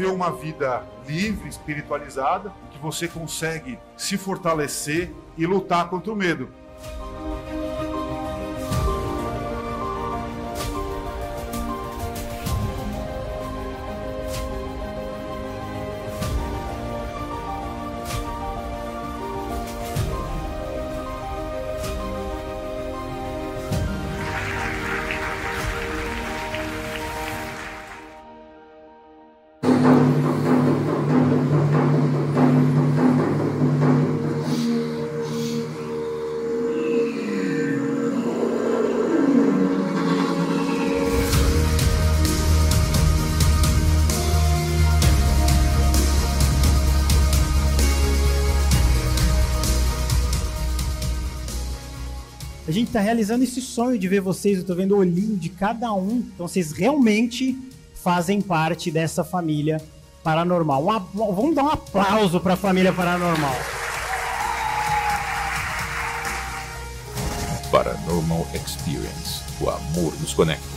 viver uma vida livre, espiritualizada, que você consegue se fortalecer e lutar contra o medo. Tá realizando esse sonho de ver vocês, eu tô vendo o olhinho de cada um. Então vocês realmente fazem parte dessa família paranormal. Um vamos dar um aplauso pra família paranormal. Paranormal Experience. O amor nos conecta.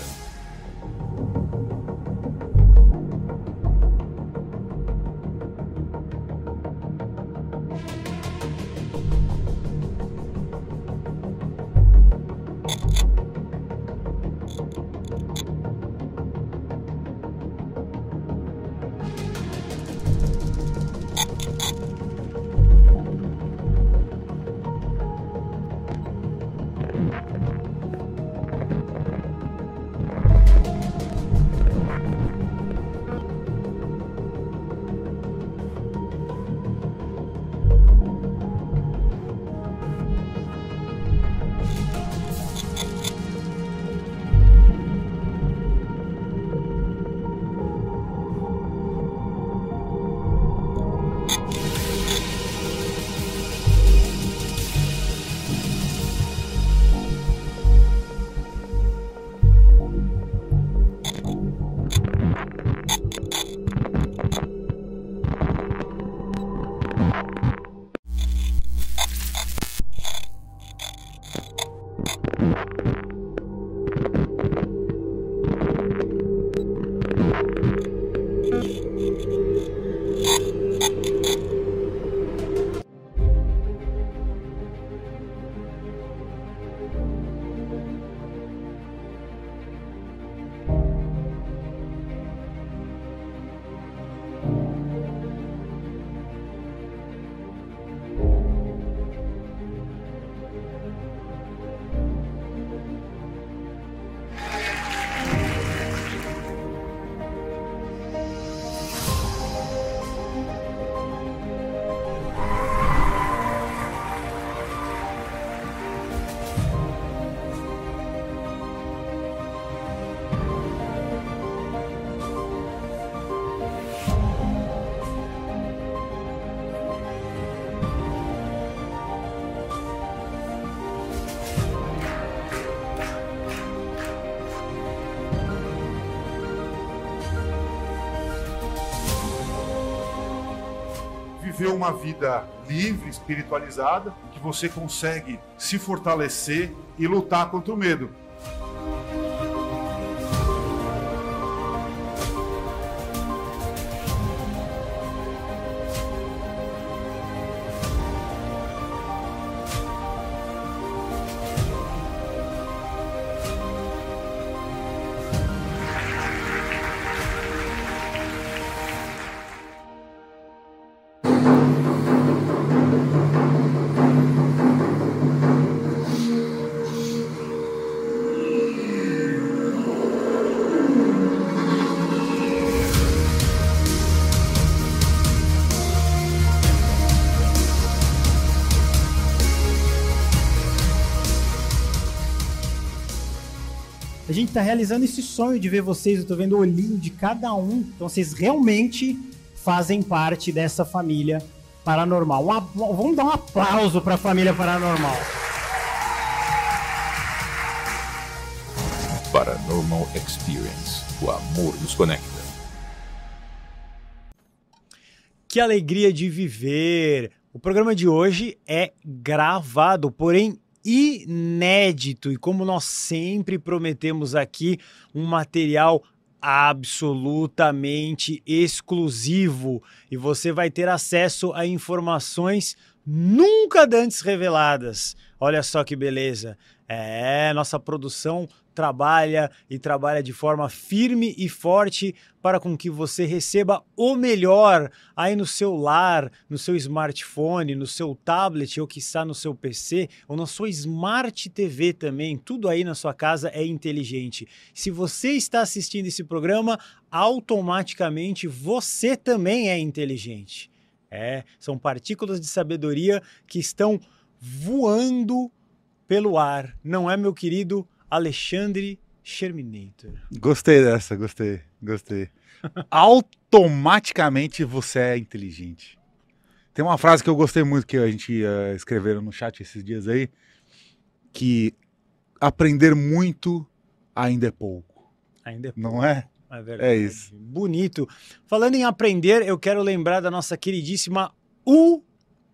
Uma vida livre, espiritualizada, que você consegue se fortalecer e lutar contra o medo. Tá realizando esse sonho de ver vocês, eu tô vendo o olhinho de cada um. Então vocês realmente fazem parte dessa família paranormal. Um vamos dar um aplauso pra família paranormal. Paranormal Experience. O amor nos conecta. Que alegria de viver! O programa de hoje é gravado, porém inédito. E como nós sempre prometemos aqui, um material absolutamente exclusivo e você vai ter acesso a informações nunca antes reveladas. Olha só que beleza. É, nossa produção trabalha e trabalha de forma firme e forte para com que você receba o melhor aí no seu lar, no seu smartphone, no seu tablet ou que está no seu PC ou na sua Smart TV também. Tudo aí na sua casa é inteligente. Se você está assistindo esse programa, automaticamente você também é inteligente. É, são partículas de sabedoria que estão voando pelo ar, não é, meu querido Alexandre Sherminator? Gostei dessa, gostei, gostei. Automaticamente você é inteligente. Tem uma frase que eu gostei muito que a gente uh, escreveram no chat esses dias aí, que aprender muito ainda é pouco. Ainda é pouco. Não é? É verdade. É isso. Bonito. Falando em aprender, eu quero lembrar da nossa queridíssima U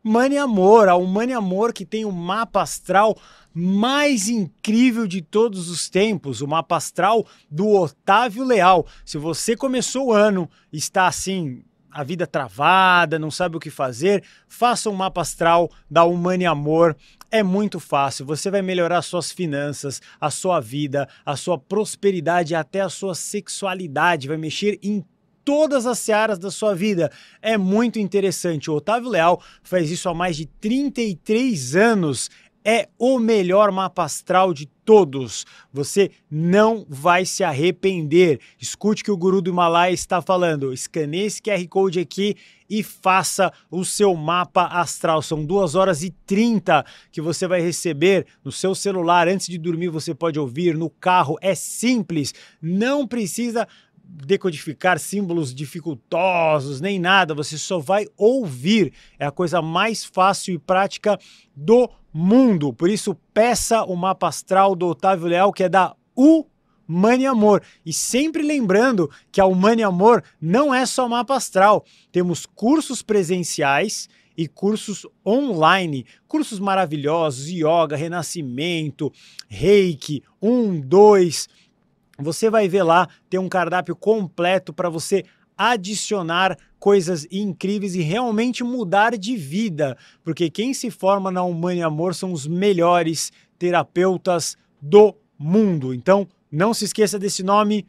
Mani Amor, a Humane Amor que tem o mapa astral mais incrível de todos os tempos, o mapa astral do Otávio Leal. Se você começou o ano, está assim, a vida travada, não sabe o que fazer, faça um mapa astral da Humane Amor. É muito fácil, você vai melhorar suas finanças, a sua vida, a sua prosperidade, até a sua sexualidade, vai mexer em todas as searas da sua vida. É muito interessante. O Otávio Leal faz isso há mais de 33 anos. É o melhor mapa astral de todos. Você não vai se arrepender. Escute o que o guru do Himalaia está falando. Escaneie esse QR Code aqui e faça o seu mapa astral. São 2 horas e 30 que você vai receber no seu celular. Antes de dormir, você pode ouvir no carro. É simples. Não precisa decodificar símbolos dificultosos, nem nada, você só vai ouvir. É a coisa mais fácil e prática do mundo. Por isso, peça o mapa astral do Otávio Leal, que é da Humane Amor. E sempre lembrando que a Humane Amor não é só mapa astral. Temos cursos presenciais e cursos online, cursos maravilhosos, yoga, renascimento, reiki, um, dois, você vai ver lá, tem um cardápio completo para você adicionar coisas incríveis e realmente mudar de vida, porque quem se forma na Humane Amor são os melhores terapeutas do mundo. Então, não se esqueça desse nome,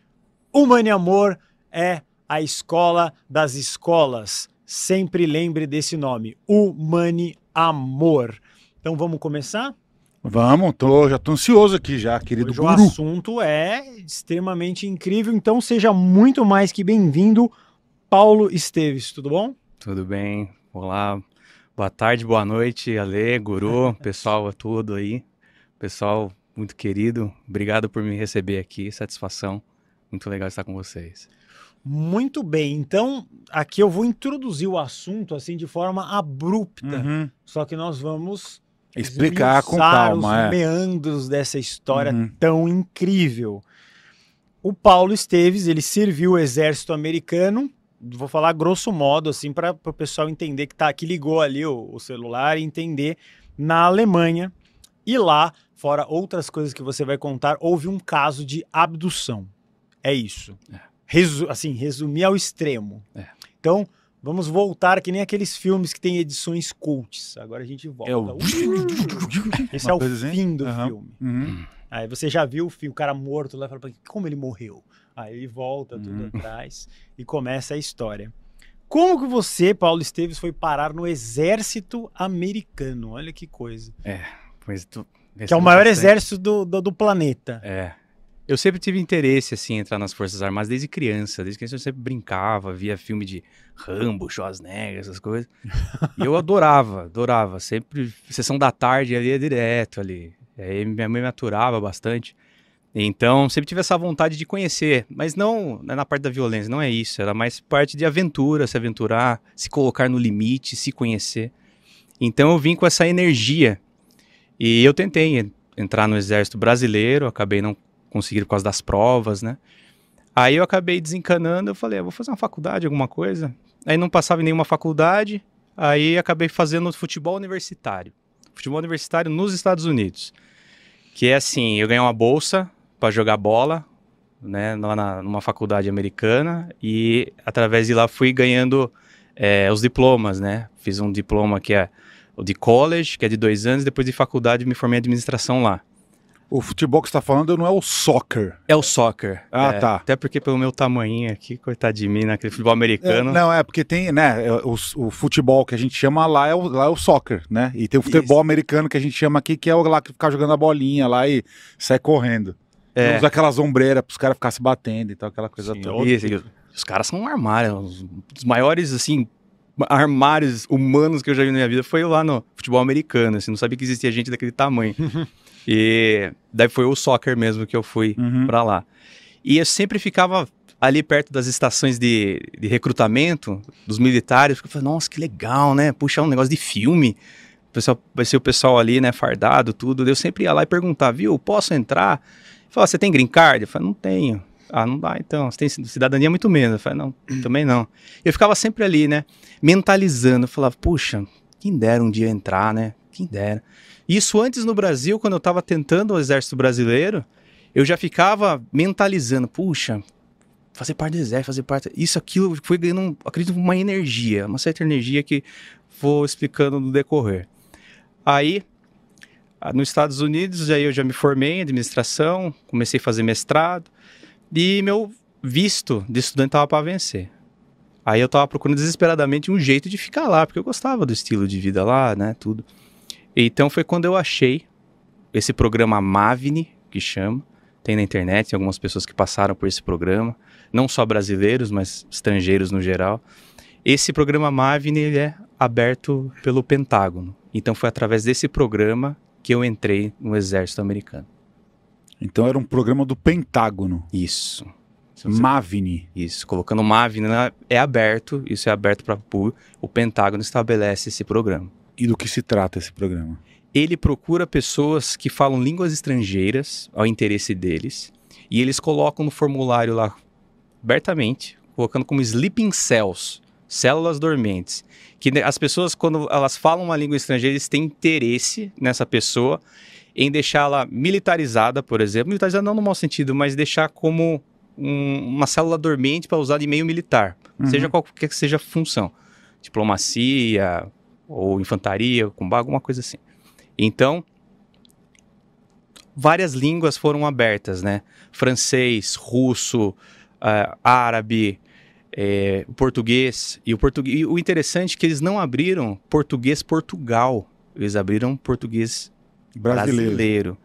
Humane Amor é a escola das escolas. Sempre lembre desse nome, Humane Amor. Então vamos começar? Vamos, tô, já tô ansioso aqui já, querido Hoje guru. o assunto é extremamente incrível, então seja muito mais que bem-vindo, Paulo Esteves, tudo bom? Tudo bem, olá, boa tarde, boa noite, Ale, guru, pessoal, tudo aí, pessoal muito querido, obrigado por me receber aqui, satisfação, muito legal estar com vocês. Muito bem, então aqui eu vou introduzir o assunto assim de forma abrupta, Uhum. só que nós vamos Explicar com calma, os é. meandros dessa história Uhum. tão incrível. O Paulo Esteves, ele serviu o exército americano, vou falar grosso modo, assim, para o pessoal entender que tá aqui, ligou ali o, o celular e entender, na Alemanha. E lá, fora outras coisas que você vai contar, houve um caso de abdução. É isso. Resu assim, resumir ao extremo. É. Então, vamos voltar que nem aqueles filmes que tem edições cults. Agora a gente volta. É o- Esse Uma é o assim? fim do Aham. filme. Uhum. Aí você já viu o, fi- o cara morto lá e fala, como ele morreu? Aí ele volta tudo Uhum. atrás e começa a história. Como que você, Paulo Esteves, foi parar no exército americano? Olha que coisa. Pois tu- Que é o maior exército do, do, do planeta. É. Eu sempre tive interesse, assim, em entrar nas Forças Armadas desde criança. Desde criança eu sempre brincava, via filme de Rambo, Schwarzenegger, essas coisas. E eu adorava, adorava. Sempre, sessão da tarde ali é direto ali. Aí minha mãe me aturava bastante. Então, sempre tive essa vontade de conhecer. Mas não é na parte da violência, não é isso. Era mais parte de aventura, se aventurar, se colocar no limite, se conhecer. Então eu vim com essa energia. E eu tentei en- entrar no exército brasileiro, acabei não conseguindo por causa das provas, né? Aí eu acabei desencanando, eu falei, ah, vou fazer uma faculdade, alguma coisa. Aí não passava em nenhuma faculdade, aí acabei fazendo futebol universitário. Futebol universitário nos Estados Unidos. Que é assim, eu ganhei uma bolsa para jogar bola né, lá na, numa faculdade americana e através de lá fui ganhando é, os diplomas, né? Fiz um diploma que é o de college, que é de dois anos, depois de faculdade me formei em administração lá. O futebol que você tá falando não é o soccer. É o soccer. Ah, é, tá. Até porque pelo meu tamanhinho aqui, coitado de mim, naquele futebol É, americano. não, é porque tem, né? é, O, o futebol que a gente chama lá é o, lá é o soccer, né? E tem o futebol Isso. americano que a gente chama aqui, que é o lá que fica jogando a bolinha lá e sai correndo. É. Usa aquelas ombreiras pros caras ficarem se batendo e tal, aquela coisa Sim, toda. Isso, e os caras são um armário. Os, os maiores, assim, armários humanos que eu já vi na minha vida foi lá no futebol americano. Assim, não sabia que existia gente daquele tamanho. e daí foi o soccer mesmo que eu fui Uhum. pra lá. E eu sempre ficava ali perto das estações de, de recrutamento dos militares. porque Eu falei, nossa, que legal, né? Puxa, é um negócio de filme. O pessoal, vai ser o pessoal ali, né, fardado, tudo. Eu sempre ia lá e perguntava, viu, posso entrar? Falei, você tem green card? Eu falei, não tenho. Ah, não dá então. Você tem cidadania muito menos. Eu falei, não, também não. Eu ficava sempre ali, né, mentalizando. Eu falava, puxa, quem dera um dia entrar, né? Quem dera. Isso antes no Brasil, quando eu estava tentando o exército brasileiro, eu já ficava mentalizando, puxa, fazer parte do exército, fazer parte. Isso, aquilo, foi ganhando, acredito, uma energia, uma certa energia que vou explicando no decorrer. Aí, nos Estados Unidos, aí eu já me formei em administração, comecei a fazer mestrado, e meu visto de estudante estava para vencer. Aí eu estava procurando desesperadamente um jeito de ficar lá, porque eu gostava do estilo de vida lá, né, tudo. Então foi quando eu achei esse programa Mavini, que chama, tem na internet, tem algumas pessoas que passaram por esse programa, não só brasileiros, mas estrangeiros no geral. Esse programa Mavini ele é aberto pelo Pentágono. Então foi através desse programa que eu entrei no exército americano. Então era um programa do Pentágono. Isso. Mavini. Isso, colocando Mavini né, é aberto, isso é aberto para o público. O Pentágono estabelece esse programa. E do que se trata esse programa? ele procura pessoas que falam línguas estrangeiras ao interesse deles e eles colocam no formulário lá abertamente, colocando como sleeping cells, células dormentes, que as pessoas quando elas falam uma língua estrangeira, eles têm interesse nessa pessoa em deixá-la militarizada, por exemplo, militarizada não no mau sentido, mas deixar como um- uma célula dormente para usar de meio militar, Uhum. seja qualquer que seja a função, diplomacia ou infantaria, combate, alguma coisa assim. Então, várias línguas foram abertas, né? Francês, russo, ah, árabe, eh, português. E o, português, e o interessante é que eles não abriram português Portugal, eles abriram português Brasileiro. brasileiro.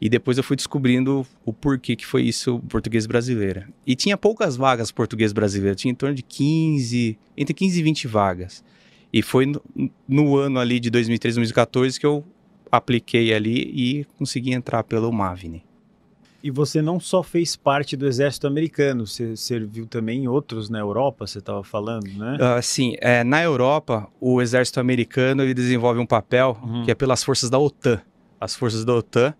E depois eu fui descobrindo o porquê que foi isso, português brasileiro. E tinha poucas vagas português brasileiro, tinha em torno de 15, entre 15 e 20 vagas. E foi no, no ano ali de 2013, 2014 que eu apliquei ali e consegui entrar pelo Mavini. E você não só fez parte do exército americano, você serviu também em outros na Europa, você estava falando, né? Ah, sim, é, na Europa, o exército americano ele desenvolve um papel Uhum. que é pelas forças da OTAN. As forças da OTAN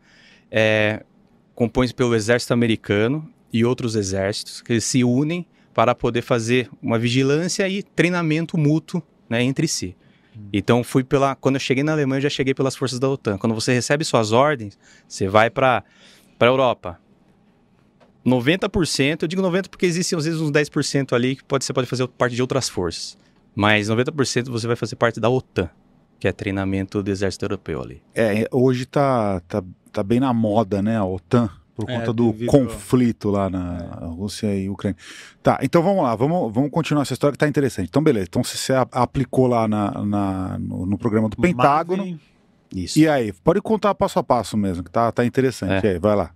é, compõem pelo exército americano e outros exércitos que eles se unem para poder fazer uma vigilância e treinamento mútuo né, entre si. Então fui pela, quando eu cheguei na Alemanha, eu já cheguei pelas forças da OTAN. Quando você recebe suas ordens, você vai para para Europa. 90%, eu digo 90 porque existem às vezes uns 10% ali que pode, você pode fazer parte de outras forças. Mas 90% você vai fazer parte da OTAN, que é treinamento do exército europeu ali. É, hoje tá, tá, tá bem na moda, né, a OTAN, por É, conta do devido- conflito lá na Rússia e Ucrânia. Tá, então vamos lá, vamos, vamos continuar essa história que tá interessante. Então, beleza, então você, aplicou lá na, na- no, no programa do Pentágono. Mavini, Isso. E aí, pode contar passo a passo mesmo, que tá, tá interessante. É. E aí, vai lá.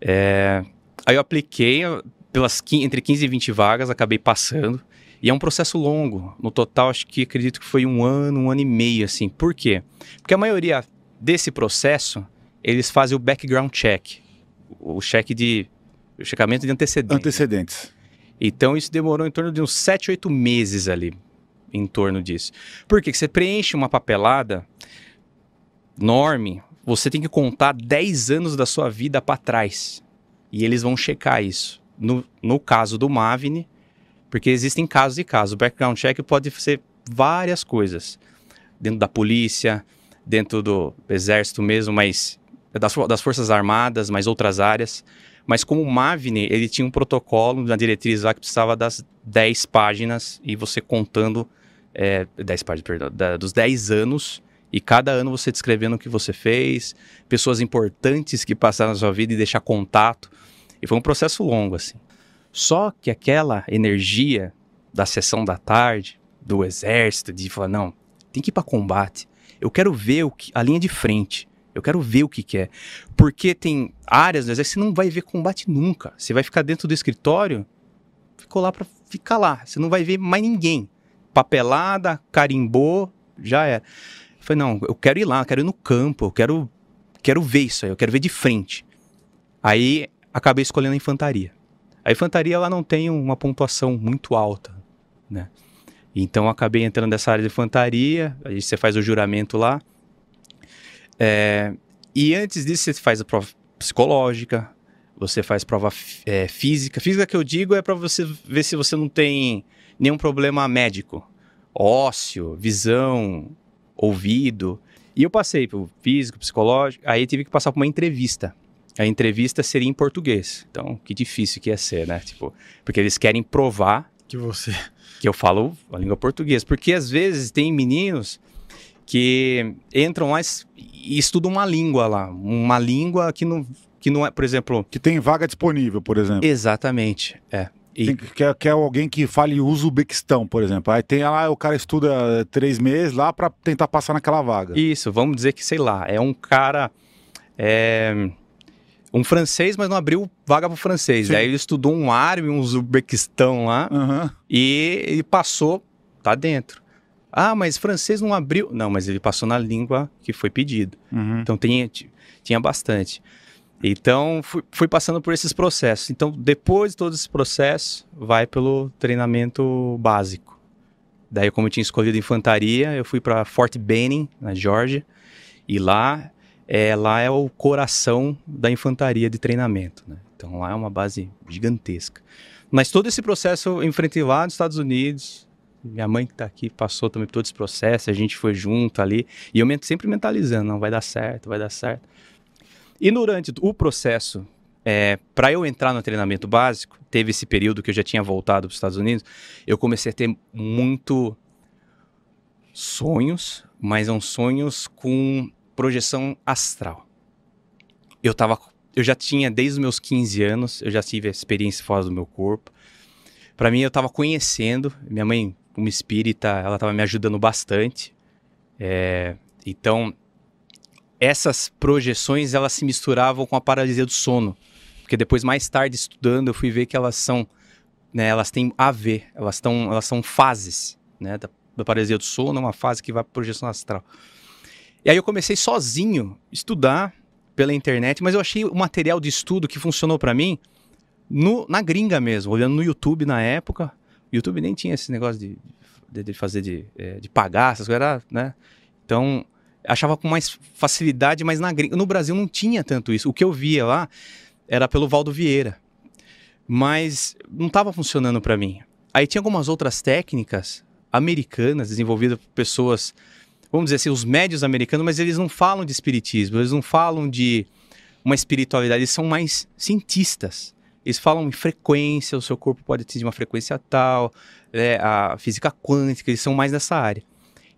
É, aí eu apliquei pelas entre 15 e 20 vagas, acabei passando. E é um processo longo. No total, acho que acredito que foi um ano, um ano e meio, assim. Por quê? Porque a maioria desse processo, eles fazem o background check. O cheque de... O checamento de antecedentes. Antecedentes. Então isso demorou em torno de uns 7, 8 meses ali, em torno disso. Por quê? Porque você preenche uma papelada enorme, você tem que contar 10 anos da sua vida para trás. E eles vão checar isso. No, no caso do Mavini, porque existem casos e casos. O background check pode ser várias coisas. Dentro da polícia, dentro do exército mesmo, mas das, fo- das forças armadas, mas outras áreas. Mas como o Mavne, ele tinha um protocolo na diretriz lá que precisava das 10 páginas e você contando, é, 10 páginas, perdão, da- dos 10 anos e cada ano você descrevendo o que você fez, pessoas importantes que passaram na sua vida e deixar contato. E foi um processo longo, assim. Só que aquela energia da sessão da tarde, do exército, de falar, não, tem que ir para combate. Eu quero ver o que, a linha de frente. Eu quero ver o que, que é. Porque tem áreas do você não vai ver combate nunca. Você vai ficar dentro do escritório, ficou lá para ficar lá. Você não vai ver mais ninguém. Papelada, carimbou, já era. Eu falei, não, eu quero ir lá, eu quero ir no campo, eu quero, quero ver isso aí, eu quero ver de frente. Aí acabei escolhendo a infantaria. A infantaria ela não tem uma pontuação muito alta, né? Então acabei entrando nessa área de infantaria, aí você faz o juramento lá. É, e antes disso você faz a prova psicológica, você faz prova é, física. Física que eu digo é para você ver se você não tem nenhum problema médico, ósseo, visão, ouvido. E eu passei pelo físico, psicológico, aí tive que passar por uma entrevista. A entrevista seria em português. Então, que difícil que ia ser, né? Tipo, porque eles querem provar Que você. que eu falo a língua portuguesa. Porque às vezes tem meninos que entram lá e estudam uma língua lá. Uma língua que não, que não é, por exemplo. Que tem vaga disponível, por exemplo. Exatamente. É. E, Tem, que, é- que é alguém que fale Uzbequistão, por exemplo. Aí tem lá, o cara estuda três meses lá pra tentar passar naquela vaga. Isso, vamos dizer que, sei lá, é um cara. É, um francês, mas não abriu vaga pro francês. Sim. Aí ele estudou um árabe, um uzbequistão lá, Aham. e ele passou, tá dentro. Ah, mas francês não abriu. Não, mas ele passou na língua que foi pedido. Uhum. Então tinha, tinha bastante. Então fui, fui passando por esses processos. Então depois de todo esse processo, vai pelo treinamento básico. Daí, como eu tinha escolhido infantaria, eu fui para Fort Benning, na Geórgia, e lá é, lá é o coração da infantaria de treinamento. Né? Então lá é uma base gigantesca. Mas todo esse processo eu enfrentei lá nos Estados Unidos. Minha mãe que está aqui passou também por todo esse processo, a gente foi junto ali. E eu sempre mentalizando, não vai dar certo, vai dar certo. E durante o processo, para eu entrar no treinamento básico, teve esse período que eu já tinha voltado para os Estados Unidos, eu comecei a ter muito sonhos, mas são sonhos com projeção astral. Eu tava, eu já tinha desde os meus 15 anos, eu já tive a experiência fora do meu corpo. Para mim eu estava conhecendo, minha mãe, como espírita, ela estava me ajudando bastante. É, então essas projeções elas se misturavam com a paralisia do sono, porque depois mais tarde estudando eu fui ver que elas são, né, elas têm a ver, elas estão, elas são fases, né, da, da paralisia do sono, uma fase que vai para projeção astral. E aí eu comecei sozinho estudar pela internet, mas eu achei o material de estudo que funcionou para mim no, na gringa mesmo, olhando no YouTube na época. YouTube nem tinha esse negócio de, de, de fazer de, eh, de pagar essas coisas, era, né? Então achava com mais facilidade, mas na gringa, no Brasil não tinha tanto isso. O que eu via lá era pelo Valdo Vieira, mas não estava funcionando para mim. Aí tinha algumas outras técnicas americanas desenvolvidas por pessoas, vamos dizer assim, os médios americanos, mas eles não falam de espiritismo, eles não falam de uma espiritualidade, eles são mais cientistas. Eles falam em frequência, o seu corpo pode atingir uma frequência tal, é, a física quântica, eles são mais nessa área.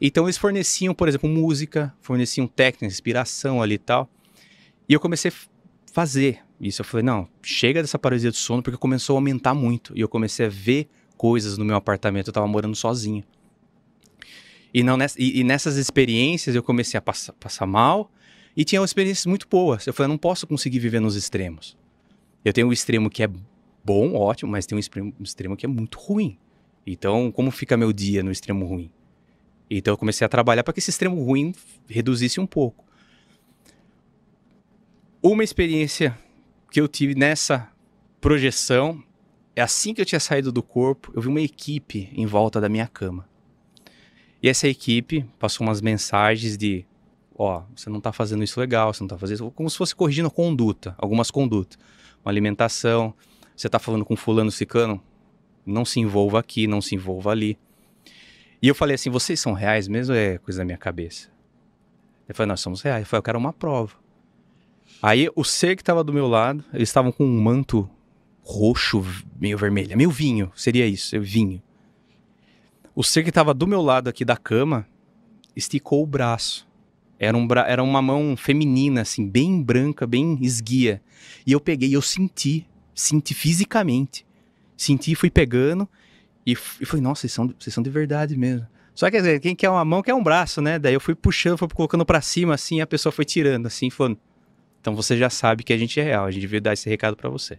Então eles forneciam, por exemplo, música, forneciam técnica, inspiração ali e tal. E eu comecei a fazer isso. Eu falei, não, chega dessa paralisia do sono, porque começou a aumentar muito. E eu comecei a ver coisas no meu apartamento, eu tava morando sozinho. E, não nessa- e- e nessas experiências eu comecei a passar, passar mal e tinha experiências muito boas. Eu falei, eu não posso conseguir viver nos extremos. Eu tenho um extremo que é bom, ótimo, mas tem um extremo, que é muito ruim. Então, como fica meu dia no extremo ruim? Então eu comecei a trabalhar para que esse extremo ruim reduzisse um pouco. Uma experiência que eu tive nessa projeção é assim que eu tinha saído do corpo, eu vi uma equipe em volta da minha cama. E essa equipe passou umas mensagens de, ó, você não tá fazendo isso legal, você não tá fazendo isso, como se fosse corrigindo a conduta, algumas condutas, uma alimentação, você tá falando com fulano ciclano, não se envolva aqui, não se envolva ali. E eu falei assim, vocês são reais mesmo é coisa da minha cabeça? Ele falou, nós somos reais. Eu falei, eu quero uma prova. Aí o ser que tava do meu lado, eles estavam com um manto roxo, meio vermelho, meio vinho, seria isso, vinho. O ser que tava do meu lado aqui da cama esticou o braço. Era, um bra... Era uma mão feminina, assim, bem branca, bem esguia. E eu peguei, eu senti, senti fisicamente. Senti, fui pegando e, f... e falei, nossa, vocês são, vocês são de verdade mesmo. Só que, quem quer uma mão quer um braço, né? Daí eu fui puxando, fui colocando para cima, assim, a pessoa foi tirando, assim, falando, então você já sabe que a gente é real, a gente veio dar esse recado para você.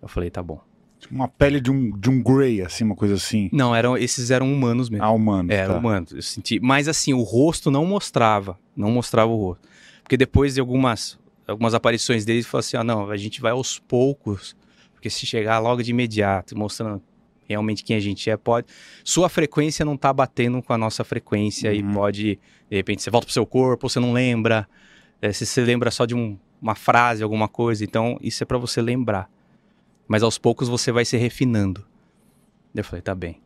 Eu falei, tá bom. Tipo Uma pele de um, de um Grey, assim, uma coisa assim. Não, eram, esses eram humanos mesmo. Ah, humano. Era tá. humano. Eu senti. Mas assim, o rosto não mostrava. Não mostrava o rosto. Porque depois de algumas, algumas aparições deles, falou assim: ah, não, a gente vai aos poucos. Porque se chegar logo de imediato, mostrando realmente quem a gente é, pode. Sua frequência não tá batendo com a nossa frequência e Uhum. pode. De repente, você volta pro seu corpo, você não lembra. É, se você lembra só de um- uma frase, alguma coisa. Então, isso é para você lembrar. Mas aos poucos você vai se refinando. Eu falei, tá bem.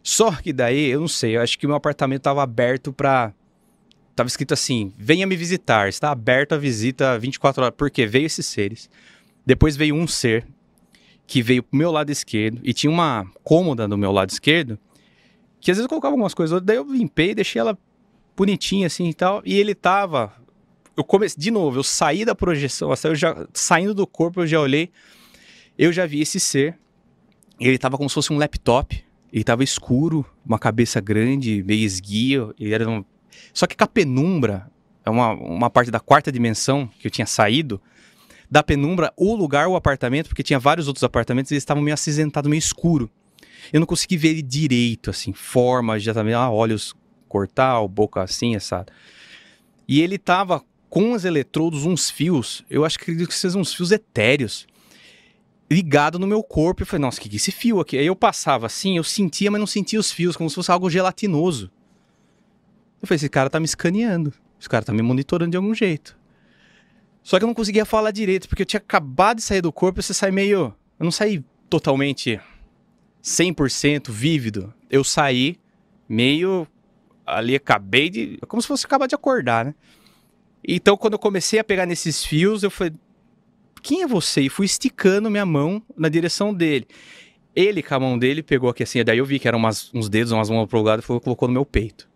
Só que daí, eu não sei, eu acho que meu apartamento tava aberto pra. Tava escrito assim: venha me visitar, está aberto a visita 24 horas. Porque veio esses seres. Depois veio um ser que veio pro meu lado esquerdo e tinha uma cômoda no meu lado esquerdo que às vezes eu colocava algumas coisas, daí eu limpei, deixei ela bonitinha assim e tal. E ele tava. Eu comecei, de novo, eu saí da projeção, eu já, saindo do corpo, eu já olhei, eu já vi esse ser. Ele tava como se fosse um laptop. Ele tava escuro, uma cabeça grande, meio esguio. Ele era um... Só que com a penumbra, é uma, uma parte da quarta dimensão que eu tinha saído. Da penumbra, o lugar, o apartamento, porque tinha vários outros apartamentos, eles estavam meio acinzentados, meio escuro. Eu não consegui ver ele direito, assim, forma, já também, ah, olhos cortar, boca assim, essa. E ele tava com os eletrodos, uns fios, eu acho que acredito que sejam uns fios etéreos ligado no meu corpo. Eu falei, nossa, o que que é esse fio aqui? Aí eu passava assim, eu sentia, mas não sentia os fios, como se fosse algo gelatinoso. Eu falei, esse cara tá me escaneando. Esse cara tá me monitorando de algum jeito. Só que eu não conseguia falar direito, porque eu tinha acabado de sair do corpo e você sai meio. Eu não saí totalmente 100% vívido. Eu saí meio. Ali, acabei de. Como se fosse acabar de acordar, né? Então, quando eu comecei a pegar nesses fios, eu falei, quem é você? E fui esticando minha mão na direção dele. Ele, com a mão dele, pegou aqui assim, daí eu vi que eram umas- uns dedos, umas mãos pro lado, e colocou no meu peito.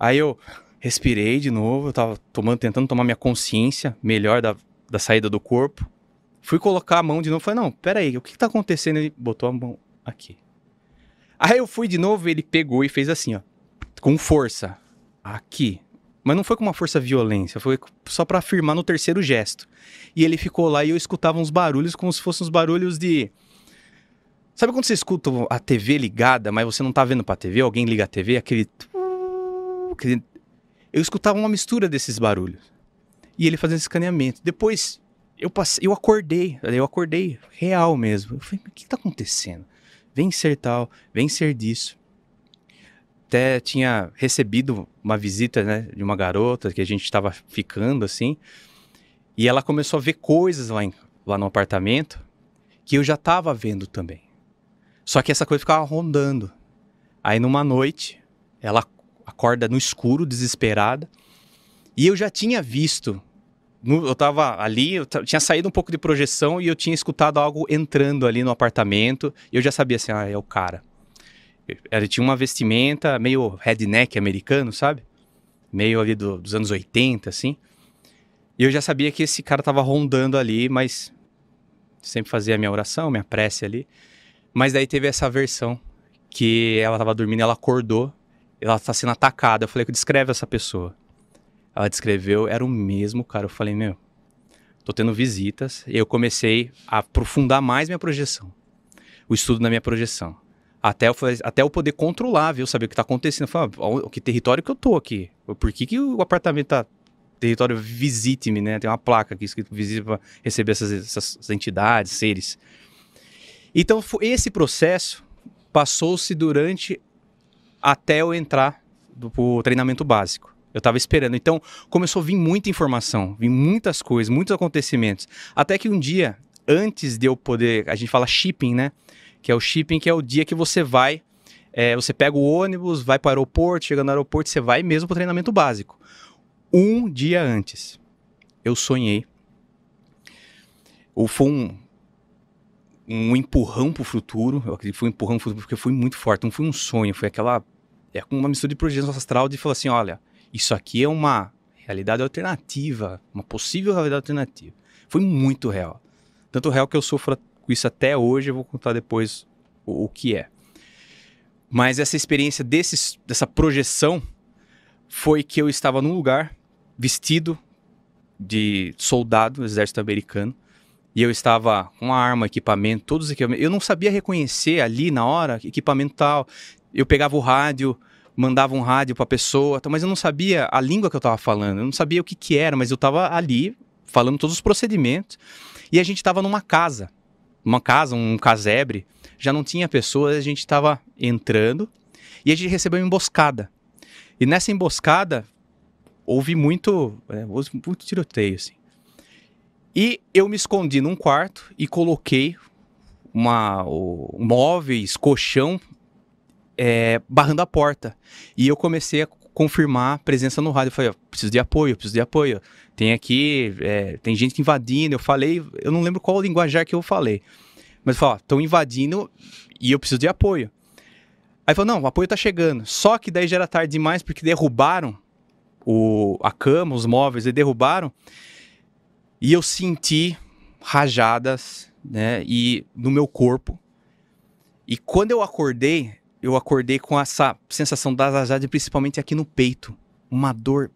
Aí eu respirei de novo, eu tava tomando, tentando tomar minha consciência melhor da, da saída do corpo. Fui colocar a mão de novo, falei, não, peraí, o que que tá acontecendo? Ele botou a mão aqui. Aí eu fui de novo, ele pegou e fez assim, ó, com força, aqui. Mas não foi com uma força violência, foi só pra afirmar no terceiro gesto. E ele ficou lá e eu escutava uns barulhos como se fossem uns barulhos de. Sabe quando você escuta a TV ligada, mas você não tá vendo pra TV? Alguém liga a TV, aquele. Eu escutava uma mistura desses barulhos. E ele fazendo escaneamento. Depois eu passei, eu acordei, eu acordei real mesmo. Eu falei, o que tá acontecendo? Vem ser tal, vem ser disso. Até tinha recebido uma visita, né, de uma garota que a gente estava ficando assim. E ela começou a ver coisas lá, em- lá no apartamento que eu já estava vendo também. Só que essa coisa ficava rondando. Aí numa noite, ela acorda no escuro, desesperada. E eu já tinha visto. no- eu tava ali, eu tinha saído um pouco de projeção e eu tinha escutado algo entrando ali no apartamento. E eu já sabia assim, ah, é o cara. Ele tinha uma vestimenta meio redneck americano, sabe? Meio ali do- dos anos 80, assim. E eu já sabia que esse cara tava rondando ali, mas sempre fazia a minha oração, minha prece ali. Mas daí teve essa versão que ela tava dormindo, ela acordou, ela tá sendo atacada. Eu falei, descreve essa pessoa. Ela descreveu, era o mesmo cara. Eu falei, meu, tô tendo visitas. E eu comecei a aprofundar mais minha projeção. O estudo da minha projeção. Até eu, até eu poder controlar, viu? Saber o que tá acontecendo. Ó, que território que eu tô aqui? Por que, que o apartamento tá território visite-me, né? Tem uma placa aqui escrito visite para receber essas, essas entidades, seres. Então, esse processo passou-se durante até eu entrar pro treinamento básico. Eu tava esperando. Então, começou a vir muita informação, vir muitas coisas, muitos acontecimentos. Até que um dia, antes de eu poder. A gente fala shipping, né? Que é o shipping, que é o dia que você vai. é, você pega o ônibus, vai para o aeroporto, chega no aeroporto, você vai mesmo para o treinamento básico. Um dia antes, eu sonhei. Ou foi um, um empurrão pro futuro. Eu acredito que foi um empurrão pro futuro porque foi muito forte. Não foi um sonho, foi aquela. É uma mistura de projeção astral de falar assim: olha, isso aqui é uma realidade alternativa, uma possível realidade alternativa. Foi muito real. Tanto real que eu sofro com isso até hoje, eu vou contar depois o, o que é. Mas essa experiência dessa projeção foi que eu estava num lugar vestido de soldado do exército americano e eu estava com uma arma, equipamento, todos os equipamentos. Eu não sabia reconhecer ali na hora equipamento tal. Eu pegava o rádio, mandava um rádio para a pessoa, mas eu não sabia a língua que eu estava falando. Eu não sabia o que, que era, mas eu estava ali falando todos os procedimentos. E a gente estava numa casa, uma casa, um casebre. Já não tinha pessoas, a gente estava entrando e a gente recebeu uma emboscada. E nessa emboscada houve muito, é, houve muito tiroteio, assim. E eu me escondi num quarto e coloquei uma, o, móveis, colchão, é, barrando a porta. E eu comecei a confirmar presença no rádio. Eu falei, ó, preciso de apoio, preciso de apoio. Tem aqui, é, tem gente invadindo. Eu falei, eu não lembro qual linguajar que eu falei. Mas ó, estão invadindo e eu preciso de apoio. Aí falou, não, o apoio tá chegando. Só que daí já era tarde demais porque derrubaram o, a cama, os móveis, e derrubaram. E eu senti rajadas, né, e no meu corpo. E quando eu acordei, eu acordei com essa sensação das rajadas, principalmente aqui no peito, uma dor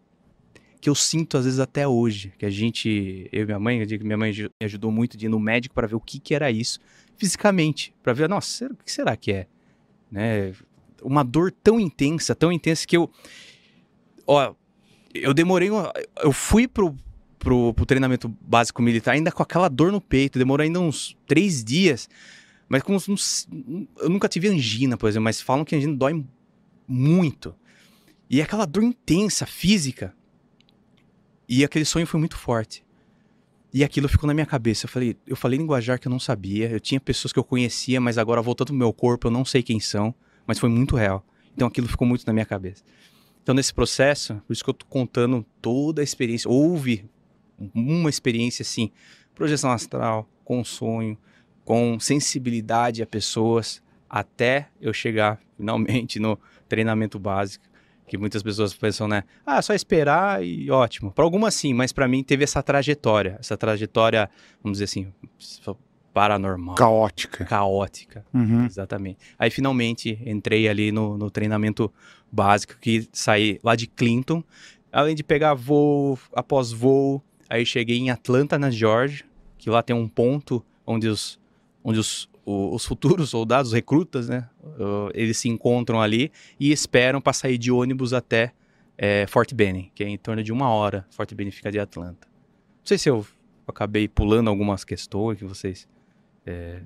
que eu sinto às vezes até hoje, que a gente, eu e minha mãe, eu digo que minha mãe me ajudou muito de ir no médico para ver o que que era isso fisicamente, para ver, nossa, o que será que é, né? Uma dor tão intensa, tão intensa que eu, ó, eu demorei, eu fui pro pro, pro treinamento básico militar, ainda com aquela dor no peito, demorou ainda uns três dias. Mas com uns, eu nunca tive angina, por exemplo, mas falam que angina dói muito. E aquela dor intensa, física. E aquele sonho foi muito forte. E aquilo ficou na minha cabeça. Eu falei, eu falei linguajar que eu não sabia. Eu tinha pessoas que eu conhecia, mas agora voltando pro meu corpo, eu não sei quem são. Mas foi muito real. Então aquilo ficou muito na minha cabeça. Então, nesse processo, por isso que eu tô contando toda a experiência. Houve uma experiência assim, projeção astral, com sonho, com sensibilidade a pessoas, até eu chegar finalmente no treinamento básico, que muitas pessoas pensam, né? Ah, só esperar e ótimo. Para algumas sim, mas para mim teve essa trajetória, essa trajetória, vamos dizer assim, paranormal. Caótica. Caótica, Uhum. exatamente. Aí finalmente entrei ali no, no treinamento básico, que saí lá de Clinton, além de pegar voo após voo, Aí cheguei em Atlanta, na Georgia, que lá tem um ponto onde os, onde os, os futuros soldados, os recrutas, né? eles se encontram ali e esperam para sair de ônibus até eh, Fort Benning, que é em torno de uma hora. Fort Benning fica de Atlanta. Não sei se eu acabei pulando algumas questões que vocês.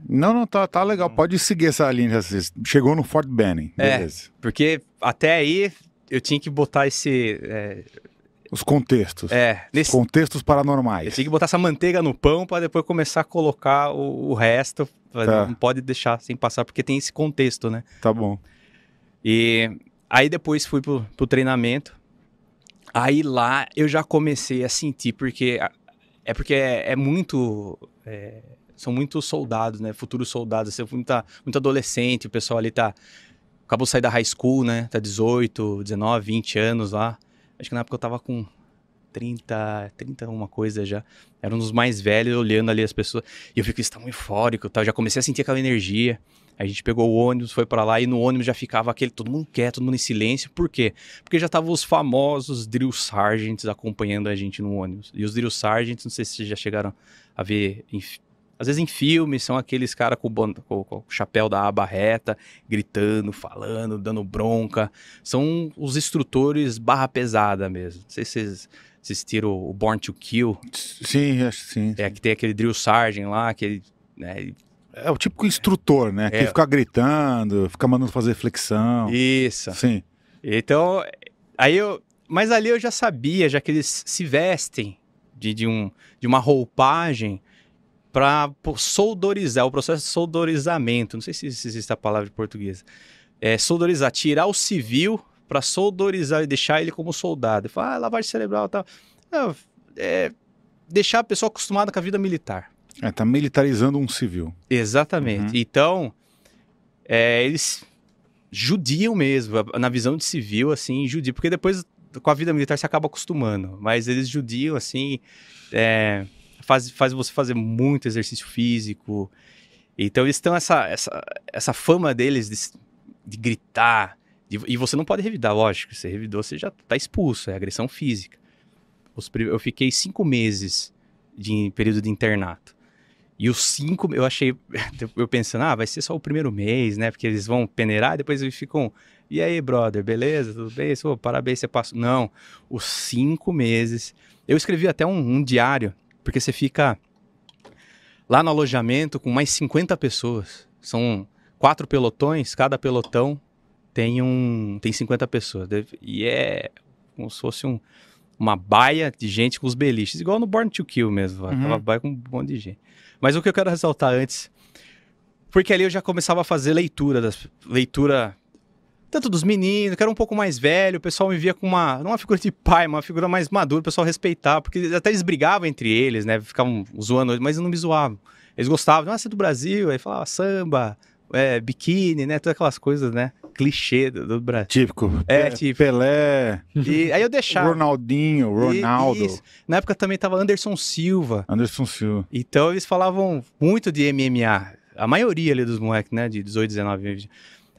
Não, não, tá, tá legal. Pode seguir essa linha. Chegou no Fort Benning. É. Beleza. Porque até aí eu tinha que botar esse. É, Os contextos. é, nesse, Contextos Eu paranormais. tinha que botar essa manteiga no pão para depois começar a colocar o, o resto. Tá. Não pode deixar sem passar, porque tem esse contexto, né? Tá bom. E aí depois fui pro, pro treinamento. Aí lá eu já comecei a sentir, porque é porque é, é muito. é, são muitos soldados, né? Futuros soldados. Você foi muita, muito adolescente, o pessoal ali tá. Acabou de sair da high school, né? Tá 18, 19, 20 anos lá. Acho que na época eu tava com 30, 30 uma coisa já. Era um dos mais velhos, olhando ali as pessoas. E eu vi que eles estavam eufóricos, tá? Eu já comecei a sentir aquela energia. A gente pegou o ônibus, foi pra lá e no ônibus já ficava aquele todo mundo quieto, todo mundo em silêncio. Por quê? Porque já estavam os famosos drill sergeants acompanhando a gente no ônibus. E os drill sergeants, não sei se vocês já chegaram a ver, em às vezes em filmes, são aqueles caras com, com- com o chapéu da aba reta, gritando, falando, dando bronca. São os instrutores barra pesada mesmo. Não sei se vocês assistiram o Born to Kill. Sim, acho que sim. É que tem aquele drill sergeant lá, aquele... Né, É o típico instrutor, né? Que É. fica gritando, fica mandando fazer flexão. isso. Sim. Então, aí eu. Mas ali eu já sabia, já que eles se vestem de, de, um, de uma roupagem para soldorizar, o processo de soldorizamento. Não sei se, se existe a palavra em português. É soldorizar, tirar o civil para soldorizar e deixar ele como soldado. Fala, ah, lavagem cerebral e tal. Não, é, deixar a pessoa acostumada com a vida militar. É, tá militarizando um civil. Exatamente. Uhum. Então, é, eles judiam mesmo, na visão de civil, assim, judiam, porque depois com a vida militar você acaba acostumando, mas eles judiam, assim, é, faz, faz você fazer muito exercício físico. Então eles têm essa, essa, essa fama deles de, de gritar, de- e você não pode revidar, lógico, você revidou, você já tá expulso, é agressão física. Os eu fiquei cinco meses de período de internato. E os cinco, eu achei, eu pensando, ah, vai ser só o primeiro mês, né? Porque eles vão peneirar, depois eles ficam, e aí, brother, beleza? Tudo bem? Ô, parabéns, você passou. Não, os cinco meses. Eu escrevi até um, um diário, porque você fica lá no alojamento com mais 50 pessoas. São quatro pelotões, cada pelotão tem um tem 50 pessoas. E é como se fosse um, uma baia de gente com os beliches, igual no Born to Kill mesmo, Uhum. aquela baia com um monte de gente. Mas o que eu quero ressaltar antes, porque ali eu já começava a fazer leitura, das, leitura tanto dos meninos, que era um pouco mais velho, o pessoal me via com uma, não uma figura de pai, uma figura mais madura, o pessoal respeitava, porque até eles brigavam entre eles, né, ficavam zoando, mas não me zoavam. Eles gostavam, ah, você é do Brasil, aí falava samba, é, biquíni, né, todas aquelas coisas, né, clichê do, do Brasil. Típico. É, tipo- Pelé, E aí eu deixava. Ronaldinho, Ronaldo, E-. Na época também tava Anderson Silva. Anderson Silva. Então eles falavam muito de MMA. A maioria ali dos moleques, né? De 18, 19 anos.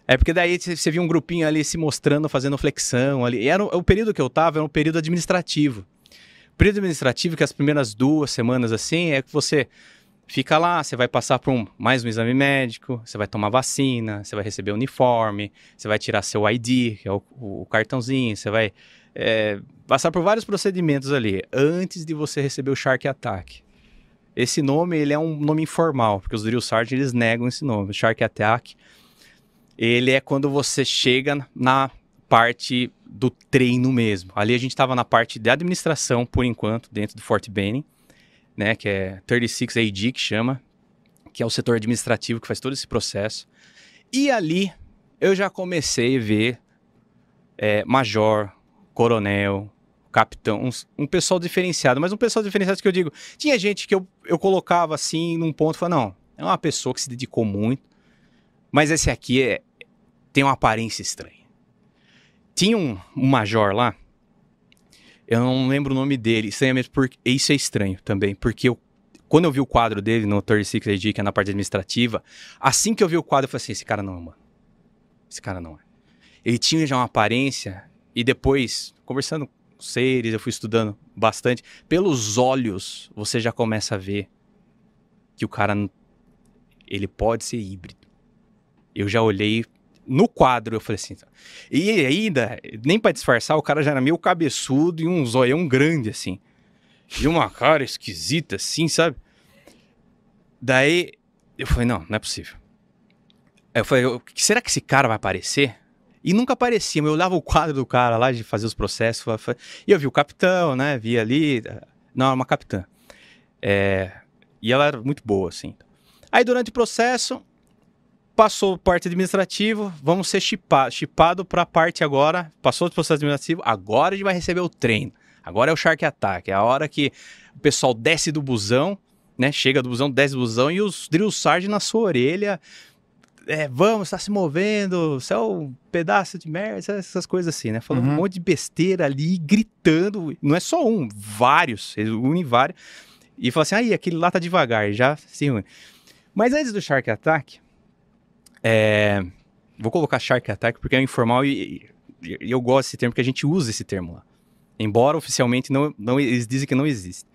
É porque daí você via um grupinho ali se mostrando, fazendo flexão ali. E era o, o período que eu tava, era um período administrativo. O período administrativo, que as primeiras duas semanas assim, é que você fica lá, você vai passar por um, mais um exame médico, você vai tomar vacina, você vai receber uniforme, você vai tirar seu ID, que é o, o cartãozinho, você vai é, passar por vários procedimentos ali, antes de você receber o Shark Attack. Esse nome, ele é um nome informal, porque os Drill Sergeant, eles negam esse nome. Shark Attack, ele é quando você chega na parte do treino mesmo. Ali a gente estava na parte de administração, por enquanto, dentro do Fort Benning, né, que é 36 AD, que chama, que é o setor administrativo que faz todo esse processo. E ali eu já comecei a ver é, major, coronel, capitão, um, pessoal diferenciado, mas um pessoal diferenciado que eu digo, tinha gente que eu, eu colocava assim num ponto e falava, não, é uma pessoa que se dedicou muito, mas esse aqui é, tem uma aparência estranha. Tinha um, um major lá, eu não lembro o nome dele, estranhamente, porque isso é estranho também, porque eu, quando eu vi o quadro dele no 36 AD, que é na parte administrativa, assim que eu vi o quadro, eu falei assim, esse cara não, mano. Esse cara não é. Ele tinha já uma aparência, e depois, conversando com seres, eu fui estudando bastante, pelos olhos, você já começa a ver que o cara, ele pode ser híbrido. Eu já olhei no quadro, eu falei assim, e ainda, nem pra disfarçar, o cara já era meio cabeçudo e um zoião grande, assim. E uma cara esquisita, assim, sabe? Daí, eu falei, não, não é possível. Aí eu falei, será que esse cara vai aparecer? E nunca aparecia, mas eu olhava o quadro do cara lá de fazer os processos, e eu vi o capitão, né, vi ali, não, era uma capitã. É, e ela era muito boa, assim. Aí durante o processo, passou parte administrativa, vamos ser chipado, chipado para a parte agora, passou do processo administrativo, agora a gente vai receber o treino. Agora é o Shark Attack, é a hora que o pessoal desce do busão, né? Chega do busão, desce do busão e os drill sergeant na sua orelha, é, vamos, está se movendo, você é um pedaço de merda, essas coisas assim, né? Falando Uhum. um monte de besteira ali, gritando, não é só um, vários, eles unem vários, e fala assim, aí, aquele lá tá devagar, já se une. Mas antes do Shark Attack, é, vou colocar Shark Attack porque é informal e, e- eu gosto desse termo, porque a gente usa esse termo lá. Embora oficialmente não, não, eles dizem que não existe.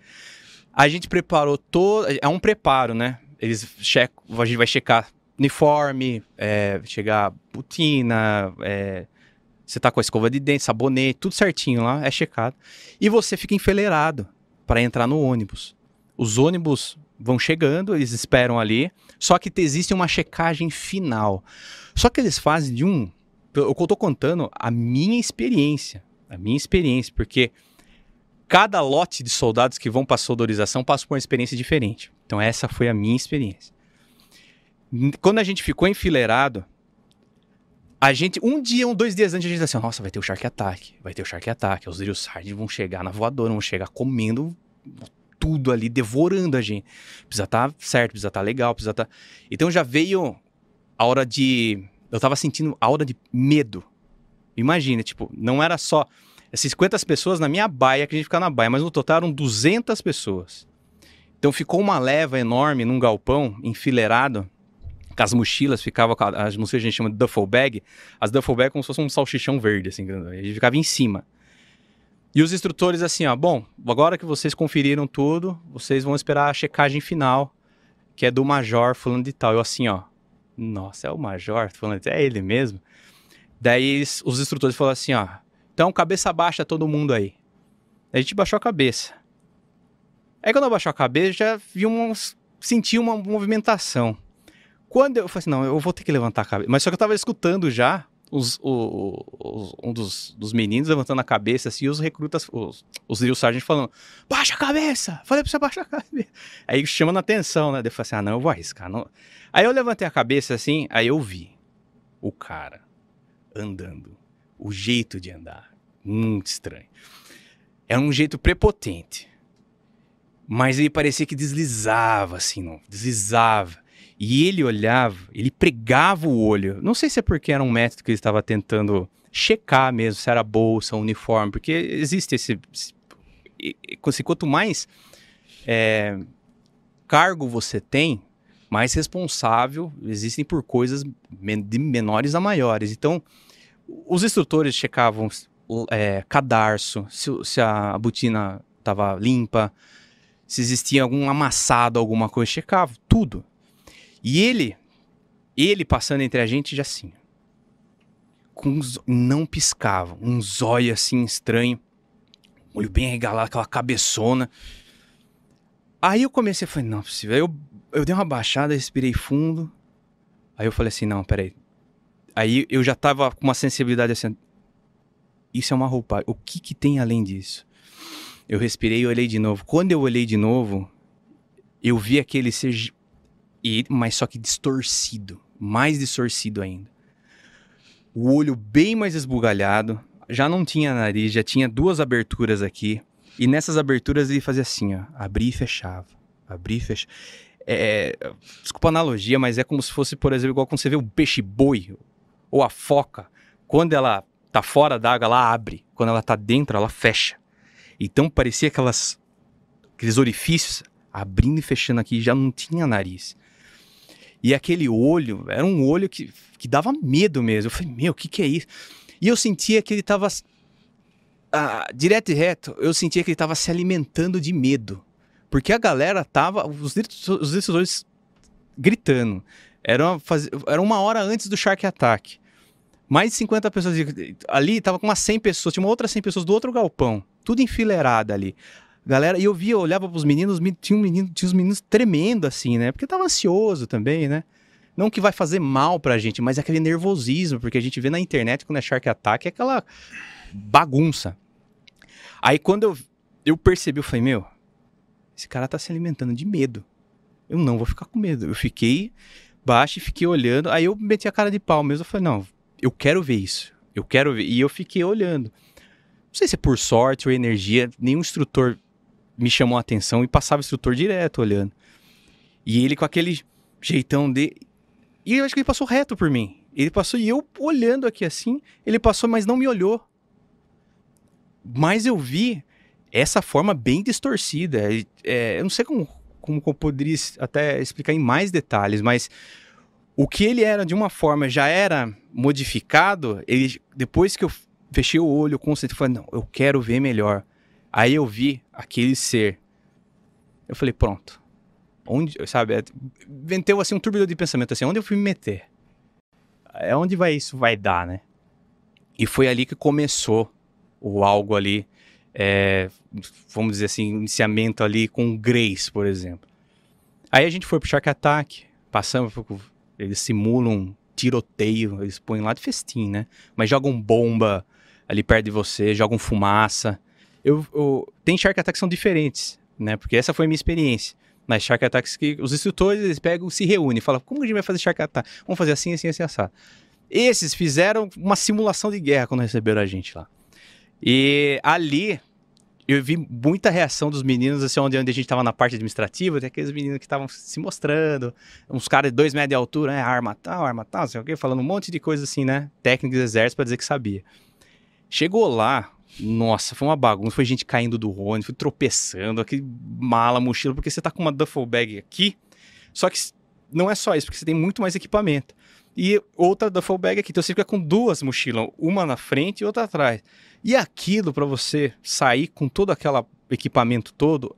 A gente preparou todo. É um preparo, né? Eles checam, a gente vai checar uniforme, é, chegar botina, é, você tá com a escova de dente, sabonete, tudo certinho lá, é checado. E você fica enfileirado para entrar no ônibus. Os ônibus vão chegando, eles esperam ali, só que existe uma checagem final. Só que eles fazem de um. Eu tô contando, a minha experiência. A minha experiência, porque cada lote de soldados que vão para soldorização passa por uma experiência diferente. Então, essa foi a minha experiência. Quando a gente ficou enfileirado, a gente, um dia, um, dois dias antes, a gente disse assim: nossa, vai ter o Shark Attack, vai ter o Shark Attack. Os Drill Sergeant vão chegar na voadora, vão chegar comendo tudo ali, devorando a gente. Precisa estar certo, precisa estar legal, precisa estar. Então já veio a hora de. Eu tava sentindo a hora de medo. Imagina, tipo, não era só essas 50 pessoas na minha baia, que a gente ficava na baia, mas no total eram 200 pessoas. Então ficou uma leva enorme num galpão, enfileirado, com as mochilas, ficava as mochilas a gente chama de duffel bag, as duffel bag como se fosse um salchichão verde, assim, a gente ficava em cima. E os instrutores assim, ó, bom, agora que vocês conferiram tudo, vocês vão esperar a checagem final, que é do major fulano de tal. Eu assim, ó, nossa, é o major fulano de tal, é ele mesmo? Daí os instrutores falaram assim, ó, então cabeça baixa todo mundo aí. A gente baixou a cabeça. Aí quando eu baixou a cabeça, já vi uns, senti uma movimentação. Quando eu falei assim, não, eu vou ter que levantar a cabeça. Mas só que eu tava escutando já os, o- os- um dos, dos meninos levantando a cabeça, assim, e os recrutas, os, os drill sergeant falando, baixa a cabeça! Falei pra você baixar a cabeça. Aí chamando a atenção, né? Eu falei assim, ah, não, eu vou arriscar. Não. Aí eu levantei a cabeça assim, aí eu vi o cara andando. O jeito de andar. Muito estranho. Era um jeito prepotente. Mas ele parecia que deslizava, assim, não. Deslizava. E ele olhava, ele pregava o olho. Não sei se é porque era um método que ele estava tentando checar mesmo se era bolsa, uniforme, porque existe esse. quanto mais é, cargo você tem, mais responsável existem por coisas de menores a maiores. Então, os instrutores checavam é, cadarço, se, se a botina estava limpa, se existia algum amassado, alguma coisa, checavam tudo. E ele, ele passando entre a gente já assim, com uns- não piscava, um zóio assim estranho, olho bem regalado, aquela cabeçona. Aí eu comecei a falar, não é possível. Aí eu, eu dei uma baixada, respirei fundo. Aí eu falei assim, não, peraí. Aí eu já tava com uma sensibilidade assim, isso é uma roupa. O que que tem além disso? Eu respirei e olhei de novo. Quando eu olhei de novo, eu vi aquele ser, e, mas só que distorcido, mais distorcido ainda. O olho bem mais esbugalhado, já não tinha nariz, já tinha duas aberturas aqui. E nessas aberturas ele fazia assim, ó, abria e fechava, abria e fechava. É, desculpa a analogia, mas é como se fosse, por exemplo, igual quando você vê o peixe-boi ou a foca. Quando ela tá fora d'água, ela abre. Quando ela tá dentro, ela fecha. Então parecia aquelas, aqueles orifícios abrindo e fechando aqui, já não tinha nariz. E aquele olho, era um olho que, que dava medo mesmo. Eu falei, meu, o que, que é isso? E eu sentia que ele tava. ah, direto e reto, eu sentia que ele tava se alimentando de medo. Porque a galera tava. Os, os decisores gritando. Era uma, era uma hora antes do Shark Attack. Mais de 50 pessoas. Ali tava com umas 100 pessoas. Tinha uma outra 100 pessoas do outro galpão. Tudo enfileirado ali. Galera, e eu via, eu olhava pros meninos, me- tinha, um menino, tinha os meninos tremendo assim, né? Porque tava ansioso também, né? Não que vai fazer mal pra gente, mas é aquele nervosismo, porque a gente vê na internet quando é Shark Attack, é aquela bagunça. Aí quando eu, eu percebi, eu falei, meu, esse cara tá se alimentando de medo. Eu não vou ficar com medo. Eu fiquei baixo e fiquei olhando. Aí eu meti a cara de pau mesmo. Eu falei, não, eu quero ver isso. Eu quero ver. E eu fiquei olhando. Não sei se é por sorte ou energia, nenhum instrutor me chamou a atenção e passava o instrutor direto olhando. E ele com aquele jeitão de. E eu acho que ele passou reto por mim. Ele passou e eu olhando aqui assim, ele passou, mas não me olhou. Mas eu vi essa forma bem distorcida. É, eu não sei como, como eu poderia até explicar em mais detalhes, mas o que ele era de uma forma já era modificado. Ele, depois que eu fechei o olho, concentrei, falei, não, eu quero ver melhor. Aí eu vi aquele ser. Eu falei, pronto. Onde, sabe, é, venteu assim um turbilhão de pensamento assim, onde eu fui me meter? É onde vai isso vai dar, né? E foi ali que começou o algo ali, é, vamos dizer assim, iniciamento ali com Grace, por exemplo. Aí a gente foi pro Shark Attack, passamos, eles simulam um tiroteio, eles põem lá de festim, né? Mas jogam bomba ali perto de você, jogam fumaça. Eu, eu- tem Shark Attacks que são diferentes, né? Porque essa foi a minha experiência. Nas Shark Attacks que os instrutores eles pegam, se reúnem, falam, como a gente vai fazer Shark Attack? Vamos fazer assim, assim, assim, assado. Esses fizeram uma simulação de guerra quando receberam a gente lá. E ali eu vi muita reação dos meninos, assim, onde, onde a gente tava na parte administrativa, tem aqueles meninos que estavam se mostrando, uns caras de dois metros de altura, né? Arma tal, arma tal, sei o quê, falando um monte de coisa assim, né? Técnicos do exército pra dizer que sabia. Chegou lá, nossa, foi uma bagunça, foi gente caindo do ônibus, foi tropeçando, aquele mala, mochila, porque você tá com uma duffel bag aqui, só que não é só isso, porque você tem muito mais equipamento. E outra duffel bag aqui, então você fica com duas mochilas, uma na frente e outra atrás. E aquilo para você sair com todo aquele equipamento todo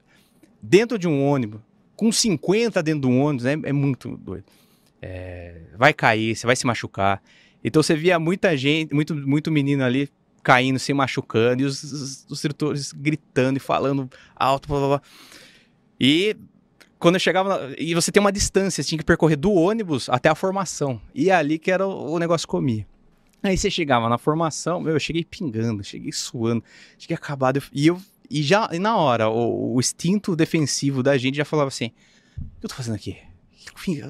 dentro de um ônibus, com 50 dentro de um ônibus, né, é muito doido. É, vai cair, você vai se machucar. Então você via muita gente, muito, muito menino ali caindo, se machucando, e os, os, instrutores gritando e falando alto, blá, blá, blá. E quando eu chegava. e você tem uma distância, você tinha que percorrer do ônibus até a formação. E é ali que era o, o negócio comia. Aí você chegava na formação, meu, eu cheguei pingando, cheguei suando, cheguei acabado. E eu. E já e na hora, o, o instinto defensivo da gente já falava assim: o que eu tô fazendo aqui?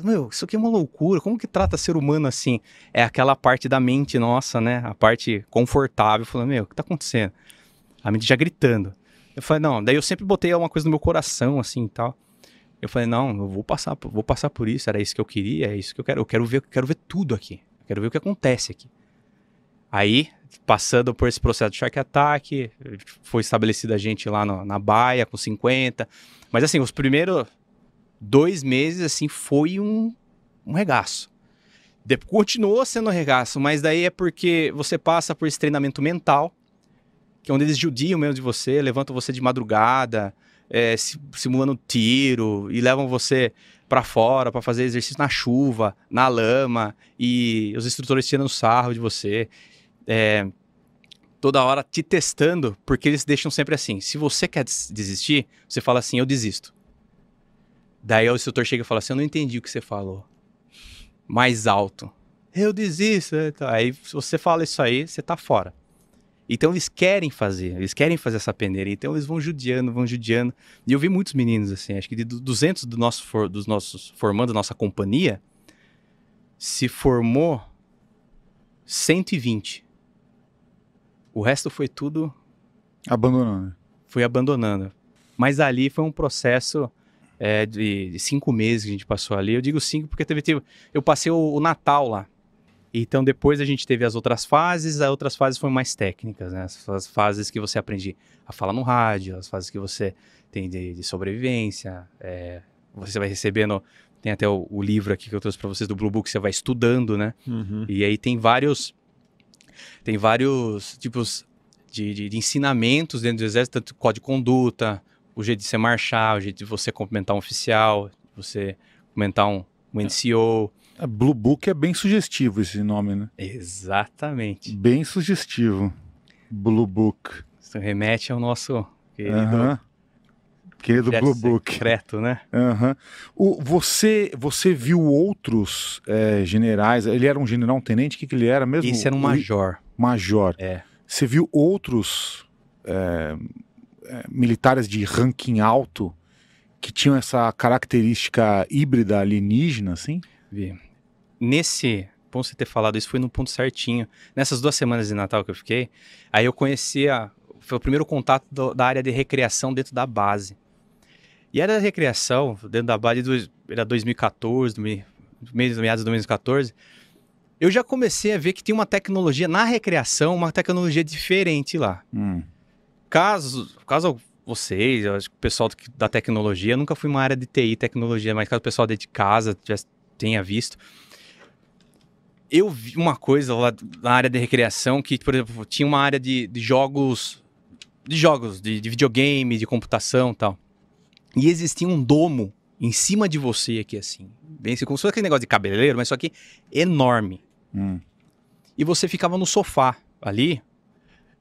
Meu, isso aqui é uma loucura. Como que trata ser humano assim? É aquela parte da mente nossa, né? A parte confortável, falando, meu, o que tá acontecendo? A mente já gritando. Eu falei, não, daí eu sempre botei uma coisa no meu coração, assim e tal. Eu falei, não, eu vou passar, vou passar por isso, era isso que eu queria, é isso que eu quero. Eu quero ver, eu quero ver tudo aqui. Eu quero ver o que acontece aqui. Aí, passando por esse processo de Shark Attack, foi estabelecida a gente lá no- na baia com 50. Mas assim, os primeiros dois meses, assim, foi um, um regaço. De- continuou sendo um regaço, mas daí é porque você passa por esse treinamento mental, que é onde eles judiam mesmo de você, levantam você de madrugada, é, si- simulando tiro e levam você pra fora pra fazer exercício na chuva, na lama e os instrutores tirando sarro de você, é, toda hora te testando, porque eles deixam sempre assim. Se você quer des- desistir, você fala assim, eu desisto. Daí o instrutor chega e fala assim, eu não entendi o que você falou. Mais alto. Eu desisto. né, tal. Aí se você fala isso aí, você tá fora. Então eles querem fazer, eles querem fazer essa peneira. Então eles vão judiando, vão judiando. E eu vi muitos meninos assim, acho que de du- 200 do nosso for- dos nossos formando a nossa companhia, se formou 120. O resto foi tudo Abandonando. fui abandonando. Mas ali foi um processo é, de, de cinco meses que a gente passou ali. Eu digo cinco porque teve, teve- eu passei o, o Natal lá. Então depois a gente teve as outras fases, as outras fases foram mais técnicas, né? As, as fases que você aprende a falar no rádio, as fases que você tem de, de sobrevivência, é, você vai recebendo, tem até o, o livro aqui que eu trouxe para vocês do Blue Book, você vai estudando, né? Uhum. E aí tem vários tem vários tipos de, de- de ensinamentos dentro do exército, tanto código de conduta, o jeito de você marchar, o jeito de você cumprimentar um oficial, você cumprimentar um, um NCO. É, Blue Book é bem sugestivo esse nome, né? Exatamente. Bem sugestivo. Blue Book. Isso remete ao nosso querido. Querido Blue Book. secreto, né? Aham. O, você, você viu outros é, generais? Ele era um general, um tenente? O que, que ele era mesmo? Esse era um major. Major. É. Você viu outros é, é, militares de ranking alto que tinham essa característica híbrida alienígena, assim? Vi. Nesse, bom você ter falado isso, foi no ponto certinho. Nessas duas semanas de Natal que eu fiquei, aí eu conhecia, foi o primeiro contato do- da área de recreação dentro da base. E a área de recreação, dentro da base, do- era 2014, do me- meio- meados de 2014, eu já comecei a ver que tem uma tecnologia na recreação, uma tecnologia diferente lá. Hum. Caso, caso vocês, eu acho que o pessoal da tecnologia, eu nunca fui uma área de TI, tecnologia, mas caso o pessoal de casa já tenha visto, eu vi uma coisa lá na área de recreação que, por exemplo, tinha uma área de, de jogos, de jogos, de, de videogame, de computação e tal. E existia um domo em cima de você aqui assim, bem como se fosse aquele negócio de cabeleireiro, mas só que enorme Hum. e você ficava no sofá ali,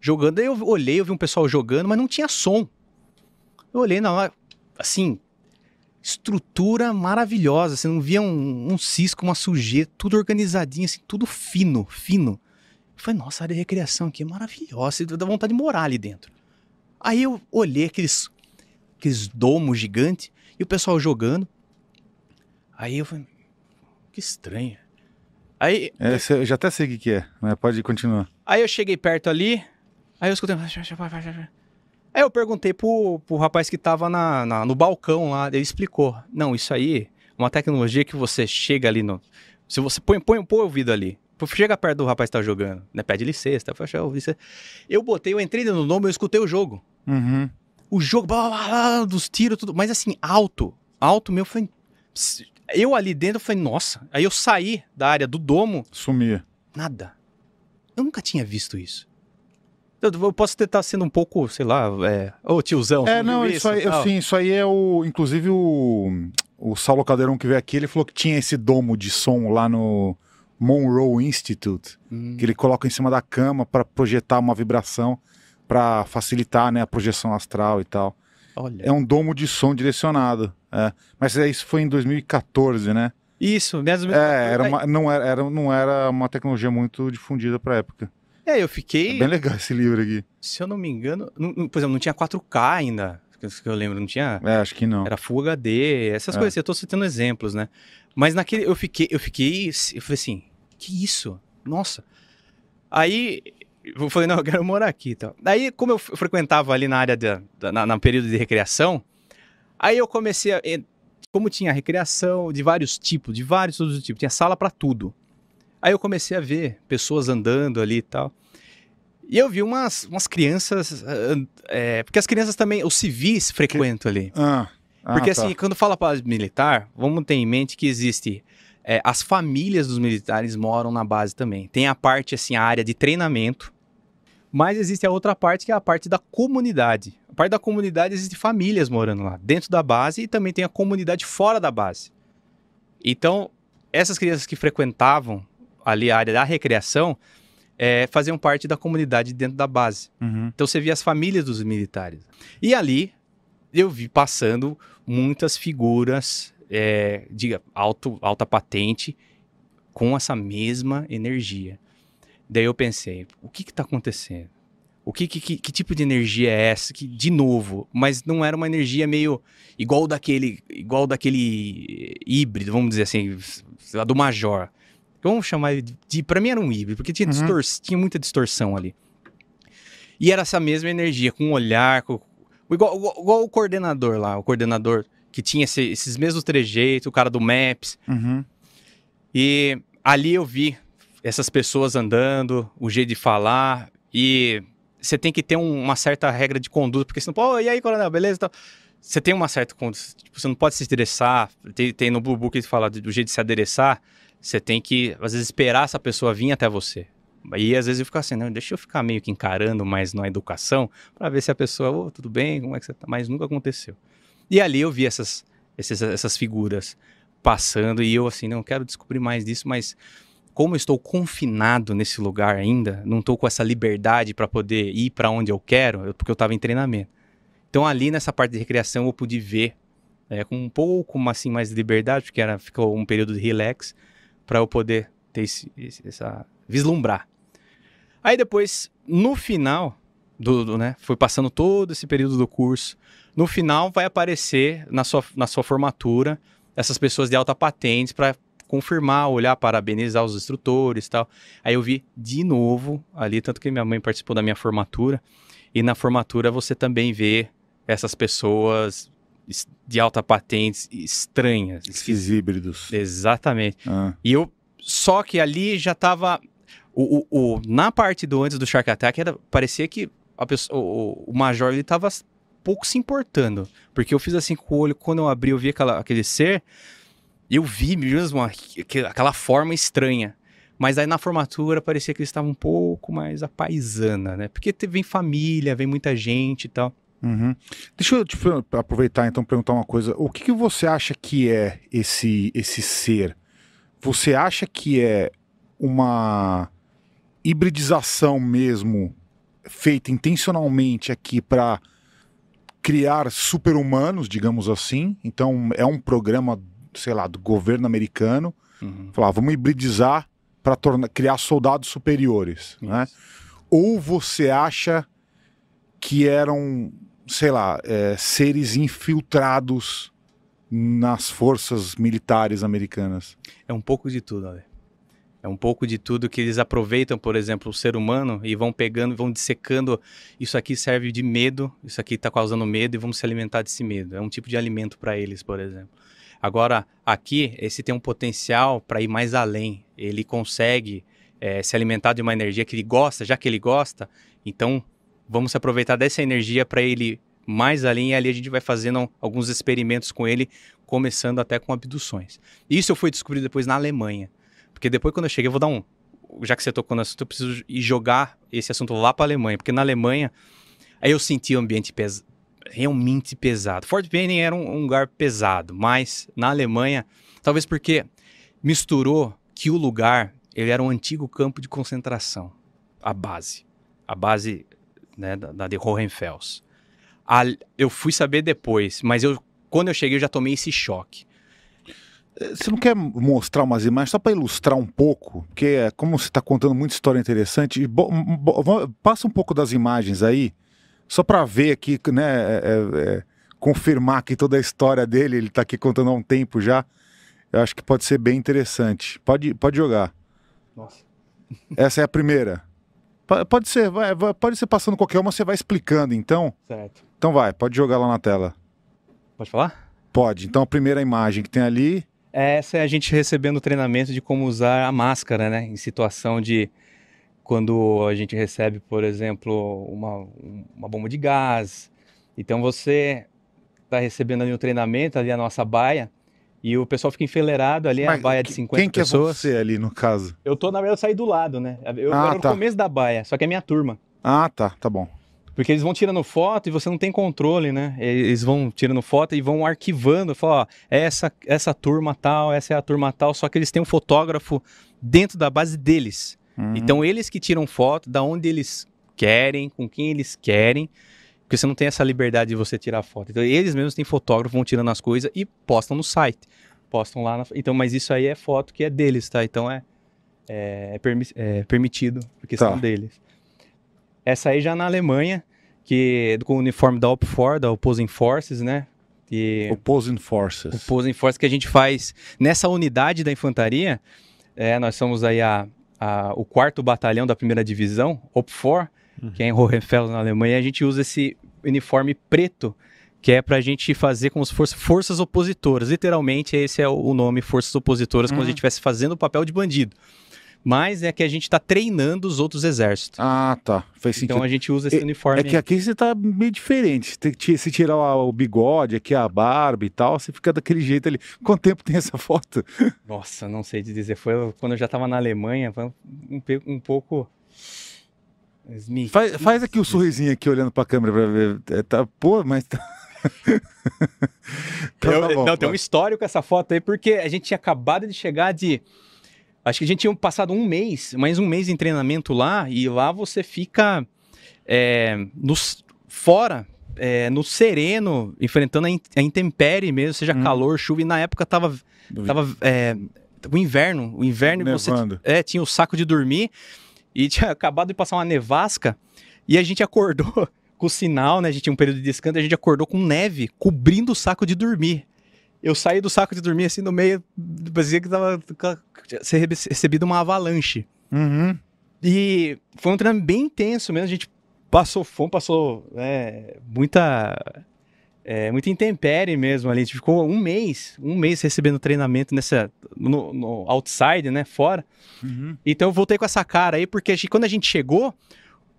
jogando. Aí eu olhei, eu vi um pessoal jogando, mas não tinha som. Eu olhei na hora, assim, estrutura maravilhosa. Você não via um, um cisco, uma sujeira, tudo organizadinho, assim, tudo fino, fino. Eu falei, nossa, a área de recreação aqui é maravilhosa, dá vontade de morar ali dentro. Aí eu olhei aqueles, aqueles domos gigantes e o pessoal jogando. Aí eu falei, que estranho. Aí É, eu já até sei o que, que é, mas pode continuar. Aí eu cheguei perto ali, aí eu escutei. Aí eu perguntei pro, pro rapaz que tava na, na- no balcão lá, ele explicou. Não, isso aí é uma tecnologia que você chega ali no. Se você põe, põe, põe o ouvido ali. Chega perto do rapaz que tá jogando, né? Pede licença, tá? "Ah, licença." Eu botei, eu entrei no nome, eu escutei o jogo. Uhum. O jogo, blá, blá, blá, dos tiros, tudo. Mas assim, alto. Alto meu, eu. "Ps-" Eu ali dentro, eu falei, nossa. Aí eu saí da área do domo, Sumia. nada. Eu nunca tinha visto isso. Eu, eu posso estar sendo um pouco, sei lá, é. Ô tiozão. É, não, isso aí, Tal. assim, isso aí é o. Inclusive o. O Saulo Caldeirão que veio aqui, ele falou que tinha esse domo de som lá no Monroe Institute, Hum. que ele coloca em cima da cama para projetar uma vibração para facilitar né, a projeção astral e tal. Olha. É um domo de som direcionado. é. Mas é, isso foi em 2014, né? Isso, mesmo. É, era uma, não, era, era- não era uma tecnologia muito difundida pra época. É, eu É fiquei. bem legal esse livro aqui. Se eu não me engano. não- por exemplo, não tinha 4K ainda. Que eu lembro, não tinha. É, acho que não. Era Full HD, essas É. coisas. Eu tô citando exemplos, né? Mas naquele. Eu fiquei. Eu fiquei. Eu falei assim, que isso? Nossa. Aí. Eu falei, não, eu quero morar aqui e tal. Aí, como eu frequentava ali na área da, da- na, na período de recreação, aí eu comecei a. Como tinha recreação de vários tipos, de vários todos os tipos, tinha sala pra tudo. Aí eu comecei a ver pessoas andando ali e tal. E eu vi umas, umas crianças. ah, an- é, porque as crianças também, os civis frequentam ali. Ah, ah, Porque tá. assim, quando fala para militar, vamos ter em mente que existe é, as famílias dos militares moram na base também. Tem a parte assim, a área de treinamento, mas existe a outra parte que é a parte da comunidade. A parte da comunidade existe famílias morando lá, dentro da base e também tem a comunidade fora da base. Então, essas crianças que frequentavam ali a área da recreação é, faziam parte da comunidade dentro da base. Uhum. Então você via as famílias dos militares. E ali eu vi passando muitas figuras é, de alto, alta patente com essa mesma energia. Daí eu pensei, o que está acontecendo? O que, que, que, que tipo de energia é essa? Que, de novo, mas não era uma energia meio igual daquele, igual daquele híbrido, vamos dizer assim, lá, do Major. Vamos chamar de, de para mim era um híbrido, porque tinha, Uhum. distor- tinha muita distorção ali. E era essa mesma energia, com um olhar, com, igual, igual, igual o coordenador lá, o coordenador que tinha esse- esses mesmos trejeitos, o cara do Maps. Uhum. E ali eu vi essas pessoas andando, o jeito de falar, e você tem que ter um- uma certa regra de conduta, porque senão, pô, e aí, coronel, beleza? e tal. Você tem uma certa conduta, tipo, você não pode se estressar, tem, tem no Blue Book que fala do jeito de se adereçar, você tem que, às vezes, esperar essa pessoa vir até você. E às vezes eu fico assim, não, deixa eu ficar meio que encarando mais na educação, pra ver se a pessoa, ô, tudo bem, como é que você tá? Mas nunca aconteceu. E ali eu vi essas, esses- essas figuras passando e eu assim, não quero descobrir mais disso, mas como eu estou confinado nesse lugar ainda, não estou com essa liberdade para poder ir para onde eu quero, porque eu estava em treinamento. Então ali nessa parte de recreação eu pude ver é, com um pouco assim mais de liberdade, porque era ficou um período de relax para eu poder ter esse, essa vislumbrar. Aí depois no final do, do, né, foi passando todo esse período do curso. No final vai aparecer na sua, na sua formatura essas pessoas de alta patente para confirmar, olhar, parabenizar os instrutores e tal. Aí eu vi de novo ali, tanto que minha mãe participou da minha formatura, e na formatura você também vê essas pessoas es- de alta patente estranhas. Esses híbridos. Exatamente. Ah. E eu. Só que ali já tava. O, o, o- na parte do antes do Shark Attack, era, parecia que a pessoa, o, o Major ele tava pouco se importando. Porque eu fiz assim com o olho, quando eu abri, eu vi aquela, aquele ser. Eu vi mesmo aque- aquela forma estranha. Mas aí na formatura parecia que eles estavam um pouco mais apaisana, né? Porque vem família, vem muita gente e tal. Uhum. Deixa eu tipo, aproveitar então perguntar uma coisa. O que, que você acha que é esse, esse ser? Você acha que é uma hibridização mesmo feita intencionalmente aqui para criar super-humanos, digamos assim? Então é um programa, sei lá, do governo americano. Uhum. Falar, vamos hibridizar para criar soldados superiores, né? Ou você acha que eram, sei lá, é, seres infiltrados nas forças militares americanas? É um pouco de tudo, olha. É um pouco de tudo que eles aproveitam, por exemplo, o ser humano e vão pegando, vão dissecando. Isso aqui serve de medo, isso aqui está causando medo e vamos se alimentar desse medo. É um tipo de alimento para eles, por exemplo. Agora, aqui, esse tem um potencial para ir mais além. Ele consegue é, se alimentar de uma energia que ele gosta, já que ele gosta, então vamos se aproveitar dessa energia para ele mais além e ali a gente vai fazendo alguns experimentos com ele, começando até com abduções. Isso eu fui descobrir depois na Alemanha. Porque depois, quando eu cheguei, eu vou dar um. Já que você tocou no assunto, eu preciso ir jogar esse assunto lá para a Alemanha. Porque na Alemanha, aí eu senti o ambiente pes... realmente pesado. Fort Benning era um, um lugar pesado, mas na Alemanha, talvez porque misturou que o lugar ele era um antigo campo de concentração, a base, a base né, da, da de Hohenfels. A, eu fui saber depois, mas eu, quando eu cheguei eu já tomei esse choque. Você não quer mostrar umas imagens só para ilustrar um pouco? Porque é como você está contando muita história interessante, passa um pouco das imagens aí, só para ver aqui, né? é- é- confirmar que toda a história dele, ele está aqui contando há um tempo já. Eu acho que pode ser bem interessante. Pode, pode jogar. Nossa. Essa é a primeira. Po- Pode ser, vai, pode ser passando qualquer uma, você vai explicando. Então, Certo. então vai, pode jogar lá na tela. Pode falar? Pode. Então a primeira imagem que tem ali. Essa é a gente recebendo treinamento de como usar a máscara, né? Em situação de quando a gente recebe, por exemplo, uma, uma bomba de gás. Então você está recebendo ali um treinamento, ali a nossa baia, e o pessoal fica enfileirado ali, a Mas baia de que- 50 Quem que pessoas. é você ali no caso? Eu tô, na verdade, eu saí do lado, né? Eu Ah, era tá. no começo da baia, só que é minha turma. Ah, tá, tá bom. Porque eles vão tirando foto e você não tem controle, né? Eles vão tirando foto e vão arquivando. Falam, ó, essa, essa turma tal, essa é a turma tal. Só que eles têm um fotógrafo dentro da base deles. Uhum. Então eles que tiram foto da onde eles querem, com quem eles querem. Porque você não tem essa liberdade de você tirar foto. Então eles mesmos têm fotógrafo, vão tirando as coisas e postam no site. Postam lá. na- Então, mas isso aí é foto que é deles, tá? Então é, é, é permi- é permitido, porque Tá. são deles. Essa aí já na Alemanha, que com o uniforme da OP4, da Opposing Forces, né? E Opposing Forces. Opposing Forces que a gente faz nessa unidade da infantaria. É, nós somos aí a, a- o quarto batalhão da primeira divisão, OP4, que é em Hohenfels, na Alemanha. A gente usa esse uniforme preto, que é pra gente fazer como se fosse forças opositoras. Literalmente, esse é o nome, forças opositoras, como se a gente estivesse fazendo o papel de bandido. Mas é que a gente está treinando os outros exércitos. Ah, tá. Faz sentido. Então a gente usa esse uniforme. É que aqui você tá meio diferente. Se tirar o bigode, aqui a barba e tal, você fica daquele jeito ali. Quanto tempo tem essa foto? Nossa, não sei te dizer. Foi quando eu já estava na Alemanha, foi um, um pouco. Smith. Faz, faz aqui o sorrisinho aqui olhando pra câmera pra ver. É, tá, pô, mas tá. Então Eu- tá bom, não, tem um histórico com essa foto aí, porque a gente tinha acabado de chegar de. Acho que a gente tinha passado um mês, mais um mês em treinamento lá, e lá você fica é, nos- fora, é, no sereno, enfrentando a, in- a intempérie mesmo, seja Hum. calor, chuva, e na época tava, tava é, o inverno, o inverno e você Nevando. é, tinha o saco de dormir e tinha acabado de passar uma nevasca e a gente acordou com o sinal, né? A gente tinha um período de descanso, a gente acordou com neve cobrindo o saco de dormir. Eu saí do saco de dormir assim no meio, parecia que tava ser recebido uma avalanche. Uhum. E foi um treinamento bem intenso mesmo. A gente passou fome, passou é, muita. É, muita intempérie mesmo ali. A gente ficou um mês, um mês recebendo treinamento nessa, no, no outside, né? Fora. Uhum. Então eu voltei com essa cara aí, porque a gente- quando a gente chegou,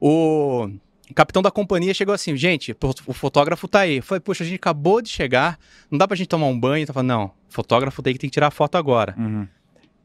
o capitão da companhia chegou assim, gente, o fotógrafo tá aí. Eu falei, poxa, a gente acabou de chegar, não dá pra gente tomar um banho. Falando, não, o fotógrafo tem que, tem que tirar a foto agora. Uhum.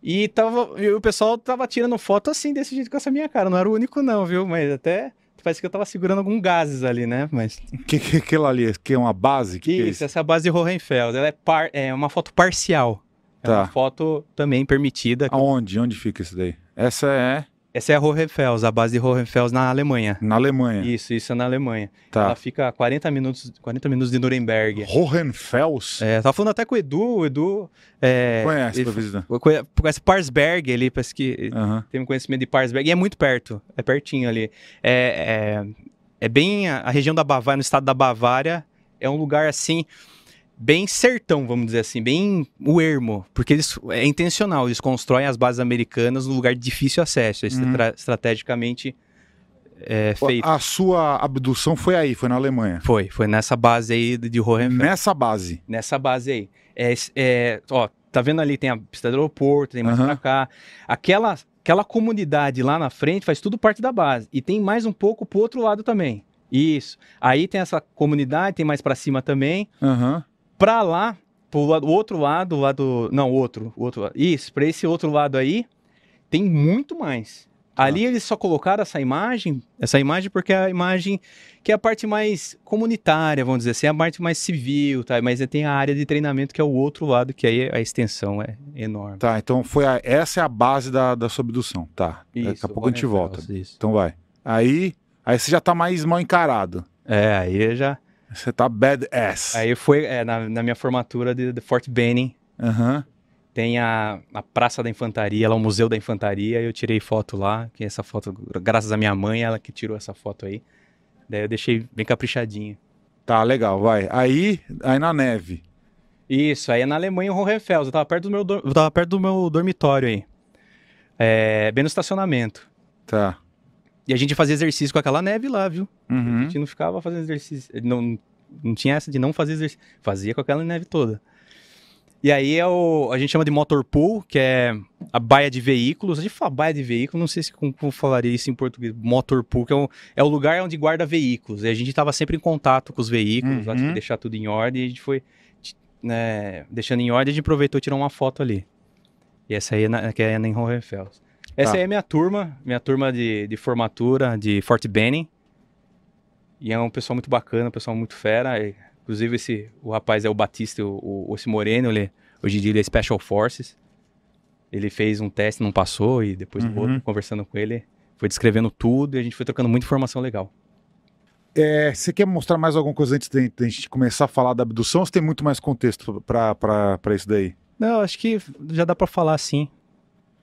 E, tava, e o pessoal tava tirando foto assim, desse jeito com essa minha cara. Não era o único, não, viu? Mas até parece que eu tava segurando algum gases ali, né? Mas. Que, que, aquilo ali, que é uma base? Que que é isso, essa é a base de Hohenfeld. Ela é, par, é uma foto parcial. É Tá. uma foto também permitida. Aonde? Onde fica isso daí? Essa é Essa é a Hohenfels, a base de Hohenfels na Alemanha. na Alemanha. Isso, isso é na Alemanha. Tá. Ela fica a 40 minutos, 40 minutos de Nuremberg. Hohenfels? É, tava falando até com o Edu, o Edu. É, Conhece ele visitar. conhe- Conhece Parsberg, ele parece que tem um conhecimento de Parsberg. E é muito perto, é pertinho ali. É, é, é bem a, a região da Bavária, no estado da Bavária, é um lugar assim bem sertão, vamos dizer assim, bem o ermo, porque eles é intencional, eles constroem as bases americanas num lugar de difícil acesso, é estra- estrategicamente é, feito. A sua abdução foi aí, foi na Alemanha. Foi, foi nessa base aí de Hohenfels. Nessa base. nessa base aí. É, é, ó, tá vendo ali, tem a pista do aeroporto, tem mais Aham. pra cá. Aquela, aquela comunidade lá na frente faz tudo parte da base. E tem mais um pouco pro outro lado também. Isso. Aí tem essa comunidade, tem mais pra cima também. Aham. Pra lá, pro lado, o outro lado, o lado. Não, outro, outro lado. Isso, pra esse outro lado aí, tem muito mais. Ali eles só colocaram essa imagem, essa imagem porque é a imagem que é a parte mais comunitária, vamos dizer assim, é a parte mais civil, tá? Mas tem a área de treinamento que é o outro lado, que aí a extensão é enorme. Tá, então foi a- essa é a base da, da sua abdução. Tá. Daqui Isso, a pouco a gente volta. Isso. Então vai. Aí, aí você já tá mais mal encarado. É, aí já. Você tá badass. Aí foi é, na, na minha formatura de, de Fort Benning. Aham. Tem a, a Praça da Infantaria, lá o Museu da Infantaria, eu tirei foto lá, que essa foto, graças à minha mãe, ela que tirou essa foto aí. Daí eu deixei bem caprichadinho. Tá, legal, vai. Aí, aí na neve. Isso, aí é na Alemanha, em Hohenfels, eu tava perto do meu, dor- eu tava perto do meu dormitório aí. É, bem no estacionamento. Tá. E a gente fazia exercício com aquela neve lá, viu? A Uhum. gente não ficava fazendo exercício, não, não tinha essa de não fazer exercício, fazia com aquela neve toda. E aí é o, a gente chama de motor pool, que é a baia de veículos. A gente fala baia de veículo, não sei se como, como falaria isso em português. Motor pool, que é, um- é o lugar onde guarda veículos. E a gente estava sempre em contato com os veículos, lá, Uhum. tinha que deixar tudo em ordem. E a gente foi né, deixando em ordem, a gente aproveitou e tirou uma foto ali. E essa aí é, na, que é em Hohenfels. Essa Tá. aí é minha turma, minha turma de, de formatura de Fort Benning. E é um pessoal muito bacana, um pessoal muito fera. E, inclusive, esse, o rapaz é o Batista, o, o, esse Moreno, ele, hoje em dia ele é Special Forces. Ele fez um teste, não passou, e depois Uhum. outro, conversando com ele, foi descrevendo tudo e a gente foi trocando muita informação legal. É, você quer mostrar mais alguma coisa antes de, de a gente começar a falar da abdução ou você tem muito mais contexto pra isso daí? Não, acho que já dá pra falar sim.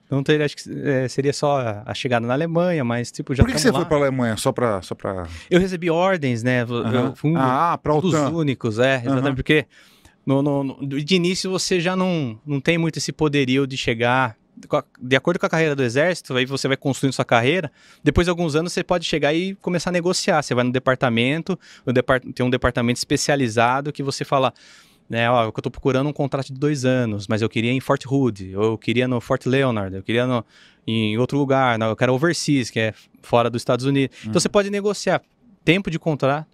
Não teria, acho que é, seria só a- a chegada na Alemanha, mas tipo, já Por que, você tamo foi lá. pra Alemanha? Só pra. Só pra... Eu recebi ordens, né? Eu Aham. fui um, Ah, um dos OTAN. únicos, é, exatamente, Aham. porque no, no- no- de início você já não, não tem muito esse poderio de chegar. a- De acordo com a carreira do exército, aí você vai construindo sua carreira. Depois de alguns anos, você pode chegar e começar a negociar. Você vai no departamento, depart- tem um departamento especializado que você fala, né, ó, eu tô procurando um contrato de dois anos, mas eu queria em Fort Hood, ou eu queria no Fort Leonard, eu queria no, em outro lugar, não, eu quero overseas, que é fora dos Estados Unidos. Então você pode negociar tempo de contrato,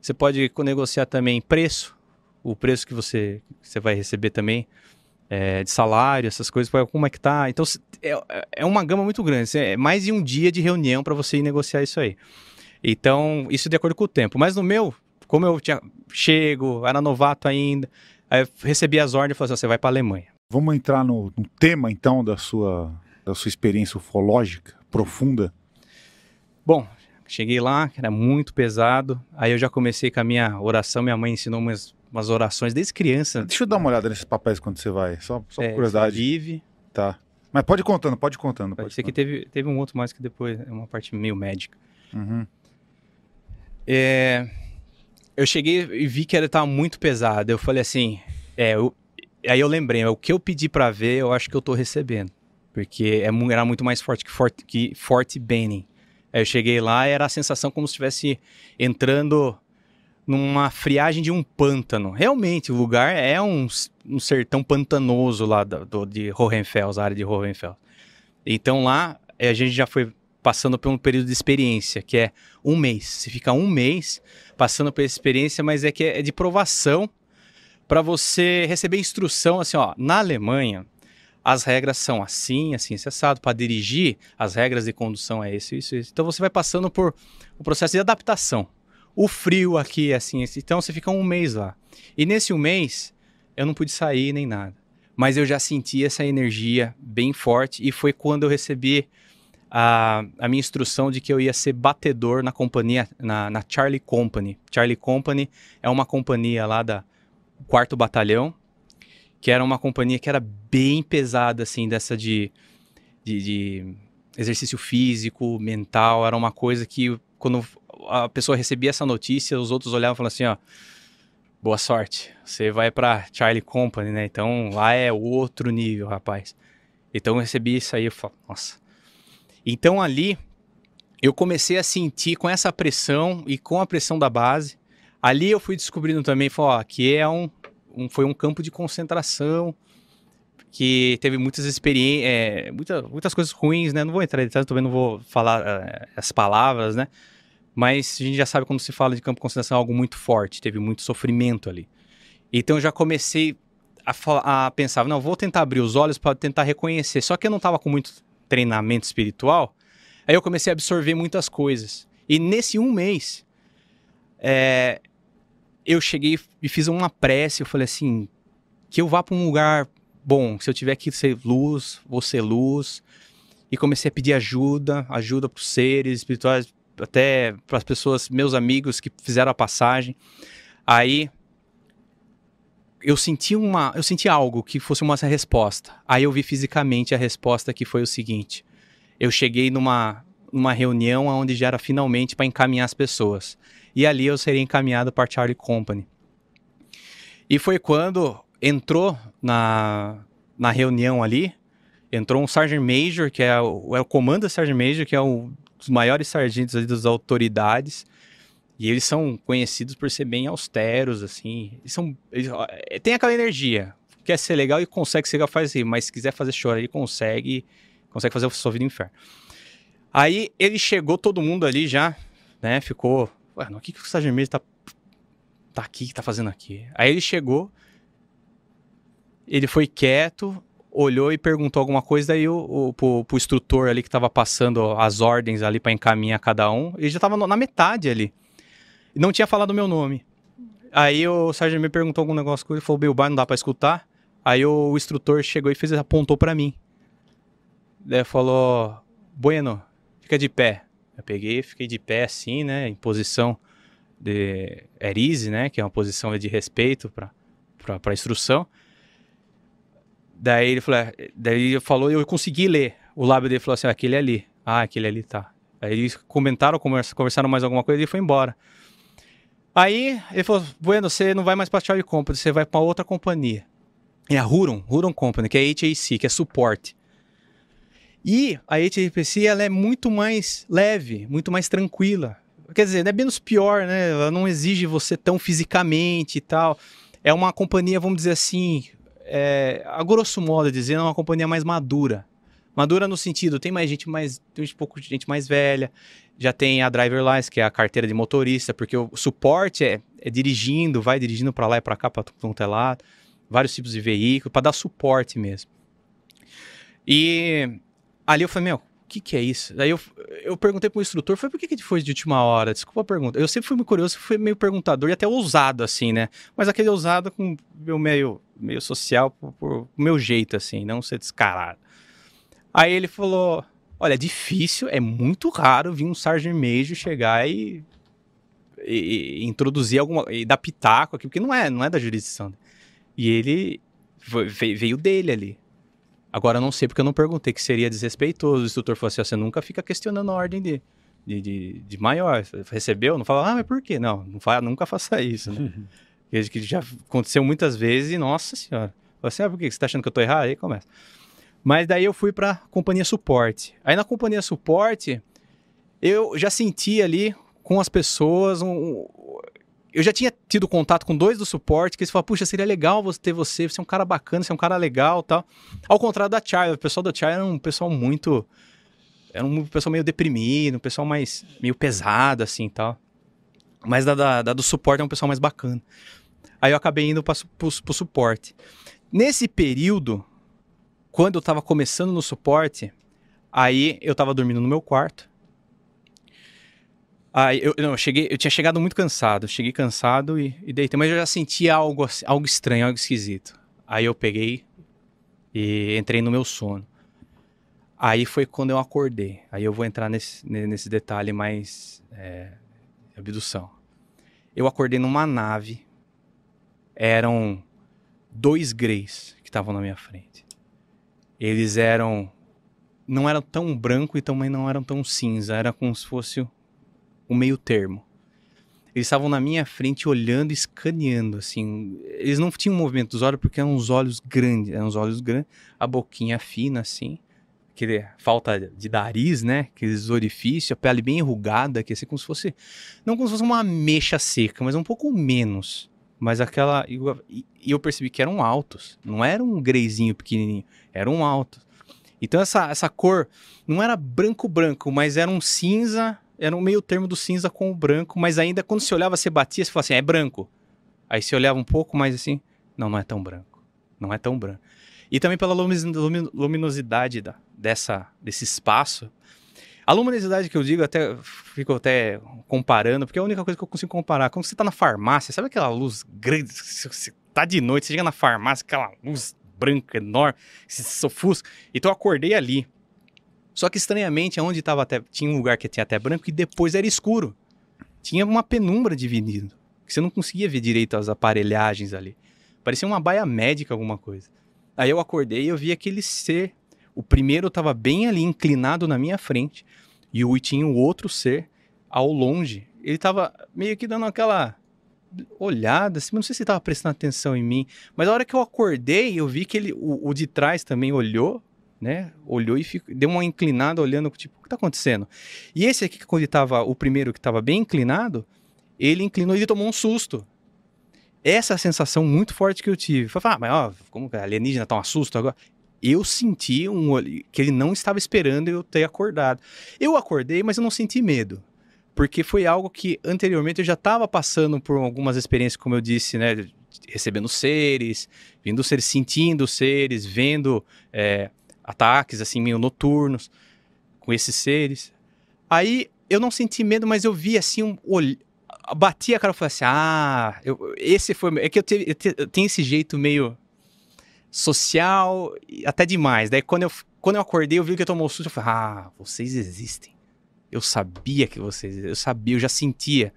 você pode negociar também preço, o preço que você, que você vai receber também, é, de salário, essas coisas, como é que tá. Então é, é uma gama muito grande, cê- é mais de um dia de reunião para você ir negociar isso aí. Então, isso de acordo com o tempo. Mas no meu, como eu tinha, chego, era novato ainda, aí eu recebi as ordens e falei assim, você vai para Alemanha. Vamos entrar no, no tema, então, da sua, da sua experiência ufológica profunda. Bom, cheguei lá, era muito pesado. Aí eu já comecei com a minha oração. Minha mãe ensinou umas, umas orações desde criança. Deixa eu dar uma olhada nesses papéis quando você vai. Só, só por É, curiosidade. Vive. Tá. Mas pode ir contando, pode ir contando. Pode Pode ser que ir teve, teve um outro mais que depois, é uma parte meio médica. contando. Uhum. É, eu cheguei e vi que ele tava muito pesado. Eu falei assim, é, eu- aí eu lembrei, o que eu pedi pra ver, eu acho que eu tô recebendo. Porque é era muito mais forte que Fort, que Benning. Aí eu cheguei lá e era a sensação como se estivesse entrando numa friagem de um pântano. Realmente, o lugar é um, um sertão pantanoso lá da- do, de Hohenfels, a área de Hohenfels. Então lá, eh, a gente já foi passando por um período de experiência, que é um mês. Você fica um mês passando por essa experiência, mas é que é de provação para você receber instrução assim, ó, na Alemanha as regras são assim, assim, acessado. Para dirigir, as regras de condução é isso, isso, isso. Então você vai passando por o processo de adaptação. O frio aqui é assim, assim. Então você fica um mês lá. E nesse um mês, eu não pude sair nem nada. Mas eu já senti essa energia bem forte e foi quando eu recebi a, a minha instrução de que eu ia ser batedor na companhia, na, na Charlie Company. Charlie Company é uma companhia lá da quarto batalhão, que era uma companhia que era bem pesada, assim, dessa de, de, de exercício físico, mental, era uma coisa que quando a pessoa recebia essa notícia, os outros olhavam e falavam assim, ó, boa sorte. Você vai pra Charlie Company, né? Então lá é outro nível, rapaz. Então eu recebi isso aí, eu falo, nossa. Então ali eu comecei a sentir com essa pressão e com a pressão da base. Ali eu fui descobrindo também, que é um, um, foi um campo de concentração que teve muitas experiências, é, muita, muitas coisas ruins, né? Não vou entrar em detalhes, também não vou falar é, as palavras, né? Mas a gente já sabe quando se fala de campo de concentração é algo muito forte, teve muito sofrimento ali. Então eu já comecei a, a pensar, não, vou tentar abrir os olhos para tentar reconhecer. Só que eu não estava com muito treinamento espiritual, aí eu comecei a absorver muitas coisas. E nesse um mês, é, eu cheguei e fiz uma prece, eu falei assim, que eu vá para um lugar bom, se eu tiver que ser luz, vou ser luz. E comecei a pedir ajuda, ajuda para os seres espirituais, até para as pessoas, meus amigos que fizeram a passagem. Aí eu senti uma, eu senti algo que fosse uma resposta. Aí eu vi fisicamente a resposta que foi o seguinte: eu cheguei numa numa reunião onde já era finalmente para encaminhar as pessoas. E ali eu seria encaminhado para Charlie Company. E foi quando entrou na, na reunião ali, entrou um Sergeant Major, que é o, é o comando Sergeant Major, que é um dos maiores sargentos ali das autoridades. E eles são conhecidos por ser bem austeros, assim. Eles são. Eles, é, tem aquela energia. Quer ser legal e consegue ser legal, faz. Mas se quiser fazer chorar, ele consegue. Consegue fazer a sua vida no inferno. Aí ele chegou, todo mundo ali já, né? Ficou. Ué, o que, que o Sargent Major tá, tá aqui, tá fazendo aqui? Aí ele chegou. Ele foi quieto, olhou e perguntou alguma coisa, daí o, o pro, pro instrutor ali que estava passando as ordens ali para encaminhar cada um, ele já estava na metade ali. Não tinha falado o meu nome. Aí o sargento me perguntou algum negócio ele, falou, Bilbar, não dá para escutar. Aí o, o instrutor chegou e fez, apontou para mim. Daí falou, Bueno, fica de pé. Eu peguei, fiquei de pé assim, né, em posição de erise, né, que é uma posição de respeito para para instrução. Daí ele falou, é, daí ele falou, eu consegui ler. O lábio dele falou assim, ah, aquele ali. Ah, aquele ali tá. Aí eles comentaram, conversaram mais alguma coisa e foi embora. Aí ele falou, Bueno, você não vai mais para a Charlie Company, você vai para outra companhia. É a Huron, Huron Company, que é HAC, que é suporte. E a HAC, ela é muito mais leve, muito mais tranquila. Quer dizer, é menos pior, né? Ela não exige você tão fisicamente e tal. É uma companhia, vamos dizer assim, é, a grosso modo dizendo, é uma companhia mais madura. Madura no sentido, tem mais gente mais, tem um pouco de gente mais velha, já tem a driver license, que é a carteira de motorista, porque o suporte é, é dirigindo, vai dirigindo para lá e para cá, para todo é lado, vários tipos de veículo, para dar suporte mesmo. E ali eu falei, meu, o que, que é isso? Daí eu, eu perguntei pro instrutor, foi por que, que foi de última hora? Desculpa a pergunta. Eu sempre fui muito curioso, fui meio perguntador e até ousado, assim, né? Mas aquele ousado com meu meio, meio social, por, por meu jeito, assim, não ser descarado. Aí ele falou: Olha, é difícil, é muito raro vir um Sargent Major chegar e, e, e, introduzir alguma. e dar pitaco aqui, porque não é, não é da jurisdição. E ele veio dele ali. Agora eu não sei porque eu não perguntei, que seria desrespeitoso. O instrutor falou assim: você nunca fica questionando a ordem de, de, de, de maior. Recebeu? Não fala, ah, mas por quê? Não, não fa nunca faça isso, né? que já aconteceu muitas vezes e, nossa senhora. Falei assim, ah, por quê? Você tá achando que eu tô errado? Aí começa. Mas daí eu fui pra companhia suporte. Aí na companhia suporte, eu já senti ali com as pessoas um, eu já tinha tido contato com dois do suporte que eles falaram, puxa, seria legal você ter você, você é um cara bacana, você é um cara legal tal. Ao contrário da Chai, o pessoal da Chai era um pessoal muito. Era um pessoal meio deprimido, um pessoal mais. meio pesado, assim tal. Mas da, da, da do suporte é um pessoal mais bacana. Aí eu acabei indo para o suporte. Nesse período, quando eu estava começando no suporte, aí eu estava dormindo no meu quarto. Aí eu, não, eu cheguei, eu tinha chegado muito cansado, cheguei cansado e, e deitei, mas eu já sentia algo, algo estranho, algo esquisito. Aí eu peguei e entrei no meu sono. Aí foi quando eu acordei. Aí eu vou entrar nesse, nesse detalhe mais é, abdução. Eu acordei numa nave. Eram dois greys que estavam na minha frente. Eles eram não eram tão branco e também não eram tão cinza. Era como se fosse um meio termo. Eles estavam na minha frente olhando, escaneando, assim. Eles não tinham movimento dos olhos porque eram uns olhos grandes, eram uns olhos grandes, a boquinha fina, assim. Aquele, falta de nariz, né? Aqueles orifícios, a pele bem enrugada, que assim, como se fosse. Não como se fosse uma mecha seca, mas um pouco menos. Mas aquela. E eu percebi que eram altos. Não era um greizinho pequenininho, eram altos. Então essa, essa cor não era branco-branco, mas era um cinza, era um meio termo do cinza com o branco, mas ainda quando você olhava, você batia, você falava assim, é branco. Aí você olhava um pouco mais assim, não, não é tão branco. Não é tão branco. E também pela luminosidade da, dessa, desse espaço. A luminosidade que eu digo, até fico até comparando, porque é a única coisa que eu consigo comparar. Quando você tá na farmácia, sabe aquela luz grande, você tá de noite, você chega na farmácia, aquela luz branca enorme, se sofusca. Então eu acordei ali. Só que estranhamente, onde tava até, tinha um lugar que tinha até branco e depois era escuro. Tinha uma penumbra dividindo, que você não conseguia ver direito as aparelhagens ali. Parecia uma baia médica, alguma coisa. Aí eu acordei e eu vi aquele ser. O primeiro estava bem ali inclinado na minha frente e o tinha o outro ser ao longe. Ele estava meio que dando aquela olhada, assim, não sei se estava prestando atenção em mim. Mas a hora que eu acordei, eu vi que ele, o, o de trás também olhou, né? Olhou e deu uma inclinada olhando, tipo, o que está acontecendo? E esse aqui, quando ele tava, o primeiro que estava bem inclinado, ele inclinou e tomou um susto. Essa é a sensação muito forte que eu tive. Falei, ah, mas ó, como que alienígena tá um assusto agora? Eu senti um que ele não estava esperando eu ter acordado. Eu acordei, mas eu não senti medo. Porque foi algo que anteriormente eu já estava passando por algumas experiências, como eu disse, né? Recebendo seres, vindo seres, sentindo seres, vendo é, ataques assim meio noturnos com esses seres. Aí eu não senti medo, mas eu vi assim um olh... bati a cara e falei assim: "Ah, eu- esse foi, é que eu, te- eu te- eu tenho esse jeito meio social, até demais. Daí quando eu quando eu acordei, eu vi que eu tomou susto, eu falei: "Ah, vocês existem. Eu sabia que vocês, eu sabia, eu já sentia.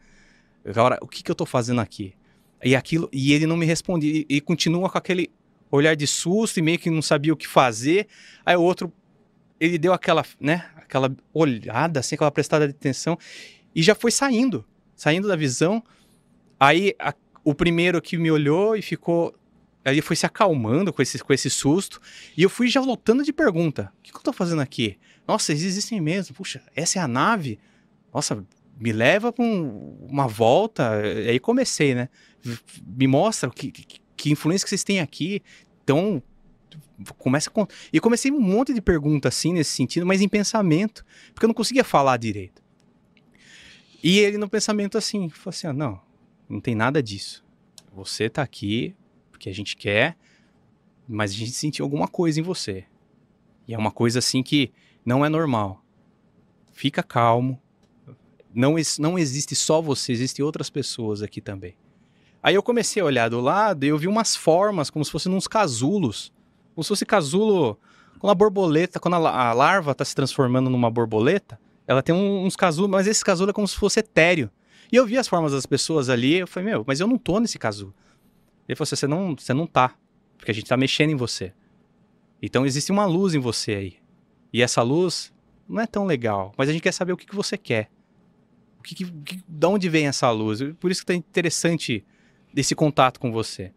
Agora, o que que eu tô fazendo aqui?" E aquilo, e ele não me respondia, e, e continua com aquele olhar de susto e meio que não sabia o que fazer. Aí o outro ele deu aquela, né, aquela olhada assim, aquela prestada de atenção e já foi saindo, saindo da visão. Aí a- o primeiro que me olhou e ficou Aí foi se acalmando com esse, com esse susto. E eu fui já lotando de pergunta. O que, que eu tô fazendo aqui? Nossa, eles existem mesmo. Puxa, essa é a nave? Nossa, me leva um- uma volta. Aí comecei, né? Me mostra que, que, que influência que vocês têm aqui. Então, começa com... E comecei um monte de perguntas assim, nesse sentido, mas em pensamento. Porque eu não conseguia falar direito. E ele no pensamento assim, falou assim, ah, não, não tem nada disso. Você tá aqui porque a gente quer, mas a gente sentiu alguma coisa em você. E é uma coisa assim que não é normal. Fica calmo. Não, não existe só você, existem outras pessoas aqui também. Aí eu comecei a olhar do lado e eu vi umas formas, como se fossem uns casulos. Como se fosse casulo. Quando a borboleta, quando a, la- a larva está se transformando numa borboleta, ela tem uns casulos, mas esse casulo é como se fosse etéreo. E eu vi as formas das pessoas ali, eu falei, meu, mas eu não tô nesse casulo. Ele falou assim, você não, você não tá, porque a gente tá mexendo em você. Então existe uma luz em você aí. E essa luz não é tão legal, mas a gente quer saber o que, que você quer. O que, que, onde vem essa luz? Por isso que tá interessante esse contato com você.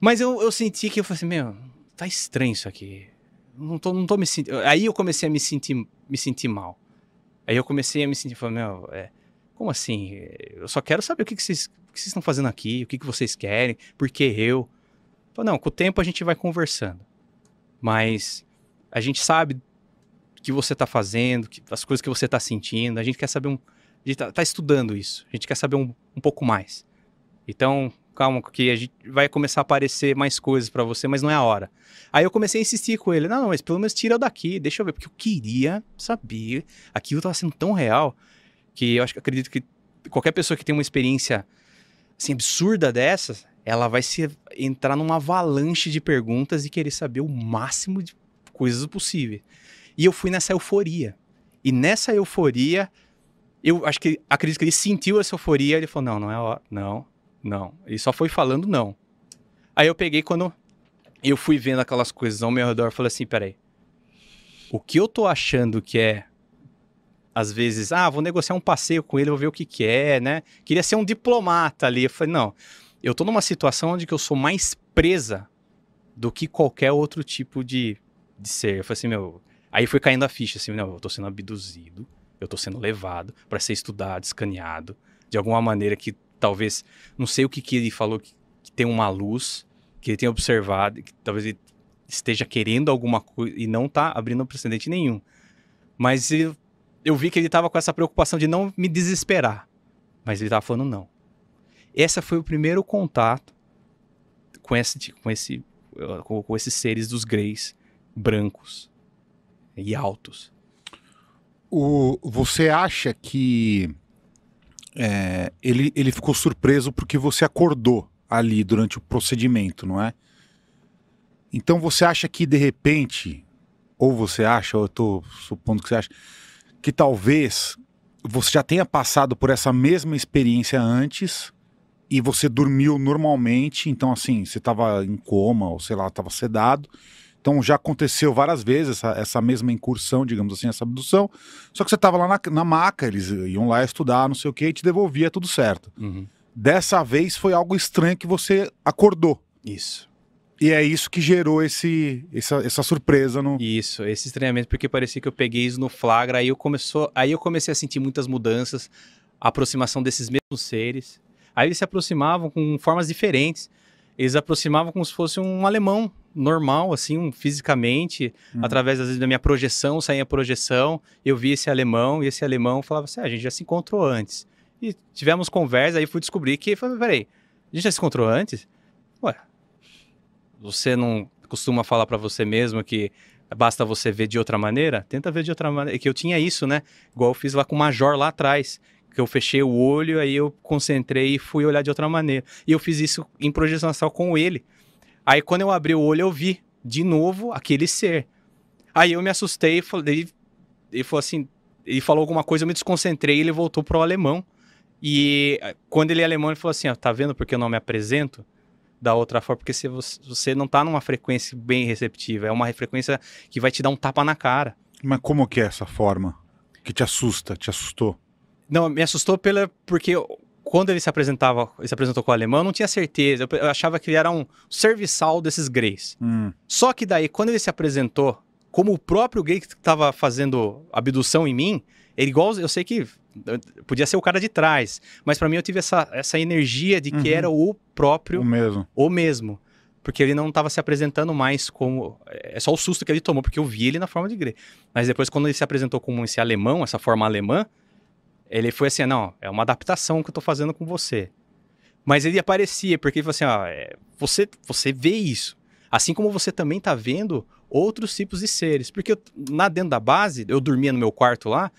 Mas eu, eu senti que eu falei assim, meu, tá estranho isso aqui. Não tô, não tô me sentindo. Aí eu comecei a me sentir, me sentir mal. Aí eu comecei a me sentir, falei, meu, é, como assim? Eu só quero saber o que, que vocês que vocês estão fazendo aqui, o que, que vocês querem, por que eu. Não, com o tempo a gente vai conversando. Mas a gente sabe o que você está fazendo, que- as coisas que você está sentindo, a gente quer saber um. A gente tá, tá estudando isso, a gente quer saber um, um pouco mais. Então, calma, que a gente vai começar a aparecer mais coisas para você, mas não é a hora. Aí eu comecei a insistir com ele, não, mas pelo menos tira daqui, deixa eu ver, porque eu queria saber. Aquilo estava sendo tão real que eu acho que acredito que qualquer pessoa que tem uma experiência assim, absurda dessas, ela vai se entrar numa avalanche de perguntas e querer saber o máximo de coisas possíveis. E eu fui nessa euforia. E nessa euforia, eu acho que acredito que ele sentiu essa euforia, ele falou: "Não, não é hora, não, não". Ele só foi falando não. Aí eu peguei quando eu fui vendo aquelas coisas ao meu redor, falei assim, peraí. O que eu tô achando que é às vezes, ah, vou negociar um passeio com ele, vou ver o que que é, né? Queria ser um diplomata ali. Eu falei, não, eu tô numa situação onde eu sou mais presa do que qualquer outro tipo de, de ser. Eu falei assim, meu... Aí foi caindo a ficha, assim, não, eu tô sendo abduzido, eu tô sendo levado para ser estudado, escaneado, de alguma maneira que talvez, não sei o que que ele falou, que, que tem uma luz, que ele tenha observado, que talvez ele esteja querendo alguma coisa e não tá abrindo precedente nenhum. Mas eu, eu vi que ele tava com essa preocupação de não me desesperar. Mas ele tava falando não. Esse foi o primeiro contato com esse com esse com, com esses seres dos greys brancos e altos. O, você acha que é, ele, ele ficou surpreso porque você acordou ali durante o procedimento, não é? Então você acha que de repente, ou você acha, ou eu estou supondo que você acha, que talvez você já tenha passado por essa mesma experiência antes e você dormiu normalmente, então assim, você estava em coma ou sei lá, estava sedado. Então já aconteceu várias vezes essa, essa, mesma incursão, digamos assim, essa abdução. Só que você estava lá na, na, maca, eles iam lá estudar, não sei o que, e te devolvia tudo certo. Uhum. Dessa vez foi algo estranho que você acordou. Isso. E é isso que gerou esse, essa, essa surpresa no. Isso, esse estranhamento, porque parecia que eu peguei isso no flagra, aí eu, começou, aí eu comecei a sentir muitas mudanças, a aproximação desses mesmos seres. Aí eles se aproximavam com formas diferentes. Eles aproximavam como se fosse um alemão normal, assim, um, fisicamente, Uhum. através às vezes da minha projeção, saía a projeção, eu vi esse alemão, e esse alemão falava assim: ah, a gente já se encontrou antes. E tivemos conversa, aí fui descobrir que, falei, peraí, a gente já se encontrou antes? Ué, você não costuma falar para você mesmo que basta você ver de outra maneira? Tenta ver de outra maneira. Que eu tinha isso, né? Igual eu fiz lá com o Major lá atrás. Que eu fechei o olho, aí eu concentrei e fui olhar de outra maneira. E eu fiz isso em projeção astral com ele. Aí quando eu abri o olho, eu vi de novo aquele ser. Aí eu me assustei e falei, ele, ele falou assim, ele falou alguma coisa, eu me desconcentrei e ele voltou pro alemão. E eh, quando ele é alemão, ele falou assim, ó, tá vendo porque eu não me apresento? Da outra forma, porque se você, você não tá numa frequência bem receptiva, é uma frequência que vai te dar um tapa na cara. Mas como que é essa forma? Que te assusta, te assustou? Não, me assustou pela porque quando ele se apresentava, ele se apresentou com o alemão, eu não tinha certeza. Eu, eu achava que ele era um serviçal desses greys. Hum. Só que daí, quando ele se apresentou como o próprio gay que estava fazendo abdução em mim, ele igual, eu sei que podia ser o cara de trás, mas para mim eu tive essa, essa energia de que Uhum. era o próprio O mesmo. o mesmo. Porque ele não estava se apresentando mais como. É só o susto que ele tomou, porque eu vi ele na forma de grey. Mas depois, quando ele se apresentou como esse alemão, essa forma alemã, ele foi assim: não, é uma adaptação que eu tô fazendo com você. Mas ele aparecia, porque ele falou assim: ó, é, você, você vê isso. Assim como você também tá vendo outros tipos de seres. Porque eu, lá dentro da base, eu dormia no meu quarto lá.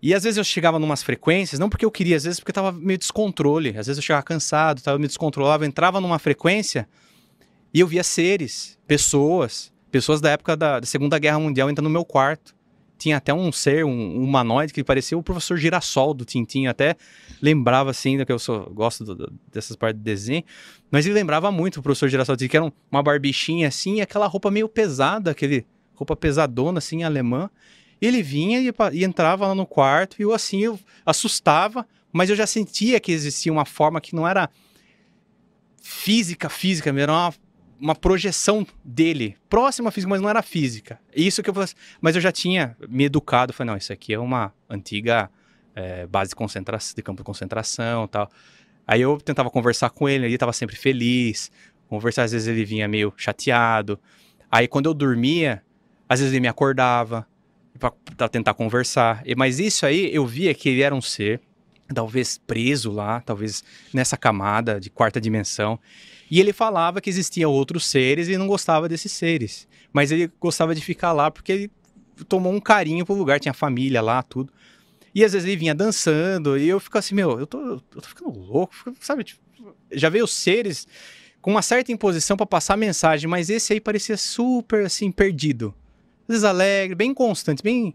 E às vezes eu chegava numas frequências, não porque eu queria, às vezes porque tava meio descontrole. Às vezes eu chegava cansado, tava me descontrolava, eu entrava numa frequência e eu via seres, pessoas, pessoas da época da, da Segunda Guerra Mundial entrando no meu quarto. Tinha até um ser, um, um humanoide que parecia o professor Girassol do Tintin. Eu até lembrava assim, que eu sou, gosto do- do- dessas partes de desenho, mas ele lembrava muito o professor Girassol do Tintin, que era um- uma barbichinha assim, e aquela roupa meio pesada, aquele roupa pesadona assim, alemã. Ele vinha e, e entrava lá no quarto e eu assim, eu assustava, mas eu já sentia que existia uma forma que não era física, física, era uma, uma projeção dele, próxima física, mas não era física. Isso que eu mas eu já tinha me educado, falei, não, isso aqui é uma antiga eh, base de, concentra de campo de concentração tal. Aí eu tentava conversar com ele, ele estava sempre feliz, conversar, às vezes ele vinha meio chateado. Aí quando eu dormia, às vezes ele me acordava para tentar conversar. Mas isso aí eu via que ele era um ser, talvez preso lá, talvez nessa camada de quarta dimensão. E ele falava que existiam outros seres e não gostava desses seres. Mas ele gostava de ficar lá porque ele tomou um carinho pro lugar, tinha família lá, tudo. E às vezes ele vinha dançando e eu ficava assim, meu, eu tô, eu tô ficando louco, sabe? Tipo, já veio seres com uma certa imposição para passar mensagem, mas esse aí parecia super assim perdido. Às vezes alegre, bem constante, bem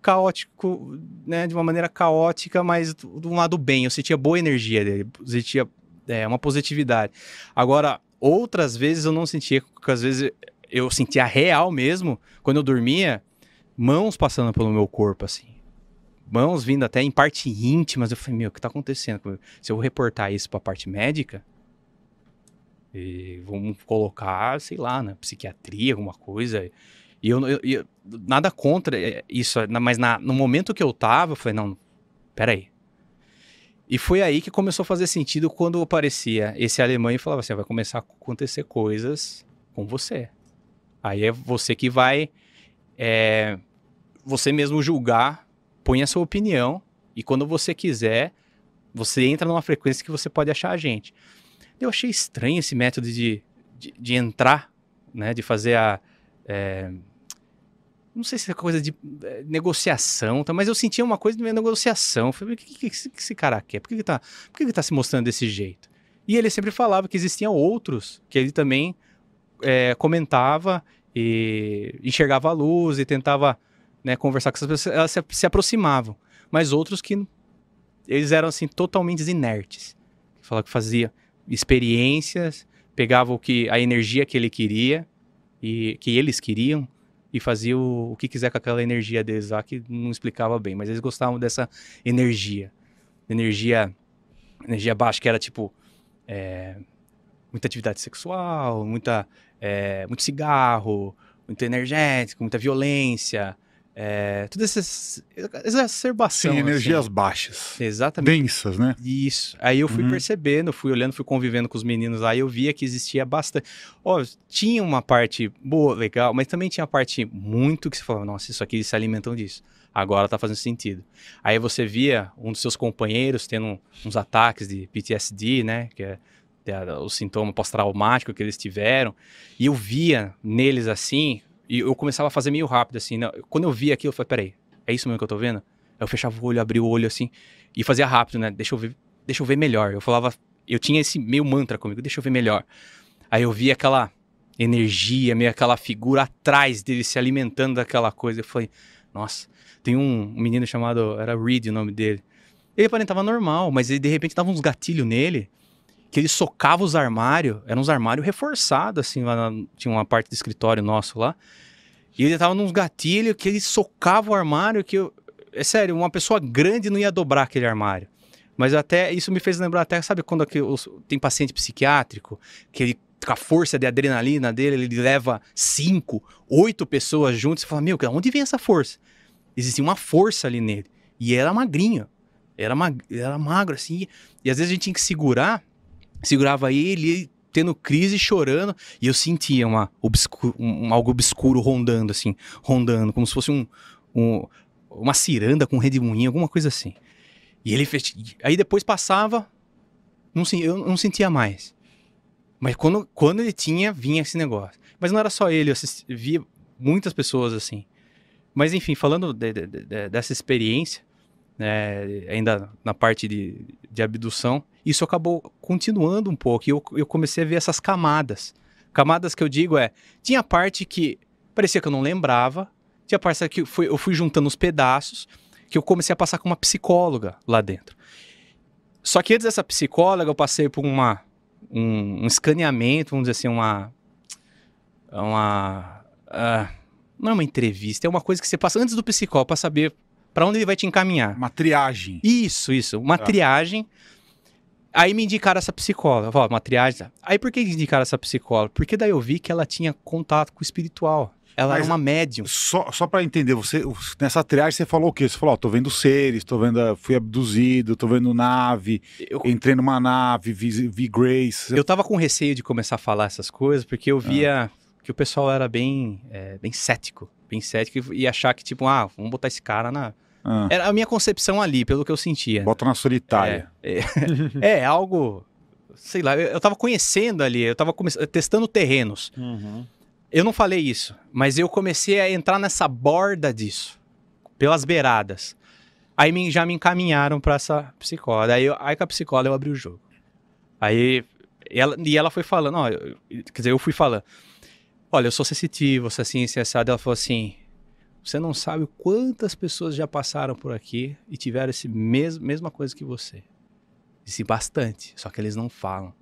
caótico, né, de uma maneira caótica, mas do, do lado bem. Eu sentia boa energia dele, sentia é, uma positividade. Agora, outras vezes eu não sentia, porque às vezes eu sentia real mesmo, quando eu dormia, mãos passando pelo meu corpo, assim. Mãos vindo até em parte íntimas. Eu falei, meu, o que tá acontecendo? comigo? Se eu reportar isso pra parte médica, e vamos colocar, sei lá, na psiquiatria, alguma coisa. E eu, eu- eu- nada contra é, isso, mas na- no momento que eu tava, eu falei, não, peraí. E foi aí que começou a fazer sentido quando aparecia esse alemão e falava assim, vai começar a acontecer coisas com você. Aí é você que vai, é, você mesmo julgar, põe a sua opinião, e quando você quiser, você entra numa frequência que você pode achar a gente. Eu achei estranho esse método de, de, de entrar, né, de fazer a... é, não sei se é coisa de é, negociação, tá? mas eu sentia uma coisa de negociação. Eu falei, o que, que, que esse- cara quer? Por que, que, tá, por que, que tá se mostrando desse jeito? E ele sempre falava que existiam outros que ele também é, comentava e enxergava a luz e tentava né, conversar com essas pessoas, elas se, se aproximavam. Mas outros que eles eram assim totalmente inertes. Falava que fazia experiências, pegava o que a energia que ele queria e que eles queriam e fazia o, o que quiser com aquela energia deles lá que não explicava bem, mas eles gostavam dessa energia, energia, energia baixa que era tipo é, muita atividade sexual, muita, é, muito cigarro, muito energético, muita violência, é, toda essa exacerbação. Sim, assim. energias baixas. Exatamente. Densas, né? Isso. Aí eu fui Uhum. percebendo, fui olhando, fui convivendo com os meninos lá e eu via que existia bastante. Ó, tinha uma parte boa, legal, mas também tinha a parte muito que você falava, nossa, isso aqui eles se alimentam disso. Agora tá fazendo sentido. Aí você via um dos seus companheiros tendo uns ataques de PTSD, né? Que é, é o sintoma pós-traumático que eles tiveram. E eu via neles assim, e eu começava a fazer meio rápido, assim. né? Quando eu via aquilo, eu falei, peraí, é isso mesmo que eu tô vendo? Eu fechava o olho, abria o olho assim, e fazia rápido, né? Deixa eu ver, deixa eu ver melhor. Eu falava, eu tinha esse meio mantra comigo, deixa eu ver melhor. Aí eu via aquela energia, meio aquela figura atrás dele se alimentando daquela coisa. Eu falei, nossa, tem um menino chamado, era Reed o nome dele. Ele aparentava normal, mas ele de repente dava uns gatilhos nele, que ele socava os armários, eram uns armários reforçados, assim, lá na- tinha uma parte do escritório nosso lá. E ele tava nos gatilhos que ele socava o armário, que eu, é sério, uma pessoa grande não ia dobrar aquele armário. Mas até isso me fez lembrar até, sabe quando aqui os- tem paciente psiquiátrico, que ele com a força de adrenalina dele, ele leva cinco, oito pessoas juntos, você fala, meu, de onde vem essa força? Existia uma força ali nele. E era magrinho. Era, mag era magro, assim. E às vezes a gente tinha que segurar, segurava ele, tendo crise, chorando, e eu sentia uma obscu- um, um algo obscuro rondando, assim, rondando, como se fosse um, um- uma ciranda com redemoinho, alguma coisa assim. E ele fez. Aí depois passava, não, eu não sentia mais. Mas quando, quando ele tinha, vinha esse negócio. Mas não era só ele, eu assisti- via muitas pessoas assim. Mas enfim, falando de- de- de- dessa experiência, né, ainda na parte de, de abdução, isso acabou continuando um pouco. E eu, eu comecei a ver essas camadas. Camadas que eu digo é: tinha parte que parecia que eu não lembrava, tinha parte que foi, eu fui juntando os pedaços, que eu comecei a passar com uma psicóloga lá dentro. Só que antes dessa psicóloga, eu passei por uma, um, um escaneamento, vamos dizer assim, uma. Uma. ah, não é uma entrevista, é uma coisa que você passa antes do psicólogo para saber para onde ele vai te encaminhar. Uma triagem. Isso, isso. Uma Tá. triagem. Aí me indicaram essa psicóloga. Ó, uma triagem. Aí por que indicaram essa psicóloga? Porque daí eu vi que ela tinha contato com o espiritual. Ela Mas- era uma médium. Só, só para entender, você nessa triagem você falou o quê? Você falou, ó, tô vendo seres, tô vendo, a- fui abduzido, tô vendo nave, Eu, entrei numa nave, vi, vi Grace. eu tava com receio de começar a falar essas coisas, porque eu via que o pessoal era bem, é, bem cético. Bem cético e achar que, tipo, ah, vamos botar esse cara na. Ah, Era a minha concepção ali, pelo que eu sentia. bota na solitária. É, é, é algo. Sei lá, eu, eu tava conhecendo ali, eu tava come- testando terrenos. Eu não falei isso, mas eu comecei a entrar nessa borda disso, pelas beiradas. Aí me- já me encaminharam pra essa psicóloga. Aí, eu- aí com a psicóloga eu abri o jogo. Aí ela, e ela foi falando, ó, eu- quer dizer, eu fui falando, olha, eu sou sensitivo, sou assim, assim, assado. Ela falou assim, você não sabe quantas pessoas já passaram por aqui e tiveram esse mes mesma coisa que você. Disse bastante, só que eles não falam.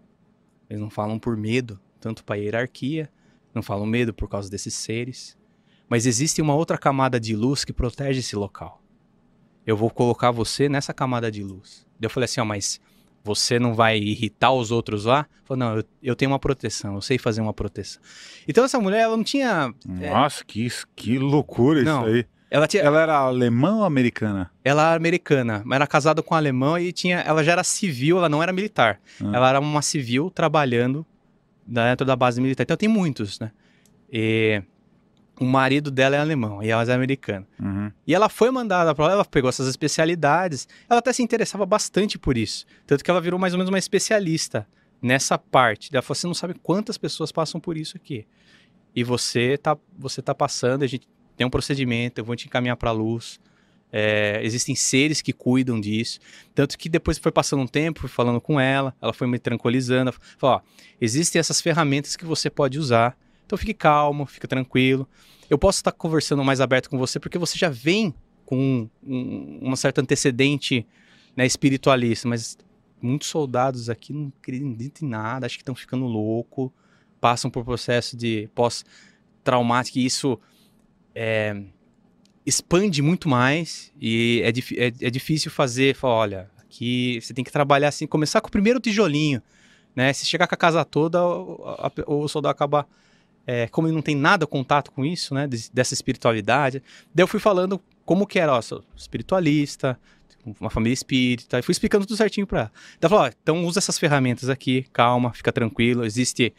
Eles não falam por medo, tanto para hierarquia, não falam medo por causa desses seres, Mas existe uma outra camada de luz que protege esse local. Eu vou colocar você nessa camada de luz. Eu falei assim, ó, mas você não vai irritar os outros lá? Falou, não, eu, eu tenho uma proteção, eu sei fazer uma proteção. Então essa mulher, ela não tinha... é, Nossa, que, que loucura Não. isso aí. ela tinha... Ela era alemã ou americana? Ela era americana, mas era casada com um alemão e tinha, ela já era civil, ela não era militar. Ah. Ela era uma civil trabalhando dentro da base militar. Então tem muitos, né? E o marido dela é alemão e ela é americana. Uhum. E ela foi mandada para lá, ela pegou essas especialidades. Ela até se interessava bastante por isso. Tanto que ela virou mais ou menos uma especialista nessa parte. Ela falou: você não sabe quantas pessoas passam por isso aqui. E você tá, você tá passando, a gente tem um procedimento, eu vou te encaminhar para a luz. É, existem seres que cuidam disso. Tanto que depois foi passando um tempo, fui falando com ela, ela foi me tranquilizando. ela Falou: ó, existem essas ferramentas que você pode usar. Então fique calmo, fique tranquilo. Eu posso estar conversando mais aberto com você porque você já vem com um, um, uma certa antecedente né, espiritualista, mas muitos soldados aqui não acreditam em nada, acho que estão ficando louco, passam por processo de pós-traumático e isso é, expande muito mais e é, é, é difícil fazer, falar, olha, aqui você tem que trabalhar assim, começar com o primeiro tijolinho, né? Se chegar com a casa toda, o, a- o soldado acaba é, como ele não tem nada contato com isso, né, des- dessa espiritualidade, daí eu fui falando como que era, ó, sou espiritualista, uma família espírita, e fui explicando tudo certinho pra ela. Ela falou, ó, então usa essas ferramentas aqui, calma, fica tranquilo, existe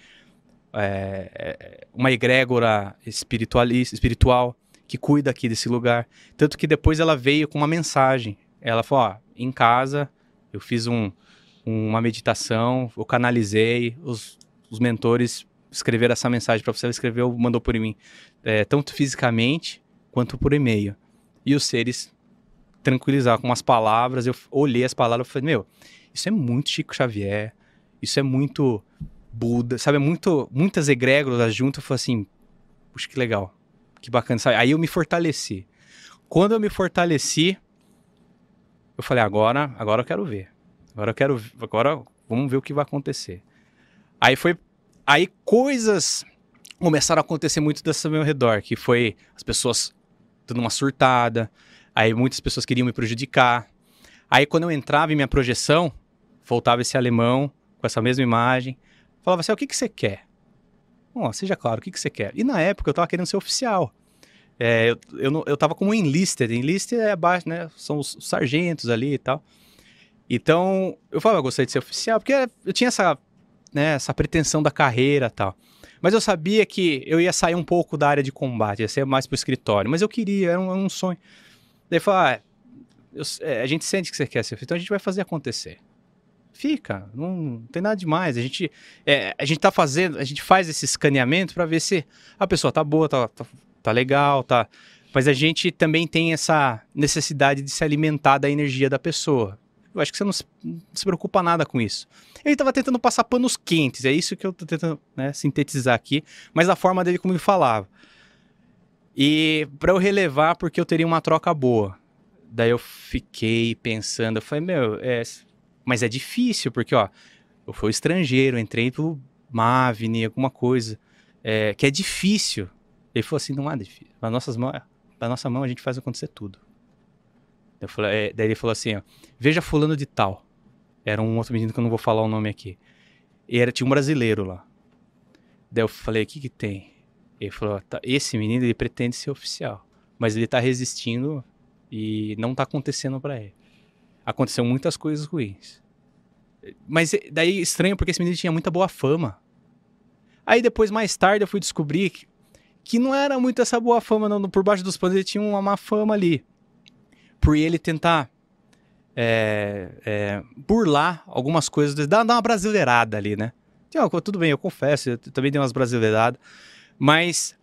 é, é, uma egrégora espiritualista, espiritual que cuida aqui desse lugar, tanto que depois ela veio com uma mensagem, ela falou, ó, em casa eu fiz um, uma meditação, eu canalizei, os, os mentores escreveram essa mensagem para você, ela escreveu, mandou por mim, é, tanto fisicamente quanto por e-mail. E os seres tranquilizaram com umas palavras, eu olhei as palavras e falei, meu, isso é muito Chico Xavier, isso é muito Buda, sabe, é muito, muitas egrégoras juntas, eu falei assim, puxa, que legal, que bacana, sabe? Aí eu me fortaleci. Quando eu me fortaleci, eu falei, agora, agora eu quero ver. Agora eu quero, agora vamos ver o que vai acontecer. Aí foi, aí coisas começaram a acontecer muito desse ao meu redor, que foi as pessoas dando uma surtada, aí muitas pessoas queriam me prejudicar. Aí quando eu entrava em minha projeção, voltava esse alemão com essa mesma imagem, falava assim, "Ah, o que que você quer? Bom, seja claro, o que que você quer? E na época eu tava querendo ser oficial. É, eu, eu, não- eu tava como enlisted. Enlisted é abaixo, né? São os sargentos ali e tal. Então, eu falava, eu gostaria de ser oficial, porque eu tinha essa, né, essa pretensão da carreira tal. Mas eu sabia que eu ia sair um pouco da área de combate, ia ser mais pro escritório. Mas eu queria, era um, era um sonho. Daí falei, ah, eu- é, a gente sente que você quer ser então a gente vai fazer acontecer. Fica, não, não tem nada demais. A gente, é, a gente tá fazendo, a gente faz esse escaneamento para ver se a pessoa tá boa, tá, tá, tá legal, tá. Mas a gente também tem essa necessidade de se alimentar da energia da pessoa. Eu acho que você não se, não se preocupa nada com isso. Ele estava tentando passar panos quentes, é isso que eu tô tentando né, sintetizar aqui, mas da forma dele como ele falava. E para eu relevar, porque eu teria uma troca boa. Daí eu fiquei pensando, eu falei, meu, é, mas é difícil, porque ó, eu fui estrangeiro, entrei pelo Mavni, alguma coisa, é, que é difícil. Ele falou assim, não é difícil. Para nossas mãos, para nossa mão a gente faz acontecer tudo. Eu falei, é, daí ele falou assim, ó, veja fulano de tal. Era um outro menino que eu não vou falar o nome aqui. E era, tinha um brasileiro lá. Daí eu falei, o que que tem? Ele falou, "Tá, esse menino ele pretende ser oficial, mas ele tá resistindo e não tá acontecendo para ele. Aconteceu muitas coisas ruins. Mas eh, daí estranho porque esse menino tinha muita boa fama. Aí depois, mais tarde, eu fui descobrir que, que não era muito essa boa fama, não. Por baixo dos panos ele tinha uma má fama ali. Por ele tentar é, é, burlar algumas coisas, dar, uma brasileirada ali, né? Tinha, tudo bem, eu confesso, eu também dei umas brasileiradas. Mas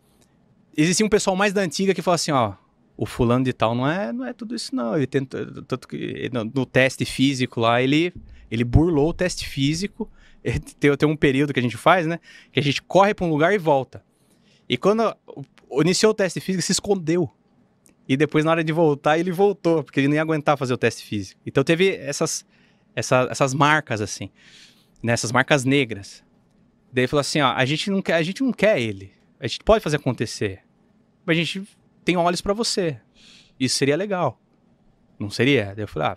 existia um pessoal mais da antiga que falava assim, ó, o fulano de tal não é, não é tudo isso não. Ele tenta, tanto que no, no teste físico lá, ele, ele burlou o teste físico. Tem, tem um período que a gente faz, né? Que a gente corre para um lugar e volta. E quando iniciou o teste físico, se escondeu. E depois, na hora de voltar, ele voltou, porque ele não ia aguentar fazer o teste físico. Então teve essas, essa, essas marcas, assim, nessas marcas negras. Daí falou assim: ó, a gente, não quer, a gente não quer ele. A gente pode fazer acontecer. a gente tem olhos pra você. Isso seria legal. Não seria? Daí eu falei, ah.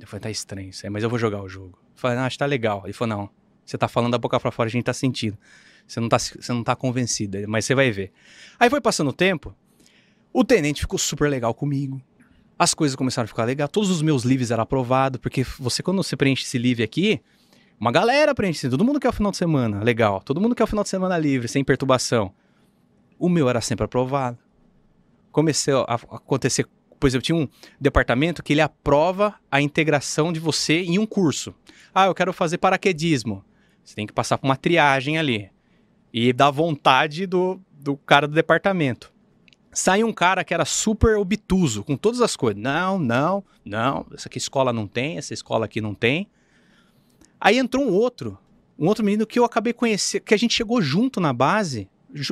Eu falei, tá estranho isso aí, mas eu vou jogar o jogo. Eu falei, não, acho que tá legal. Ele falou, não, você tá falando da boca pra fora, a gente tá sentindo. Você não tá, você não tá convencido, mas você vai ver. Aí foi passando o tempo, o tenente ficou super legal comigo. As coisas começaram a ficar legal. Todos os meus livros eram aprovados, porque você, quando você preenche esse livro aqui, uma galera preenche, todo mundo quer o final de semana, legal. Todo mundo quer o final de semana livre, sem perturbação. O meu era sempre aprovado. Começou a acontecer, por exemplo, tinha um departamento que ele aprova a integração de você em um curso. Ah, eu quero fazer paraquedismo. Você tem que passar por uma triagem ali. E dá vontade do, do cara do departamento. Saiu um cara que era super obtuso com todas as coisas. Não, não, não. Essa aqui escola não tem, essa escola aqui não tem. Aí entrou um outro, um outro menino que eu acabei conhecendo, que a gente chegou junto na base,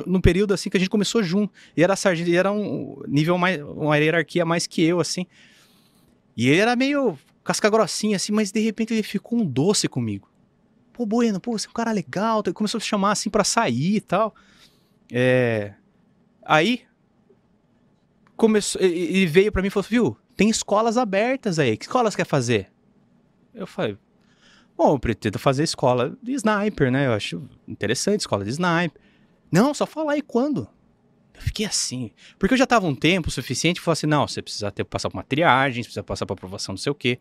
num período assim que a gente começou junto. E era sargento, e era um nível mais, uma hierarquia mais que eu, assim. E ele era meio casca grossinha, assim, mas de repente ele ficou um doce comigo. Pô, Bueno, pô, você é um cara legal. Ele começou a me chamar assim para sair e tal. É... Aí começou, ele veio para mim e falou: viu, tem escolas abertas aí. Que escolas quer fazer? Eu falei, bom, eu pretendo fazer escola de sniper, né? Eu acho interessante, escola de sniper. Não, só falar aí quando. Eu fiquei assim. Porque eu já tava um tempo suficiente e falei assim: não, você precisa ter, passar por uma triagem, você precisa passar por aprovação, não sei o quê.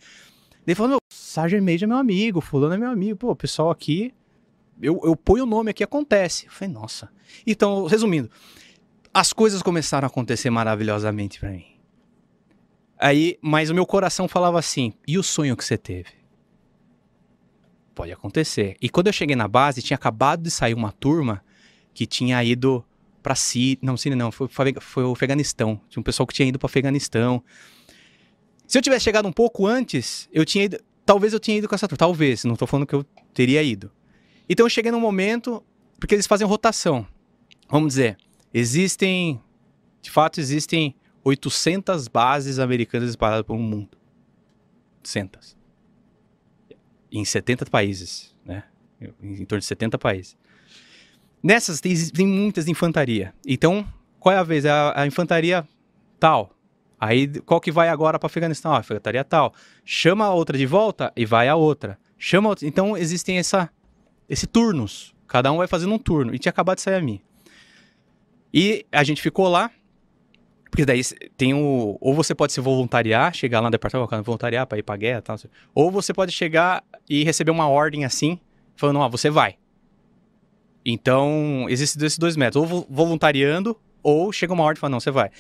Ele falou: Sargent Major é meu amigo, Fulano é meu amigo. Pô, o pessoal aqui, eu, eu ponho o nome aqui, acontece. Eu falei: nossa. Então, resumindo, as coisas começaram a acontecer maravilhosamente para mim. Aí, mas o meu coração falava assim: e o sonho que você teve? Pode acontecer. E quando eu cheguei na base, tinha acabado de sair uma turma que tinha ido para Síria. Não, Síria não, foi, foi, o Afeganistão. Tinha um pessoal que tinha ido para Afeganistão. Se eu tivesse chegado um pouco antes, eu tinha ido. Talvez eu tinha ido com essa turma. Talvez, não tô falando que eu teria ido. Então eu cheguei num momento. Porque eles fazem rotação. Vamos dizer, existem. De fato, existem 800 bases americanas espalhadas pelo mundo. 800 em 70 países, né? Em, em torno de 70 países. Nessas tem, muitas infantaria. Então, qual é a vez? A, a infantaria tal. Aí, qual que vai agora para Afeganistão? Ah, a infantaria tal. Chama a outra de volta e vai a outra. Chama outra. Então, existem essa, esse turnos. Cada um vai fazendo um turno. E tinha acabado de sair a mim. E a gente ficou lá. Porque daí tem o. Ou você pode se voluntariar, chegar lá no departamento, voluntariar para ir pra guerra e tal. Ou você pode chegar e receber uma ordem assim, falando, ó, você vai. Então, existem esses dois métodos, ou voluntariando, ou chega uma ordem e fala, não, você vai.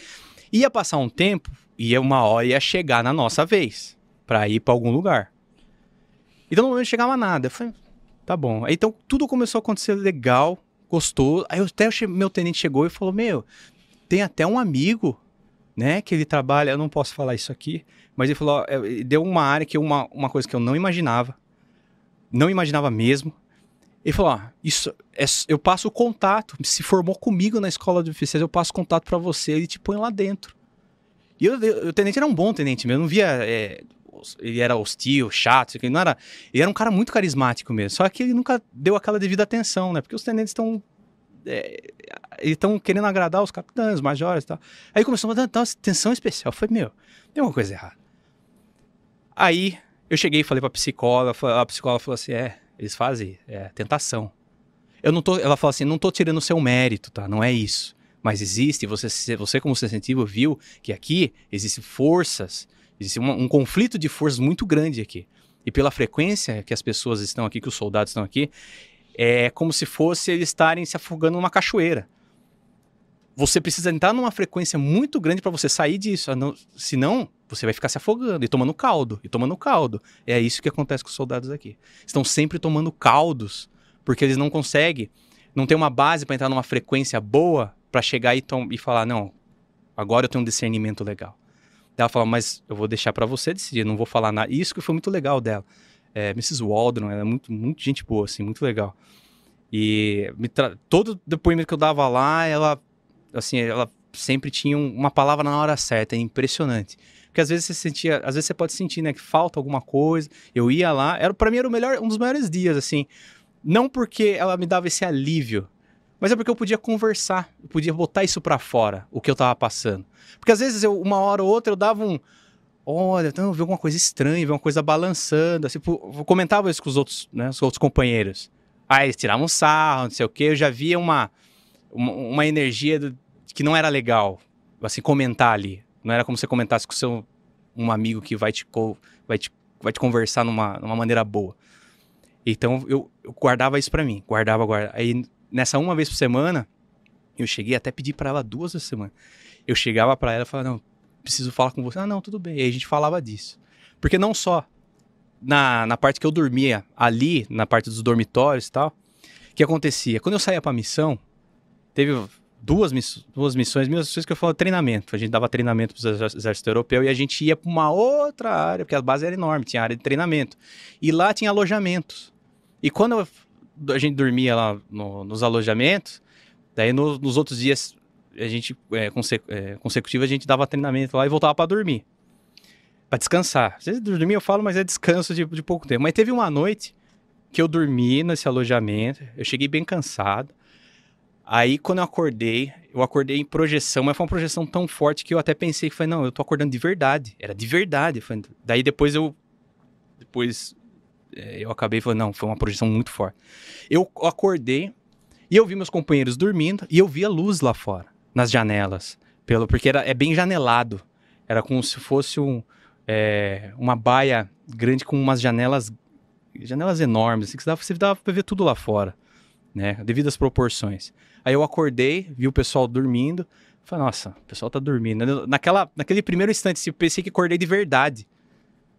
Ia passar um tempo, ia uma hora, ia chegar na nossa vez, para ir para algum lugar. Então, no momento chegava nada. Eu falei, tá bom. Aí, então, tudo começou a acontecer legal, gostou. Aí, até o meu tenente chegou e falou, meu, tem até um amigo, né, que ele trabalha, eu não posso falar isso aqui, mas ele falou, ó, deu uma área que uma, uma coisa que eu não imaginava, não imaginava mesmo. Ele falou: ah, isso é, eu passo o contato. Se formou comigo na escola de oficiais, eu passo contato para você e te põe lá dentro. E eu, eu, o tenente era um bom tenente. Eu não via. É, ele era hostil, chato, ele não era. Ele era um cara muito carismático mesmo. Só que ele nunca deu aquela devida atenção, né? Porque os tenentes estão. É, estão querendo agradar os capitães, os majores e tal. Aí começou a dar atenção especial. Falei, meu, tem uma coisa errada. Aí eu cheguei e falei pra psicóloga, a psicóloga falou assim: é, eles fazem é, tentação. Eu não tô, ela falou assim: não tô tirando o seu mérito, tá? Não é isso. Mas existe, você, você como sensitivo viu que aqui existem forças, existe um, conflito de forças muito grande aqui. E pela frequência que as pessoas estão aqui, que os soldados estão aqui, é como se fosse eles estarem se afogando numa cachoeira. Você precisa entrar numa frequência muito grande para você sair disso. Senão, você vai ficar se afogando e tomando caldo, e tomando caldo. É isso que acontece com os soldados aqui. Estão sempre tomando caldos, porque eles não conseguem, não tem uma base para entrar numa frequência boa para chegar e, e falar, não, agora eu tenho um discernimento legal. Ela fala, mas eu vou deixar para você decidir, não vou falar nada. Isso que foi muito legal dela. É, Mrs. Waldron, ela é muito, muito gente boa, assim, muito legal. E tra... todo depoimento que eu dava lá, ela, assim, ela sempre tinha uma palavra na hora certa, é impressionante. Porque às vezes você sentia, às vezes você pode sentir, né, que falta alguma coisa. Eu ia lá, era para mim era o melhor, um dos melhores dias assim. Não porque ela me dava esse alívio, Mas é porque eu podia conversar, eu podia botar isso pra fora, o que eu tava passando. Porque às vezes eu, uma hora ou outra eu dava um. Olha, então eu vi alguma coisa estranha, vi uma coisa balançando. Assim, eu comentava isso com os outros, né, os outros companheiros. Aí eles tiravam sarro, não sei o quê. Eu já via uma, uma, uma energia do- que não era legal, assim, comentar ali. Não era como você comentasse com seu, um amigo que vai te, vai te, vai te conversar numa, numa maneira boa. Então eu, eu guardava isso pra mim, guardava, guardava. Aí nessa uma vez por semana, eu cheguei até pedir pra ela duas vezes por semana. Eu chegava pra ela e falava, não, preciso falar com você. Ah, não, tudo bem. E a gente falava disso. Porque não só na, na parte que eu dormia ali, na parte dos dormitórios e tal, que acontecia? Quando eu saía pra missão, teve duas, miss duas missões, missões que eu falo treinamento. A gente dava treinamento para o exército europeu e a gente ia para uma outra área, porque a base era enorme, tinha área de treinamento. E lá tinha alojamentos. E quando eu- a gente dormia lá no- nos alojamentos, daí no- nos outros dias, a gente, é, é, consecutivo, a gente dava treinamento lá e voltava para dormir. Para descansar. Às vezes dormir eu falo, mas é descanso de, de pouco tempo. Mas teve uma noite que eu dormi nesse alojamento, eu cheguei bem cansado. Aí, quando eu acordei, eu acordei em projeção, mas foi uma projeção tão forte que eu até pensei que foi, não, eu tô acordando de verdade. Era de verdade. Falei, daí depois eu. Depois eu acabei falando, não, foi uma projeção muito forte. Eu acordei e eu vi meus companheiros dormindo e eu vi a luz lá fora, nas janelas. Pelo, porque era, é bem janelado. Era como se fosse um, eh, uma baia grande com umas janelas. Janelas enormes, assim, que dava, você dava pra ver tudo lá fora, né? Devido às proporções. Aí eu acordei, vi o pessoal dormindo. Falei, nossa, o pessoal tá dormindo. Naquela, naquele primeiro instante, assim, eu pensei que acordei de verdade.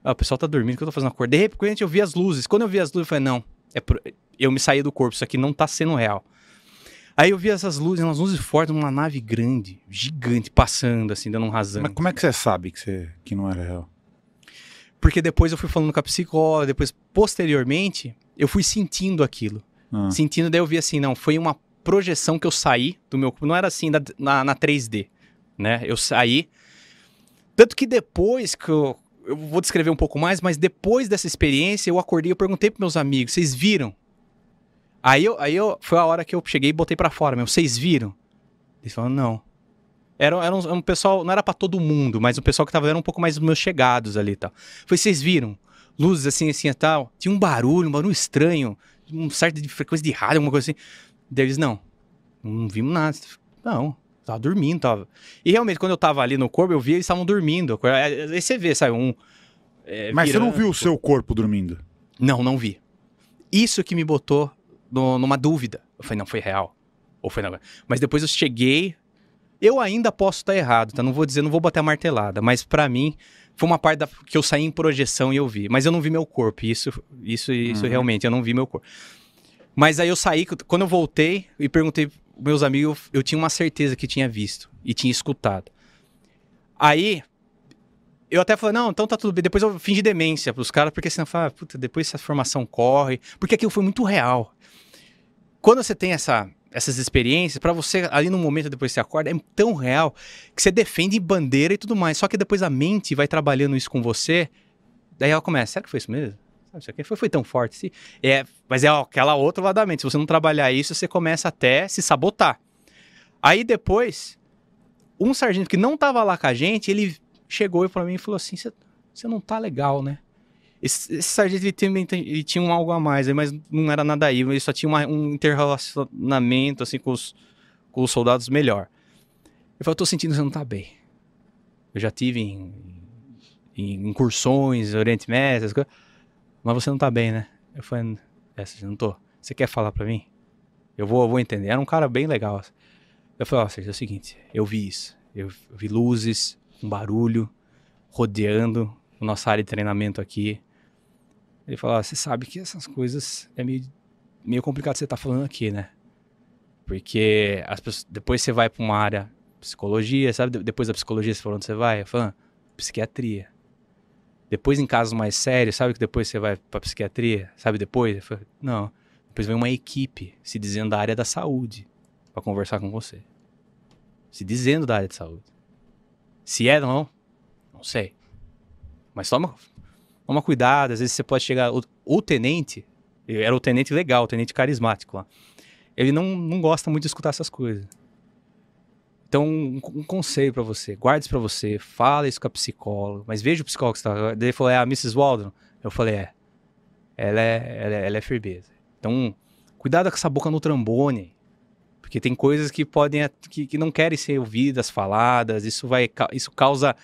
Ah, o pessoal tá dormindo, que eu tô fazendo? Acordei, de repente eu vi as luzes. Quando eu vi as luzes, eu falei, não, é pro- eu me saí do corpo, isso aqui não tá sendo real. Aí eu vi essas luzes, umas luzes fortes, uma nave grande, gigante, passando, assim, dando um rasante. Mas como é que você sabe que, você, que não era real? Porque depois eu fui falando com a psicóloga, depois, posteriormente, eu fui sentindo aquilo. Ah. Sentindo, daí eu vi assim, não, foi uma projeção que eu saí do meu corpo. Não era assim da- na, na 3D, né? Eu saí. Tanto que depois que eu. Eu vou descrever um pouco mais, mas depois dessa experiência, eu acordei eu perguntei pros meus amigos, vocês viram? Aí eu, aí eu. Foi a hora que eu cheguei e botei pra fora, meu, vocês viram? Eles falaram, não. Era, era um, um pessoal, não era pra todo mundo, mas o pessoal que tava era um pouco mais os meus chegados ali e tal. Foi, vocês viram? Luzes assim, assim e tal. Tinha um barulho, um barulho estranho, um certo de frequência de rádio, alguma coisa assim. Daí eles, não, não vimos nada. Não, tava dormindo, tava. E realmente, quando eu tava ali no corpo, eu vi eles estavam dormindo. Aí você vê, sabe, um. é, Mas você não virando. viu o seu corpo dormindo? Não, não vi. Isso que me botou no- numa dúvida. Eu falei, não, foi real. Ou foi não. Mas depois eu cheguei. Eu ainda posso estar errado, tá? Não vou dizer, não vou bater a martelada. Mas pra mim, foi uma parte da, que eu saí em projeção e eu vi. Mas eu não vi meu corpo. Isso, isso, isso Uhum. realmente, eu não vi meu corpo. Mas aí eu saí, quando eu voltei e perguntei meus amigos, eu, tinha uma certeza que tinha visto e tinha escutado. Aí, eu até falei, não, então tá tudo bem. Depois eu fingi demência pros caras, porque senão eu falava, puta, depois essa formação corre. Porque aquilo foi muito real. Quando você tem essa, essas experiências, pra você, ali no momento depois que você acorda, é tão real que você defende bandeira e tudo mais. Só que depois a mente vai trabalhando isso com você, daí ela começa, será que foi isso mesmo? Sabe, Isso aqui foi, foi tão forte. assim?" É, mas é aquela outra lado da mente. Se você não trabalhar isso, você começa até se sabotar. Aí depois, um sargento que não tava lá com a gente, ele chegou pra mim e falou assim: você não tá legal, né? Esse, esse sargento ele, tem- ele tinha um algo a mais, mas não era nada aí, ele só tinha uma- um interrelacionamento assim com os, com os soldados melhor. Eu tô sentindo que você não tá bem. Eu já tive em, em incursões, Oriente Médio, essas coisas, mas você não tá bem, né? Eu falei: essa, não tô. Você quer falar pra mim? Eu vou, eu vou entender. Era um cara bem legal. assim. Eu falei: ó, Sérgio, é o seguinte, eu vi isso. Eu, vi luzes, um barulho rodeando a nossa área de treinamento aqui. Ele falou: "Ó, você sabe que essas coisas é meio, meio complicado você estar falando aqui, né? Porque as pessoas- depois você vai para uma área psicologia, sabe? De- Depois da psicologia, você falou onde você vai? Eu falo, "Ah, psiquiatria. Depois, em casos mais sérios, sabe que depois você vai para psiquiatria? Sabe depois? Não. Depois vem uma equipe se dizendo da área da saúde para conversar com você. Se dizendo da área de saúde. Se é não, não sei. Mas toma, toma cuidado, às vezes você pode chegar. O, o tenente, era o tenente legal, o tenente carismático lá. ele não, não gosta muito de escutar essas coisas. Então, um, um conselho pra você, guarde isso pra você, fala isso com a psicóloga, mas veja o psicólogo que você tá. Ele falou, é a Mrs. Waldron? Eu falei, é. Ela é, ela é, ela é firmeza. Então, cuidado com essa boca no trambone. Porque tem coisas que podem que, que não querem ser ouvidas, faladas, isso vai isso causa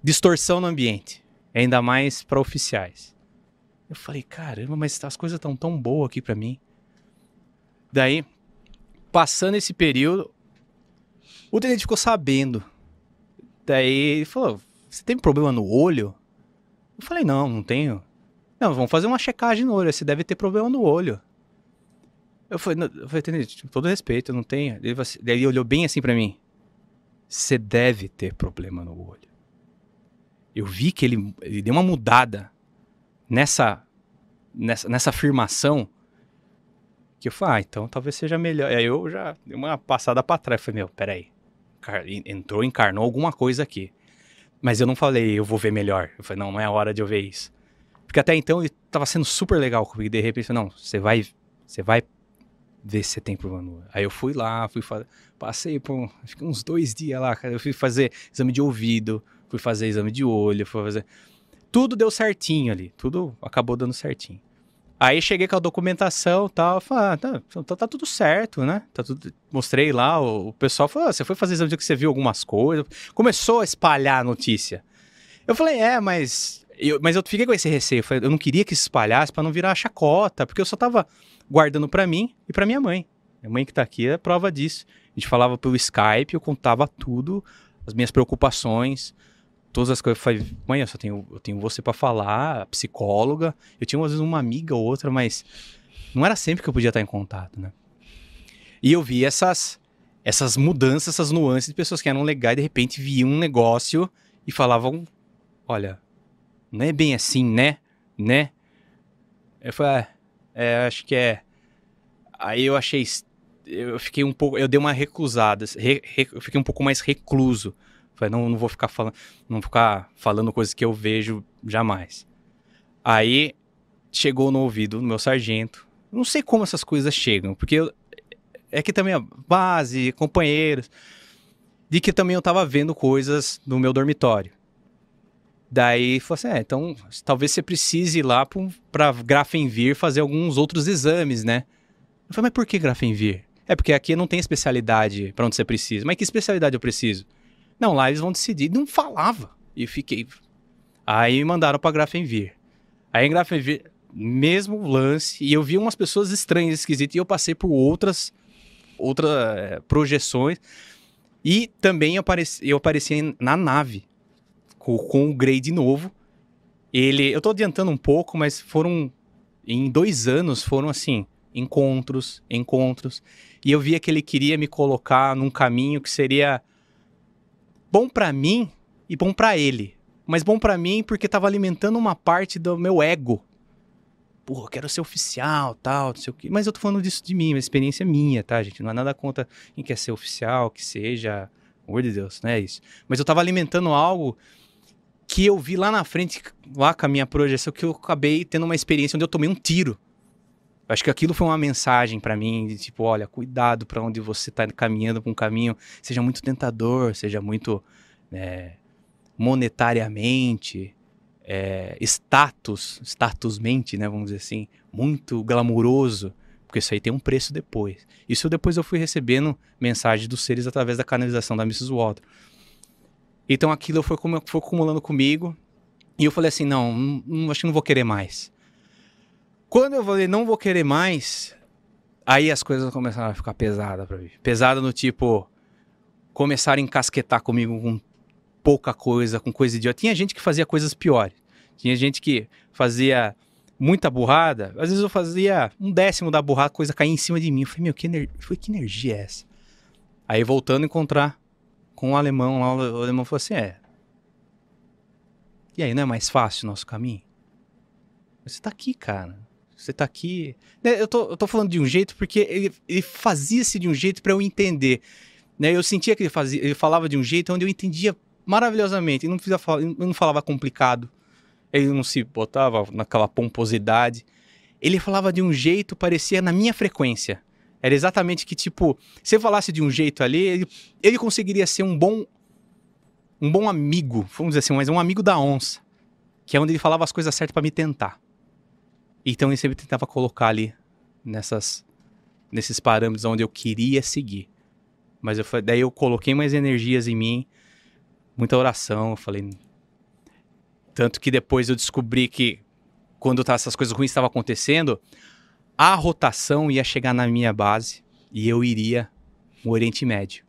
distorção no ambiente, ainda mais para oficiais. Eu falei, caramba, mas as coisas estão tão boas aqui pra mim. Daí, passando esse período, o tenente ficou sabendo. Daí ele falou: Você tem problema no olho? Eu falei: Não, não tenho. Não, vamos fazer uma checagem no olho. Você deve ter problema no olho. Eu falei: não, eu falei Tenente, com todo respeito, eu não tenho. Ele, assim- daí ele olhou bem assim pra mim: Você deve ter problema no olho. Eu vi que ele, ele deu uma mudada nessa, nessa, nessa afirmação. Que eu falei, ah, então talvez seja melhor. Aí eu já dei uma passada pra trás. Falei, meu, peraí. Entrou, encarnou alguma coisa aqui. Mas eu não falei, eu vou ver melhor. Eu falei, não, não é a hora de eu ver isso. Porque até então ele tava sendo super legal comigo. De repente, não, você vai, você vai ver se você tem problema no. Aí eu fui lá, fui. Passei por uns dois dias lá, cara. Eu fui fazer exame de ouvido, fui fazer exame de olho, fui fazer. Tudo deu certinho ali. Tudo acabou dando certinho. Aí cheguei com a documentação e tal, falei, ah, tá, tá, tá tudo certo, né? Tá tudo... Mostrei lá, o, o pessoal falou, ah, você foi fazer exame de que você viu algumas coisas. Começou a espalhar a notícia. Eu falei, é, mas... Eu, mas eu fiquei com esse receio, eu, não queria que se espalhasse pra não virar chacota, porque eu só tava guardando pra mim e pra minha mãe. Minha mãe que tá aqui é prova disso. A gente falava pelo Skype, eu contava tudo, as minhas preocupações, todas as coisas. Falei, mãe, eu só tenho, eu tenho você pra falar, psicóloga. Eu tinha às vezes uma amiga ou outra, mas não era sempre que eu podia estar em contato, né? E eu vi essas essas mudanças, essas nuances de pessoas que eram legais, de repente viam um negócio e falavam, olha, não é bem assim, né? Né? Eu falei, ah, é, acho que é. Aí eu achei, eu fiquei um pouco, eu dei uma reclusada, re- re- eu fiquei um pouco mais recluso. Falei, não, não vou ficar falando, não ficar falando coisas que eu vejo jamais. Aí chegou no ouvido do meu sargento. Não sei como essas coisas chegam, porque eu- é que também a base, companheiros, de que também eu tava vendo coisas no meu dormitório. Daí falou assim: é, então talvez você precise ir lá pra, pra Grafenvir fazer alguns outros exames, né? Eu falei, mas por que Grafenvir? É porque aqui não tem especialidade pra onde você precisa. Mas que especialidade eu preciso? Não, lá eles vão decidir. Não falava. E fiquei. Aí me mandaram pra Grafenvir. Aí em Grafenvir, mesmo lance, e eu vi umas pessoas estranhas, esquisitas, e eu passei por outras, outras eh, projeções. E também eu apareci, eu apareci na nave com, com o Grey de novo. Ele, eu tô adiantando um pouco, mas foram em dois anos foram assim encontros, encontros, e eu via que ele queria me colocar num caminho que seria bom pra mim e bom pra ele, mas bom pra mim porque tava alimentando uma parte do meu ego. Pô, eu quero ser oficial, tal, não sei o quê. Mas eu tô falando disso de mim, uma experiência minha, tá, gente? Não é nada contra quem quer ser oficial, que seja, amor de Deus, não é isso. Mas eu tava alimentando algo que eu vi lá na frente, lá com a minha projeção, que eu acabei tendo uma experiência onde eu tomei um tiro. Acho que aquilo foi uma mensagem pra mim, de tipo, olha, cuidado pra onde você tá caminhando pra um caminho, seja muito tentador, seja muito é, monetariamente, é, status, statusmente, né, vamos dizer assim, muito glamuroso, porque isso aí tem um preço depois. Isso depois eu fui recebendo mensagens dos seres através da canalização da Mrs. Walter. Então aquilo foi, foi acumulando comigo. E eu falei assim: não, não, não, acho que não vou querer mais. Quando eu falei, não vou querer mais, aí as coisas começaram a ficar pesadas pra mim. Pesada no tipo, começaram a encasquetar comigo com pouca coisa, com coisa idiota. Tinha gente que fazia coisas piores. Tinha gente que fazia muita burrada. Às vezes eu fazia um décimo da burrada, coisa caía em cima de mim. Eu falei, meu, que, ener... que energia é essa? Aí voltando a encontrar com o alemão lá, o alemão falou assim: é. E aí, não é mais fácil o nosso caminho? Você tá aqui, cara. Você tá aqui. Né, Eu tô, eu tô falando de um jeito porque ele, ele fazia-se de um jeito para eu entender. Né? Eu sentia que ele, fazia, ele falava de um jeito onde eu entendia maravilhosamente. Ele não, ele não falava complicado. Ele não se botava naquela pomposidade. Ele falava de um jeito, parecia na minha frequência. Era exatamente que, tipo, se eu falasse de um jeito ali, ele, ele conseguiria ser um bom um bom amigo, vamos dizer assim, mas um amigo da onça, que é onde ele falava as coisas certas pra me tentar. Então ele sempre tentava colocar ali nessas nesses parâmetros onde eu queria seguir. Mas eu daí eu coloquei mais energias em mim, muita oração, eu falei tanto que depois eu descobri que quando tá- essas coisas ruins estavam acontecendo, a rotação ia chegar na minha base e eu iria no Oriente Médio.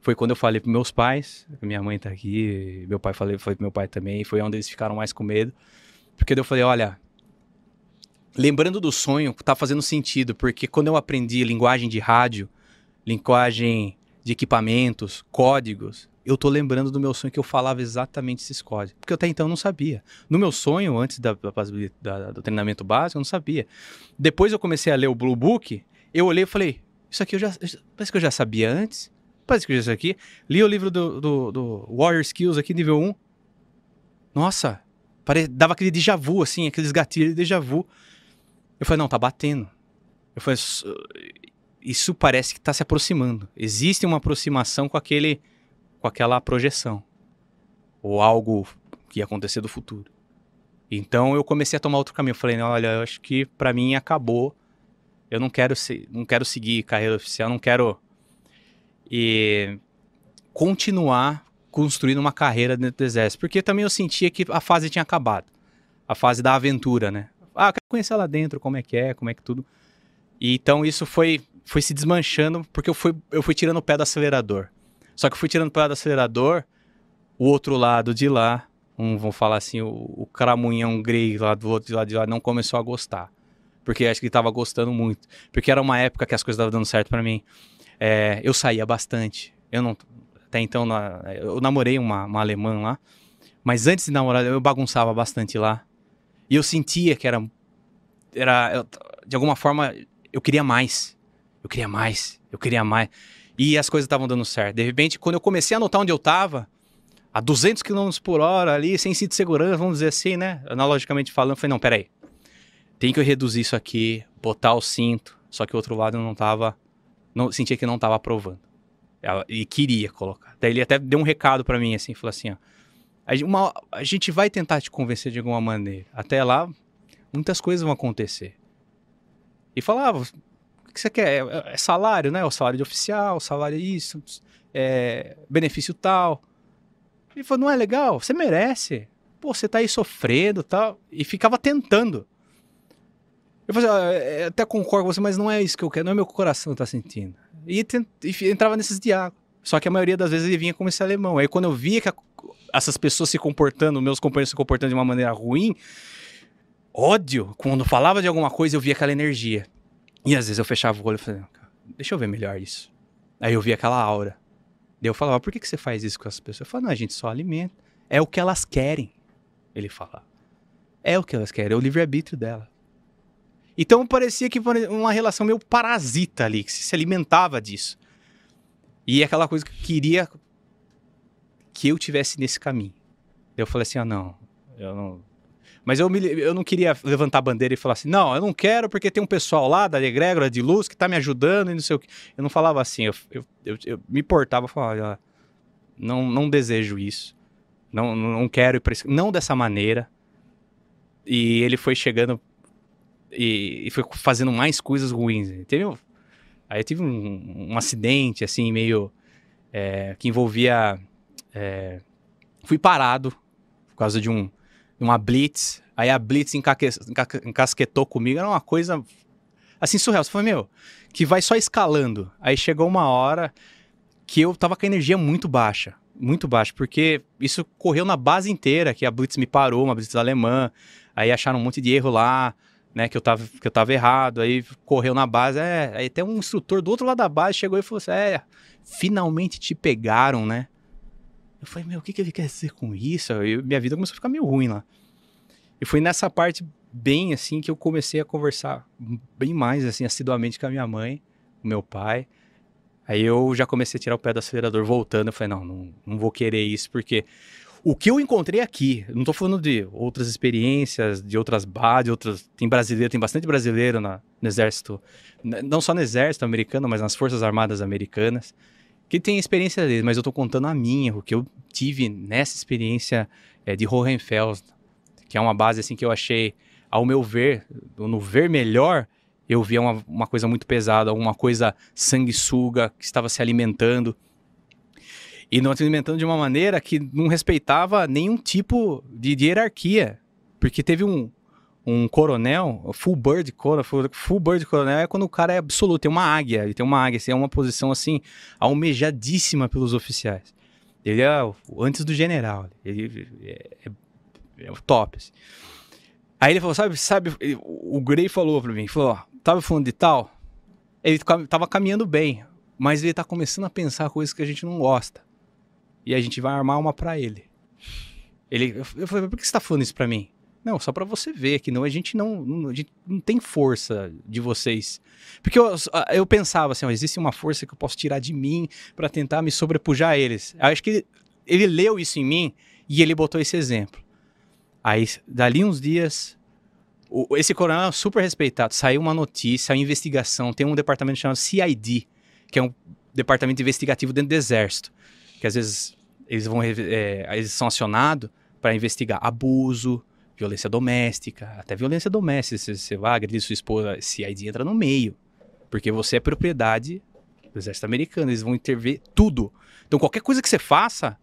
Foi quando eu falei para meus pais, minha mãe tá aqui, meu pai falei, foi pro meu pai também, foi onde eles ficaram mais com medo. Porque eu falei, olha, lembrando do sonho, tá fazendo sentido, porque quando eu aprendi linguagem de rádio, linguagem de equipamentos, códigos, eu tô lembrando do meu sonho que eu falava exatamente esses códigos. Porque eu até então não sabia. No meu sonho, antes da, da- do treinamento básico, eu não sabia. Depois eu comecei a ler o Blue Book, eu olhei e falei, isso aqui eu já. Parece que eu já sabia antes. Parece que eu já sei aqui. Li o livro do, do, do Warrior Skills aqui, nível 1. Nossa, pare... dava aquele déjà vu, assim, aqueles gatilhos de déjà vu. Eu falei, não, tá batendo. Eu falei, "Isso- parece que tá se aproximando. Existe uma aproximação com aquele com aquela projeção ou algo que ia acontecer do futuro. Então eu comecei a tomar outro caminho. Eu falei, olha, eu acho que pra mim acabou. Eu não quero se... não quero seguir carreira oficial, não quero e continuar construindo uma carreira dentro do exército, porque também eu sentia que a fase tinha acabado. A fase da aventura, né? Ah, quero conhecer lá dentro, como é que é, como é que tudo. E então isso foi foi se desmanchando porque eu fui eu fui tirando o pé do acelerador. Só que eu fui tirando o pé do acelerador, o outro lado de lá, um, vamos falar assim, o, o caramunhão grey lá do outro lado de lá não começou a gostar. Porque acho que ele tava gostando muito. Porque era uma época que as coisas estavam dando certo para mim. É, eu saía bastante. Eu não. Até então, eu namorei uma, uma alemã lá. Mas antes de namorar, eu bagunçava bastante lá. E eu sentia que era. era eu- de alguma forma, eu queria mais. Eu queria mais. Eu queria mais. E as coisas estavam dando certo. De repente, quando eu comecei a notar onde eu tava, a 200 km por hora ali, sem cinto de segurança, vamos dizer assim, né? Analogicamente falando, eu falei: não, peraí. Tem que eu reduzir isso aqui, botar o cinto. Só que o outro lado eu não tava não, sentia que não estava aprovando. Ela, e queria colocar. Daí ele até deu um recado para mim, assim, falou assim, ó, a, uma- a gente vai tentar te convencer de alguma maneira. Até lá, muitas coisas vão acontecer. E falava, o que você quer? É, é salário, né? O salário de oficial, salário isso, é, benefício tal. Ele falou, não é legal? Você merece. Pô, você tá aí sofrendo tal. E ficava tentando. Eu falei, ah, é, até concordo com você, mas não é isso que eu quero, não é meu coração que tá sentindo. E, tent- e entrava nesses diálogos. Só que a maioria das vezes ele vinha como esse alemão. Aí quando eu via que a- essas pessoas se comportando, meus companheiros se comportando de uma maneira ruim, ódio, quando falava de alguma coisa, eu via aquela energia. E às vezes eu fechava o olho e falei, deixa eu ver melhor isso. Aí eu via aquela aura. Daí eu falava, por que, que você faz isso com as pessoas? Eu falava, não, a gente só alimenta. É o que elas querem, ele falava. É o que elas querem, é o livre-arbítrio dela. Então parecia que uma relação meio parasita ali, que se alimentava disso. E é aquela coisa que eu queria que eu tivesse nesse caminho. Eu falei assim, ah, não, eu não... Mas eu, me, eu não queria levantar a bandeira e falar assim, não, eu não quero porque tem um pessoal lá da egrégora de luz que tá me ajudando e não sei o que. Eu não falava assim, eu, eu, eu, eu me portava e falava, não, não desejo isso. Não, não quero ir pra esse... Não dessa maneira. E ele foi chegando e, e foi fazendo mais coisas ruins. Um- aí eu tive um, um acidente, assim, meio. é, que envolvia. é, fui parado por causa de um uma blitz. Aí a blitz encaque, enca- encasquetou comigo. Era uma coisa assim surreal. Você falou, meu, que vai só escalando. Aí chegou uma hora que eu tava com a energia muito baixa. Muito baixa, porque isso correu na base inteira, que a blitz me parou, uma blitz alemã. Aí acharam um monte de erro lá né, que eu tava, que eu tava errado, aí correu na base, é, aí até um instrutor do outro lado da base chegou e falou assim, é, finalmente te pegaram, né? Eu falei, meu, o que, que ele quer dizer com isso? Eu, minha vida começou a ficar meio ruim lá. E foi nessa parte bem, assim, que eu comecei a conversar bem mais, assim, assiduamente com a minha mãe, com meu pai. Aí eu já comecei a tirar o pé do acelerador voltando, eu falei, não, não, não vou querer isso, porque O que eu encontrei aqui, não tô falando de outras experiências, de outras bases, outras. Tem brasileiro, tem bastante brasileiro na- no exército, não só no exército americano, mas nas Forças Armadas Americanas, que tem experiência deles, mas eu tô contando a minha, o que eu tive nessa experiência é, de Hohenfels, que é uma base assim que eu achei, ao meu ver, no ver melhor, eu via uma, uma coisa muito pesada, uma coisa sanguessuga que estava se alimentando. E não se alimentando de uma maneira que não respeitava nenhum tipo de, de hierarquia. Porque teve um, um coronel, full bird full, bird coronel é quando o cara é absoluto, tem uma águia, ele tem uma águia, assim, é uma posição assim, almejadíssima pelos oficiais. Ele é antes do general, ele é, é- é o top. assim. Aí ele falou, sabe, sabe, ele- o Grey falou pra mim, falou, ó, tava falando de tal, ele tava caminhando bem, mas ele tá começando a pensar coisas que a gente não gosta. E a gente vai armar uma pra ele. Ele, eu falei, por que você tá falando isso pra mim? Não, só pra você ver que não, a gente não, não- a gente não tem força de vocês. Porque eu, eu pensava assim, ó, existe uma força que eu posso tirar de mim pra tentar me sobrepujar a eles. Eu acho que ele, ele leu isso em mim e ele botou esse exemplo. Aí, dali uns dias, o- esse coronel é super respeitado. Saiu uma notícia, uma investigação. Tem um departamento chamado CID, que é um departamento investigativo dentro do exército. Que às vezes eles vão é, eles são acionados para investigar abuso, violência doméstica, até violência doméstica. Se você vai agredir sua esposa, CID entra no meio. Porque você é propriedade do exército americano. Eles vão intervir tudo. Então qualquer coisa que você faça,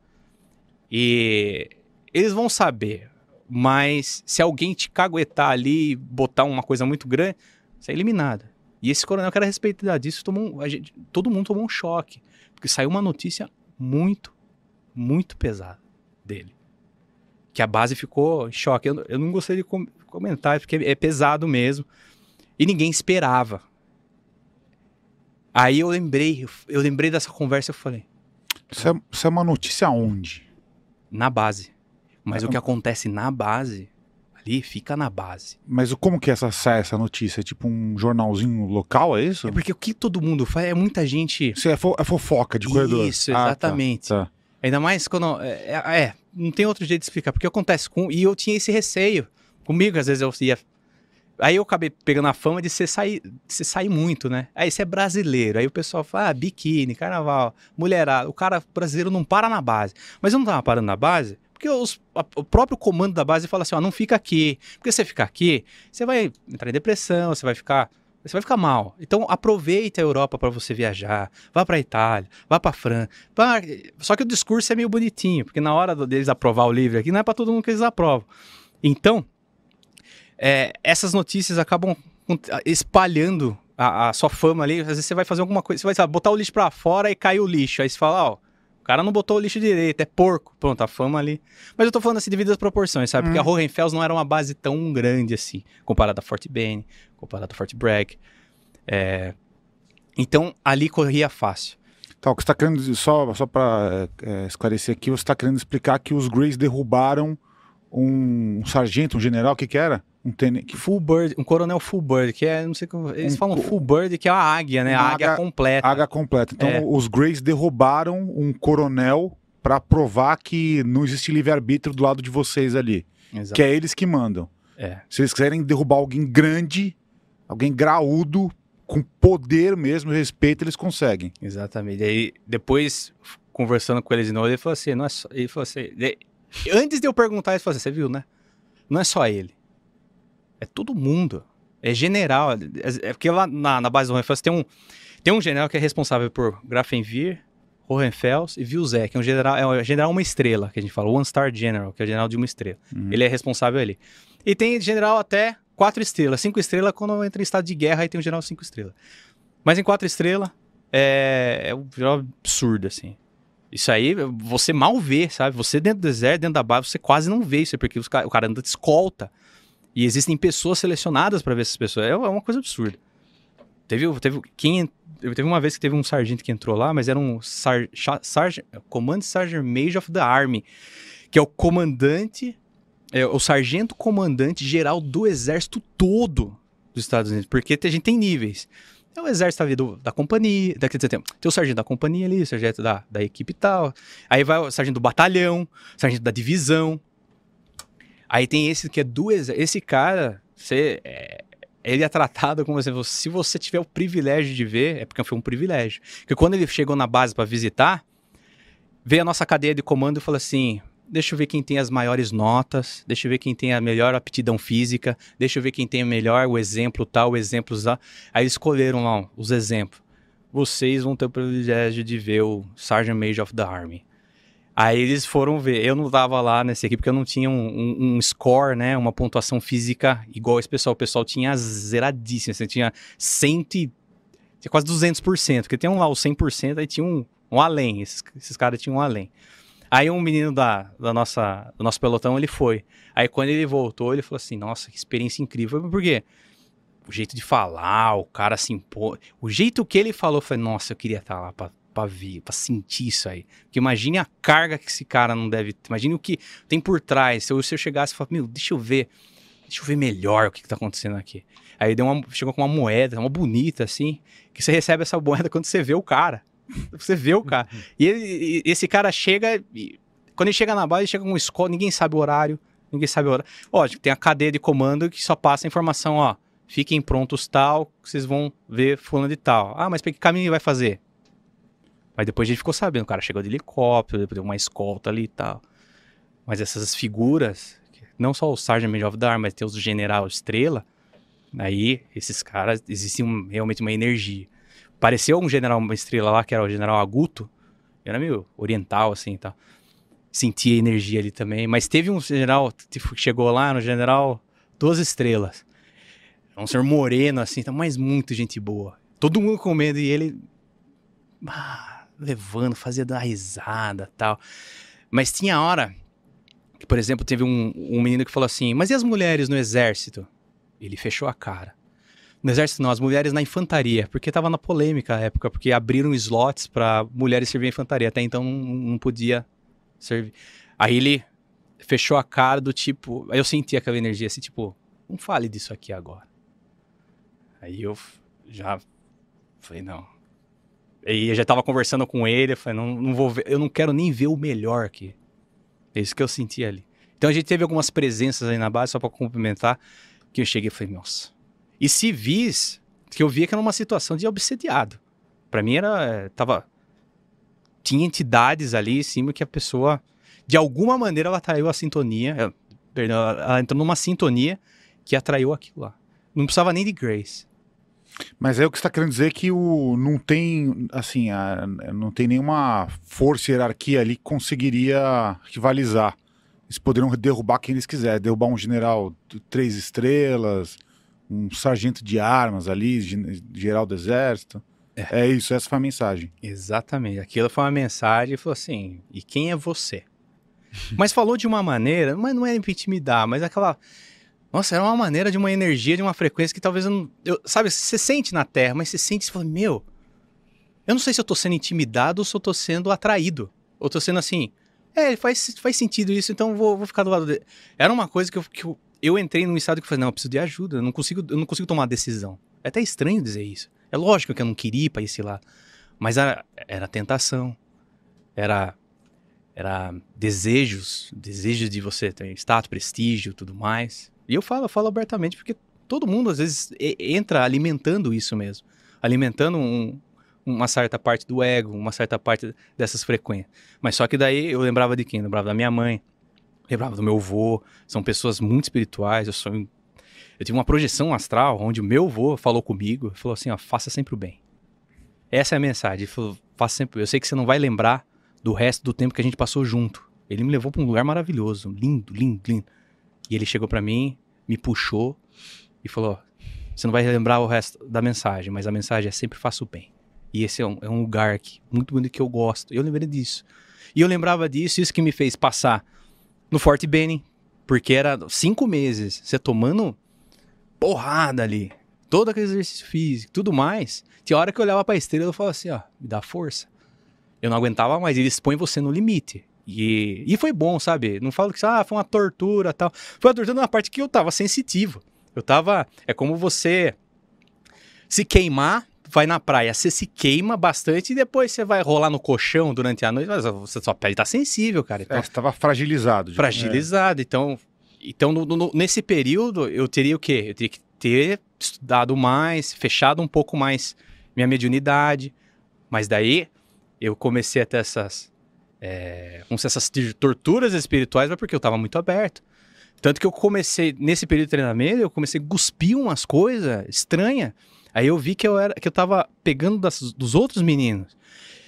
e eles vão saber. Mas se alguém te caguetar ali e botar uma coisa muito grande, você é eliminado. E esse coronel que era respeitadíssimo, tomou um- gente- todo mundo tomou um choque. Porque saiu uma notícia muito, muito pesada dele. Que a base ficou em choque. Eu, eu não gostaria de com- comentar, porque é pesado mesmo. E ninguém esperava. Aí eu lembrei, eu lembrei dessa conversa e falei, Isso é, isso é uma notícia onde? na base. Mas É, o que acontece na base, ali, fica na base. Mas como que essa, sai essa notícia? É tipo um jornalzinho local, é isso? É porque o que todo mundo faz é muita gente. Isso é, fo- é fofoca de corredor. Isso, Ah, tá, exatamente. tá. Ainda mais quando. É, é, é, não tem outro jeito de explicar. Porque acontece com. E eu tinha esse receio. Comigo, às vezes eu ia. Aí eu acabei pegando a fama de você sair, você sair muito, né? Aí você é brasileiro. Aí o pessoal fala, ah, biquíni, carnaval, mulherada. O cara brasileiro não para na base. Mas eu não tava parando na base, porque os- a- o próprio comando da base fala assim, ó, não fica aqui. Porque se você ficar aqui, você vai entrar em depressão, você vai ficar. Você vai ficar mal. Então aproveita a Europa para você viajar. Vá para Itália, vá para França. vá- Só que o discurso é meio bonitinho, porque na hora deles aprovar o livro aqui, não é para todo mundo que eles aprovam. Então, é, essas notícias acabam espalhando a, a sua fama ali. Às vezes você vai fazer alguma coisa, você vai sabe, botar o lixo para fora e cai o lixo. Aí você fala, ó, cara não botou o lixo direito, é porco. Pronto, a fama ali. Mas eu tô falando assim devido às proporções, sabe? Porque a Hohenfels não era uma base tão grande assim, comparada a Fort Benning, comparada a Fort Bragg. É, Então, ali corria fácil. Tá, o que você tá querendo só, só pra é, é, esclarecer aqui, você tá querendo explicar que os Greys derrubaram um, um sargento, um general, o que que era? Um tenente. Full Bird, um coronel Full Bird, que é, não sei como. Eles Um falam co- Full Bird, que é a águia, né? A águia águia- completa. Águia completa. Então, É. os Greys derrubaram um coronel pra provar que não existe livre-arbítrio do lado de vocês ali. Exato. Que é eles que mandam. É. Se eles quiserem derrubar alguém grande, alguém graúdo, com poder mesmo, respeito, eles conseguem. Exatamente. Aí, depois, conversando com eles de novo, ele falou assim: não é só. Ele falou assim. de- Antes de eu perguntar, ele falou assim: você viu, né? Não é só ele. É todo mundo. É general. É, é porque lá na, na base do Hohenfels tem um, tem um general que é responsável por Grafenwir, Hohenfels e Vilzé, que é um general, é um general uma estrela, que a gente fala, One Star General, que é o general de uma estrela. Ele é responsável ali. E tem general até quatro estrelas. Cinco estrelas quando entra em estado de guerra, aí tem um general cinco estrelas. Mas em quatro estrelas, é, é um general absurdo, assim. Isso aí, você mal vê, sabe? Você dentro do exército, dentro da base, você quase não vê isso, porque os o cara anda de escolta. E existem pessoas selecionadas para ver essas pessoas. É é uma coisa absurda. Teve, teve, quem, teve uma vez que teve um sargento que entrou lá, mas era um sar, sargent, Command Sergeant Major of the Army, que é o comandante, é o sargento comandante geral do exército todo dos Estados Unidos. Porque a gente tem níveis. É o exército ali do, da companhia, da, quer dizer, tem, o sargento da companhia ali, o sargento da, da equipe e tal. Aí vai o sargento do batalhão, sargento da divisão. Aí tem esse que é do. Esse cara, você, é, ele é tratado como se, você tiver o privilégio de ver, é porque foi um privilégio. Porque quando ele chegou na base para visitar, veio a nossa cadeia de comando e falou assim: deixa eu ver quem tem as maiores notas, deixa eu ver quem tem a melhor aptidão física, deixa eu ver quem tem o melhor, o exemplo tal, o exemplo tal. Aí escolheram lá os exemplos. Vocês vão ter o privilégio de ver o Sergeant Major of the Army. Aí eles foram ver. Eu não tava lá nessa equipe porque eu não tinha um, um, um, score, né? Uma pontuação física igual esse pessoal. O pessoal tinha zeradíssimo. Você tinha 100 tinha quase 200%. Porque tem um lá o 100%, aí tinha um, um além. Esses, esses caras tinham um além. Aí um menino da, da nossa, do nosso pelotão, ele foi. Aí quando ele voltou, ele falou assim, nossa, que experiência incrível. Por quê? O jeito de falar, o cara se impor... O jeito que ele falou, foi, nossa, eu queria estar lá pra, pra ver, pra sentir isso aí. Porque imagine a carga que esse cara não deve... Imagine o que tem por trás. Se eu, se eu chegasse e falasse, meu, deixa eu ver... Deixa eu ver melhor o que, que tá acontecendo aqui. Aí deu uma, chegou com uma moeda, uma bonita assim, que você recebe essa moeda quando você vê o cara. Você vê o cara. E, ele, e esse cara chega. E, quando ele chega na base, ele chega com um escola, ninguém sabe o horário. Ninguém sabe o horário. Lógico, tem a cadeia de comando que só passa a informação, ó. Fiquem prontos tal, vocês vão ver fulano de tal. Ah, mas para que caminho ele vai fazer? Mas depois a gente ficou sabendo, o cara chegou de helicóptero, depois deu uma escolta ali e tal. Mas essas figuras, não só o Sargent Major of the Army, mas tem os General Estrela, aí esses caras, existe um, realmente uma energia pareceu um general, uma estrela lá, que era o general Aguto. Era meio oriental, assim e tal. Sentia energia ali também. Mas teve um general tipo, que chegou lá, no general duas estrelas. Um senhor moreno, assim, tá, mas muito gente boa. Todo mundo com medo e ele. Ah, levando, fazia dar risada tal. Mas tinha hora que, por exemplo, teve um, um menino que falou assim: Mas e as mulheres no exército? Ele fechou a cara. No exército não, as mulheres na infantaria, porque estava na polêmica a época, porque abriram slots para mulheres servir infantaria, até então não, não podia servir. Aí ele fechou a cara do tipo, aí eu senti aquela energia assim, tipo, não fale disso aqui agora. Aí eu já falei, não. Aí eu já tava conversando com ele, eu falei, não, não vou ver, eu não quero nem ver o melhor aqui. É isso que eu senti ali. Então a gente teve algumas presenças aí na base, só para complementar, que eu cheguei e falei, nossa, e civis, que eu via que era uma situação de obsediado. Para mim era. Tava. Tinha entidades ali em cima que a pessoa, de alguma maneira, ela atraiu a sintonia. É, perdão, ela entrou numa sintonia que atraiu aquilo lá. Não precisava nem de Grace. Mas é o que você está querendo dizer que o, não tem, assim, a, não tem nenhuma força hierarquia ali que conseguiria rivalizar. Eles poderiam derrubar quem eles quiserem, derrubar um general de três estrelas, um sargento de armas ali, geral do exército. É. é isso, essa foi a mensagem. Exatamente. Aquilo foi uma mensagem e falou assim: e quem é você? mas falou de uma maneira, mas não era intimidar, mas aquela. Nossa, era uma maneira de uma energia, de uma frequência que talvez eu não. Eu, sabe, você sente na Terra, mas você sente e fala: Meu, eu não sei se eu tô sendo intimidado ou se eu tô sendo atraído. Ou tô sendo assim. É, faz, faz sentido isso, então vou, vou ficar do lado dele. Era uma coisa que eu, que eu eu entrei num estado que eu falei, não, eu preciso de ajuda, eu não consigo, eu não consigo tomar decisão. É até estranho dizer isso. É lógico que eu não queria ir para esse lado, mas era, era tentação, era era desejos, desejos de você ter status, prestígio, tudo mais. E eu falo, eu falo abertamente porque todo mundo às vezes entra alimentando isso mesmo, alimentando um, uma certa parte do ego, uma certa parte dessas frequências. Mas só que daí eu lembrava de quem? Eu lembrava da minha mãe, lembrava do meu avô, são pessoas muito espirituais, eu sou eu tive uma projeção astral onde o meu avô falou comigo, falou assim, ó, faça sempre o bem. Essa é a mensagem, ele falou, faça sempre, eu sei que você não vai lembrar do resto do tempo que a gente passou junto. Ele me levou para um lugar maravilhoso, lindo, lindo, lindo. E ele chegou para mim, me puxou e falou: Você não vai lembrar o resto da mensagem, mas a mensagem é sempre faça o bem. E esse é um, é um lugar que, muito bonito que eu gosto. Eu lembrei disso. E eu lembrava disso, isso que me fez passar no Fort Benning, porque era cinco meses, você tomando porrada ali, todo aquele exercício físico, tudo mais. Tinha hora que eu olhava pra estrela e eu falava assim, ó, me dá força. Eu não aguentava mais, eles põem você no limite. E, e foi bom, sabe? Não falo que ah, foi uma tortura tal. Foi uma tortura na parte que eu tava sensitivo. Eu tava. É como você se queimar, vai na praia, você se queima bastante e depois você vai rolar no colchão durante a noite, mas você, sua pele tá sensível, cara. Então, É, você tava fragilizado. fragilizado. Então, então no- no- nesse período, eu teria o quê? Eu teria que ter estudado mais, fechado um pouco mais minha mediunidade. Mas daí, eu comecei a ter essas, é, como se essas torturas espirituais, mas porque eu tava muito aberto. Tanto que eu comecei, nesse período de treinamento, eu comecei a cuspir umas coisas estranhas. Aí eu vi que eu, era, que eu tava pegando das- dos outros meninos.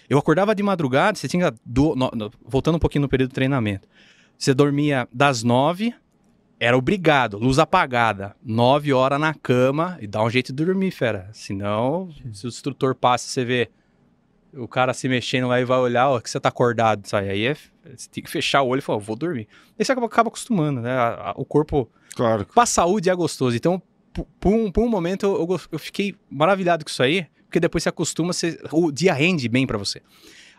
Eu acordava de madrugada, você tinha. do- no- no- voltando um pouquinho no período de treinamento. Você dormia das nove, era obrigado, luz apagada, nove horas na cama e dá um jeito de dormir, fera. Senão, se o instrutor passa, você vê o cara se mexendo lá e vai olhar, ó, que você tá acordado, sabe? Aí é, você tem que fechar o olho e falar, vou dormir. Aí você acaba, acaba acostumando, né? A- a- o corpo Claro. pra saúde é gostoso. Então, por, um, por um momento, eu, eu fiquei maravilhado com isso aí, porque depois você acostuma, você, o dia rende bem pra você.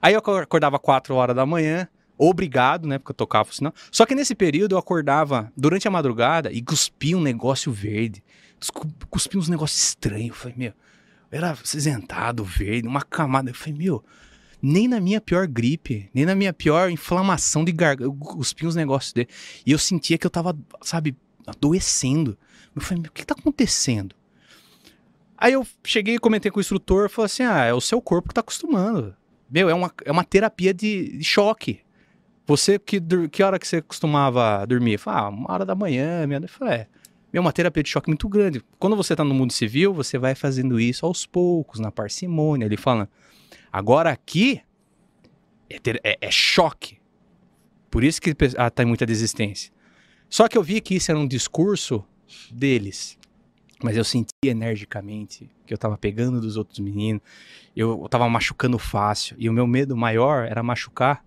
Aí eu acor- acordava 4 horas da manhã, obrigado, né? Porque eu tocava o sinal. Só que nesse período eu acordava durante a madrugada e cuspia um negócio verde. Cuspia uns negócios estranhos. Eu falei, meu, era acinzentado, verde, uma camada. Eu falei, meu, nem na minha pior gripe, nem na minha pior inflamação de garganta, cuspi uns negócios dele. E eu sentia que eu tava, sabe, adoecendo. Eu falei, meu, o que tá acontecendo? Aí eu cheguei e comentei com o instrutor, falou assim, ah, é o seu corpo que tá acostumando. Meu, é uma, é uma terapia de, de choque. Você, que, que hora que você costumava dormir? Falei, ah, uma hora da manhã, meia. Eu falei, é. Meu, uma terapia de choque muito grande. Quando você tá no mundo civil, você vai fazendo isso aos poucos, na parcimônia. Ele fala, agora aqui é, ter- é- é choque. Por isso que ah, tem muita desistência. Só que eu vi que isso era um discurso deles. Mas eu senti energicamente que eu tava pegando dos outros meninos. Eu, eu tava machucando fácil. E o meu medo maior era machucar.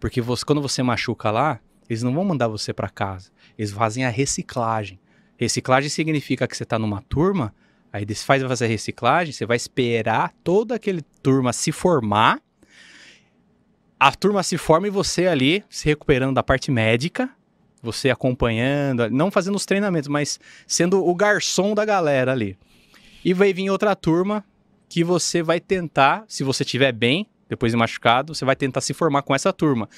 Porque você- quando você machuca lá, eles não vão mandar você para casa. Eles fazem a reciclagem. Reciclagem significa que você tá numa turma, aí eles fazem fazer reciclagem, você vai esperar toda aquele turma se formar. A turma se forma e você ali se recuperando da parte médica, você acompanhando, não fazendo os treinamentos, mas sendo o garçom da galera ali. E vai vir outra turma que você vai tentar, se você estiver bem, depois de machucado, você vai tentar se formar com essa turma.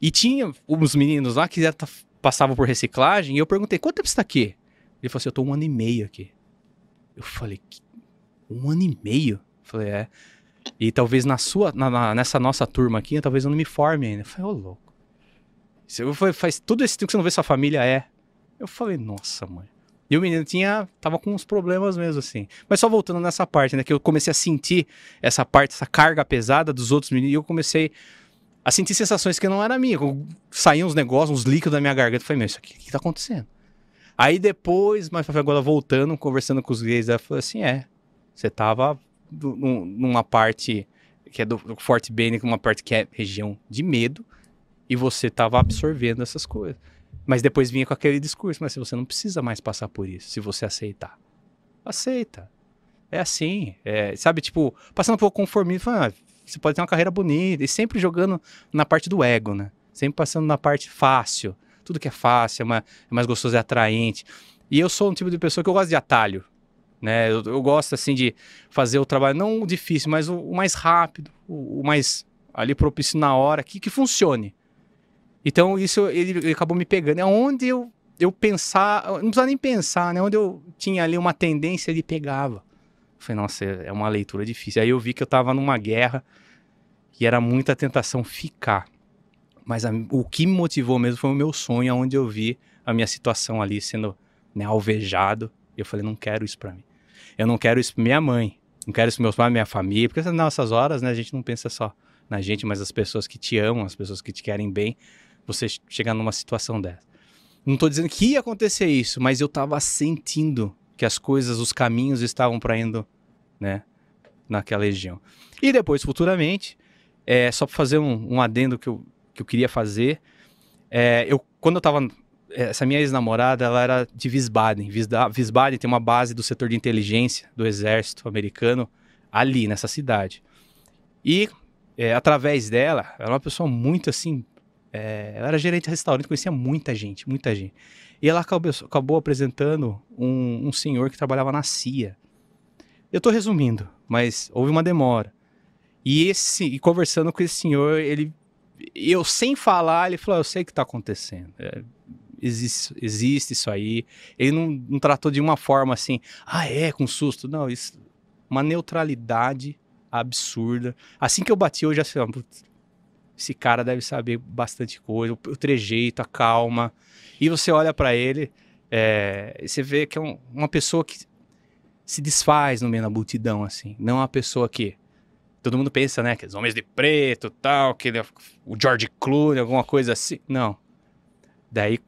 E tinha uns meninos lá que passavam por reciclagem, e eu perguntei, quanto tempo você tá aqui? Ele falou assim, eu tô um ano e meio aqui. Eu falei, "Que- um ano e meio? Eu falei, é. E talvez na sua, na- na- nessa nossa turma aqui, talvez eu não me forme ainda. Eu falei, ô louco. Você faz tudo esse tempo que você não vê sua família, é. Eu falei, nossa, mãe. E o menino tinha, tava com uns problemas mesmo, assim. Mas só voltando nessa parte, né? Que eu comecei a sentir essa parte, essa carga pesada dos outros meninos. E eu comecei a sentir sensações que não era minha. Saíam uns negócios, uns líquidos da minha garganta. Eu falei, meu, isso aqui, o que tá acontecendo? Aí depois, mas agora voltando, conversando com os gays, ela falou assim, é, você tava do- num- numa parte que é do, do Fort Benning, uma parte que é região de medo, e você tava absorvendo essas coisas. Mas depois vinha com aquele discurso, mas você não precisa mais passar por isso, se você aceitar. Aceita. É assim, é, sabe, tipo, passando por conformismo, falando, ah, você pode ter uma carreira bonita, e sempre jogando na parte do ego, né? Sempre passando na parte fácil. Tudo que é fácil, é mais, é mais gostoso, é atraente. E eu sou um tipo de pessoa que eu gosto de atalho, né? Eu, eu gosto, assim, de fazer o trabalho, não o difícil, mas o, o mais rápido, o, o mais ali propício na hora, que, que funcione. Então, isso ele, ele acabou me pegando. É onde eu, eu pensar, não precisava nem pensar, né? Onde eu tinha ali uma tendência, ele pegava. Eu falei, nossa, é é uma leitura difícil. Aí eu vi que eu tava numa guerra e era muita tentação ficar. Mas a- o que me motivou mesmo foi o meu sonho, onde eu vi a minha situação ali sendo né, alvejado. E eu falei, não quero isso pra mim. Eu não quero isso pra minha mãe. Não quero isso pra meus pais, minha família. Porque nessas horas, né, a gente não pensa só na gente, mas as pessoas que te amam, as pessoas que te querem bem. Você chegar numa situação dessa. Não tô dizendo que ia acontecer isso, mas eu tava sentindo que as coisas, os caminhos estavam para indo, né, naquela região. E depois, futuramente, é, só para fazer um, um adendo que eu, que eu queria fazer, é, eu, quando eu tava, essa minha ex-namorada, ela era de Wiesbaden. Wiesbaden tem uma base do setor de inteligência do exército americano ali, nessa cidade. E, é, através dela, ela é uma pessoa muito, assim, é, ela era gerente de restaurante, conhecia muita gente, muita gente. E ela acabou, acabou apresentando um, um senhor que trabalhava na CIA. Eu tô resumindo, mas houve uma demora. E esse, e conversando com esse senhor, ele, eu sem falar, ele falou: Eu sei o que está acontecendo. É, existe, existe isso aí. Ele não, não tratou de uma forma assim, ah, é, com susto. Não, isso, uma neutralidade absurda. Assim que eu bati, eu já sei, esse cara deve saber bastante coisa, o, o trejeito, a calma. E você olha para ele, é, você vê que é um, uma pessoa que se desfaz no meio da multidão, assim. Não é uma pessoa que todo mundo pensa, né, que os homens de preto, tal, que ele, é o George Clooney, alguma coisa assim. Não. Daí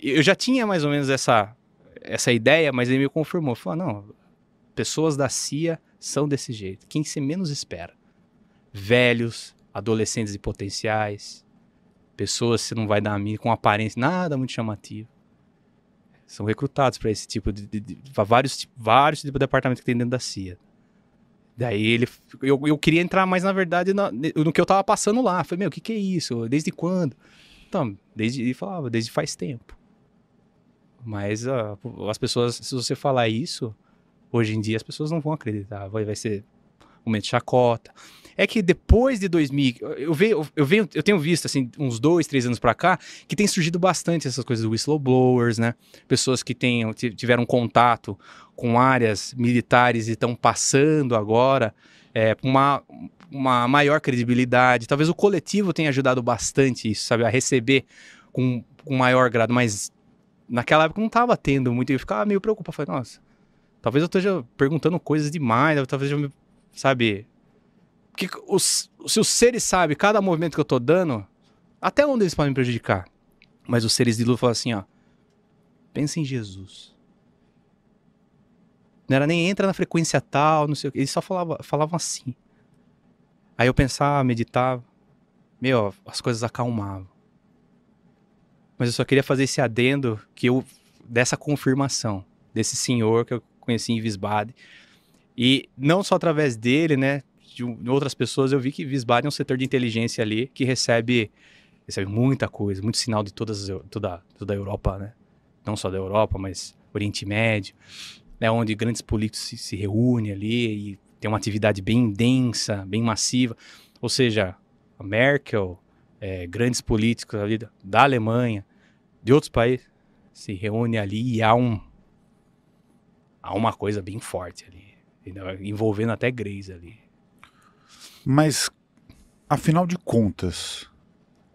eu já tinha mais ou menos essa essa ideia, mas ele me confirmou, falou: "Não, pessoas da CIA são desse jeito, quem você menos espera. Velhos, adolescentes e potenciais, pessoas que não vai dar a com aparência nada muito chamativa. São recrutados para esse tipo de, de, de, vários vários tipos de departamento que tem dentro da CIA. Daí ele. Eu, eu queria entrar mais, na verdade, no, no que eu tava passando lá. Falei, meu, o que, que é isso? Desde quando? Então, desde. Ele falava, desde faz tempo. Mas uh, as pessoas, se você falar isso, hoje em dia as pessoas não vão acreditar. Vai, vai ser um momento de chacota. É que depois de 2000, eu eu venho, eu tenho visto assim uns dois, três anos para cá que tem surgido bastante essas coisas do whistleblowers, né? Pessoas que tenham, tiveram contato com áreas militares e estão passando agora é, uma uma maior credibilidade. Talvez o coletivo tenha ajudado bastante isso, sabe, a receber com, com maior grado, mas naquela época não estava tendo muito, eu ficava meio preocupado, falei, nossa, talvez eu esteja perguntando coisas demais, talvez eu, sabe, que os, se os seres sabem cada movimento que eu tô dando, até onde eles podem me prejudicar? Mas os seres de luz falam assim, ó. Pensa em Jesus. Não era nem entra na frequência tal, não sei o que. Eles só falavam, falavam assim. Aí eu pensava, meditava. Meu, as coisas acalmavam. Mas eu só queria fazer esse adendo que eu dessa confirmação desse senhor que eu conheci em Visbade. E não só através dele, né? De outras pessoas, eu vi que Visbari é um setor de inteligência ali que recebe, recebe muita coisa, muito sinal de todas, toda, toda a Europa, né? Não só da Europa, mas Oriente Médio, né? onde grandes políticos se, se reúnem ali e tem uma atividade bem densa, bem massiva. Ou seja, a Merkel, é, grandes políticos ali da, da Alemanha, de outros países, se reúnem ali e há um há uma coisa bem forte ali, envolvendo até Greys ali. Mas, afinal de contas,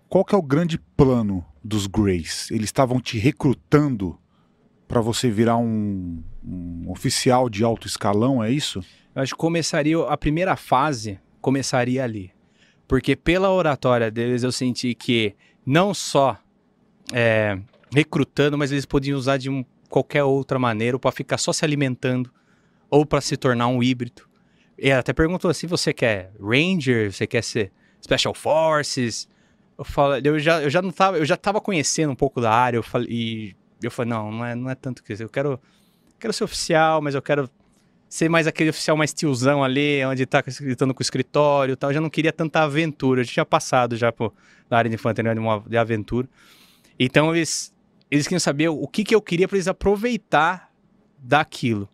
qual que é o grande plano dos Greys? Eles estavam te recrutando para você virar um, um, oficial de alto escalão, é isso? Eu acho que começaria a primeira fase começaria ali, porque pela oratória deles eu senti que não só é, recrutando, mas eles podiam usar de um, qualquer outra maneira para ficar só se alimentando ou para se tornar um híbrido e até perguntou se você quer Ranger, você quer ser Special Forces. Eu falei, eu já, eu já não tava, eu já tava conhecendo um pouco da área, eu falei, e eu falei, não, não é, não é tanto que isso. Eu quero, quero ser oficial, mas eu quero ser mais aquele oficial mais tiozão ali, onde tá gritando com o escritório e tal. Eu já não queria tanta aventura. Eu já tinha passado já por, na área de infantaria de, uma, de aventura. Então eles, eles queriam saber o que, que eu queria para eles aproveitar daquilo.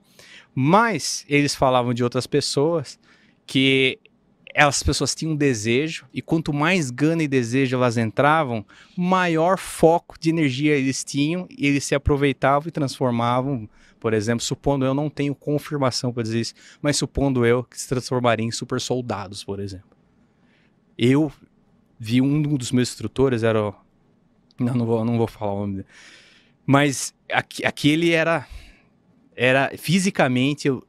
Mas eles falavam de outras pessoas que as pessoas tinham um desejo e quanto mais gana e desejo elas entravam, maior foco de energia eles tinham e eles se aproveitavam e transformavam. Por exemplo, supondo eu não tenho confirmação para dizer isso, mas supondo eu que se transformaria em super soldados, por exemplo. Eu vi um dos meus instrutores era não, não vou não vou falar o nome dele. Mas aqui, aqui ele era era fisicamente eu,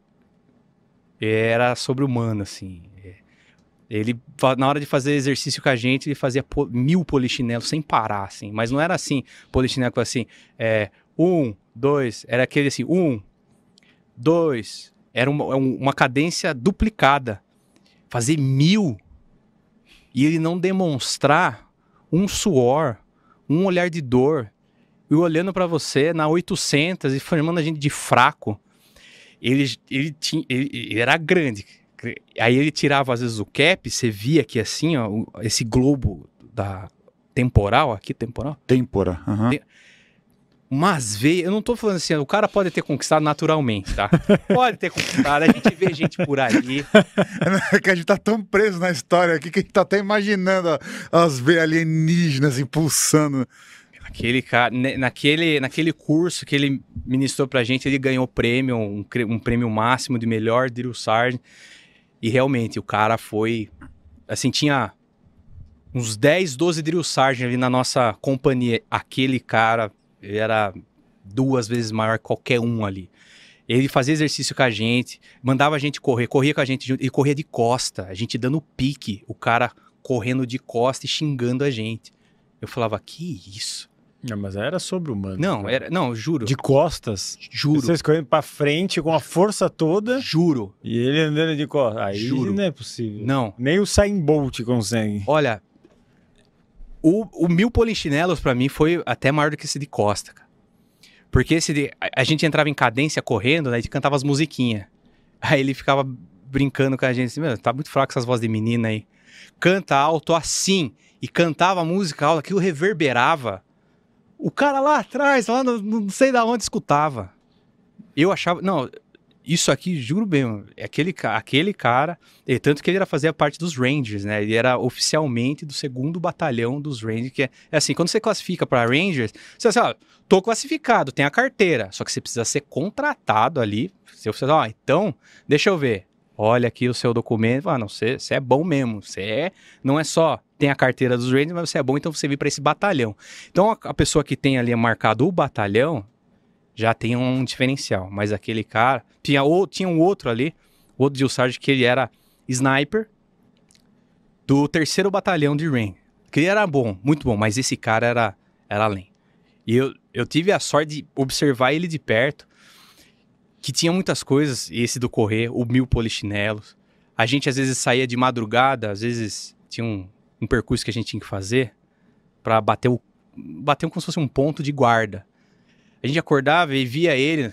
era sobre-humano, assim. Ele, na hora de fazer exercício com a gente, ele fazia mil polichinelos sem parar, assim. Mas não era assim, polichinelo assim, é, um, dois, era aquele assim, um, dois, era uma, é uma cadência duplicada. Fazer mil e ele não demonstrar um suor, um olhar de dor, e olhando para você na 800 e chamando a gente de fraco. Ele, ele, tinha, ele, ele, era grande. Aí ele tirava às vezes o cap, você via aqui assim, ó, esse globo da temporal, aqui temporal? Tempora. Uhum. umas veias. Eu não tô falando assim, o cara pode ter conquistado naturalmente, tá? Pode ter conquistado. A gente vê gente por ali. É que a gente tá tão preso na história aqui que a gente tá até imaginando ó, as veias alienígenas impulsando. Aquele cara, naquele, naquele curso que ele ministrou pra gente, ele ganhou prêmio, um, um prêmio máximo de melhor drill sergeant. E realmente, o cara foi. Assim, tinha uns 10, 12 drill sergeant ali na nossa companhia. Aquele cara era duas vezes maior que qualquer um ali. Ele fazia exercício com a gente, mandava a gente correr, corria com a gente junto, e corria de costa, a gente dando pique, o cara correndo de costa e xingando a gente. Eu falava, que isso? Não, mas era sobre-humano. Não, cara. era, não, juro. De costas. Juro. Vocês correndo pra frente com a força toda Juro. e ele andando de costas. Aí Juro. não é possível. Não. Nem o Sain Bolt consegue. Olha, o, o mil polichinelos pra mim foi até maior do que esse de Costa, cara. Porque esse de, a, a gente entrava em cadência correndo, né? A gente cantava as musiquinhas. Aí ele ficava brincando com a gente assim, meu, tá muito fraco essas vozes de menina aí. Canta alto assim. E cantava a música alta, aquilo reverberava. O cara lá atrás, lá no- não sei da onde escutava. Eu achava. Não, isso aqui, juro bem, é aquele, aquele cara. E tanto que ele era fazia parte dos Rangers, né? Ele era oficialmente do segundo batalhão dos Rangers, que é, é assim, quando você classifica para Rangers, você assim, tô classificado, tem a carteira, só que você precisa ser contratado ali. Se você, ó, então, deixa eu ver. Olha aqui o seu documento, ah, não, você, é bom mesmo, você é, não é só tem a carteira dos Rangers, mas você é bom, então você vem para esse batalhão. Então a, a pessoa que tem ali marcado o batalhão já tem um diferencial, mas aquele cara tinha ou tinha um outro ali, outro Jill Sargent que ele era sniper do terceiro batalhão de Rain. Que ele era bom, muito bom, mas esse cara era, era além. E eu, eu tive a sorte de observar ele de perto, que tinha muitas coisas, esse do correr, o mil polichinelos. A gente às vezes saía de madrugada, às vezes tinha um, um percurso que a gente tinha que fazer para bater o bater como se fosse um ponto de guarda. A gente acordava e via ele,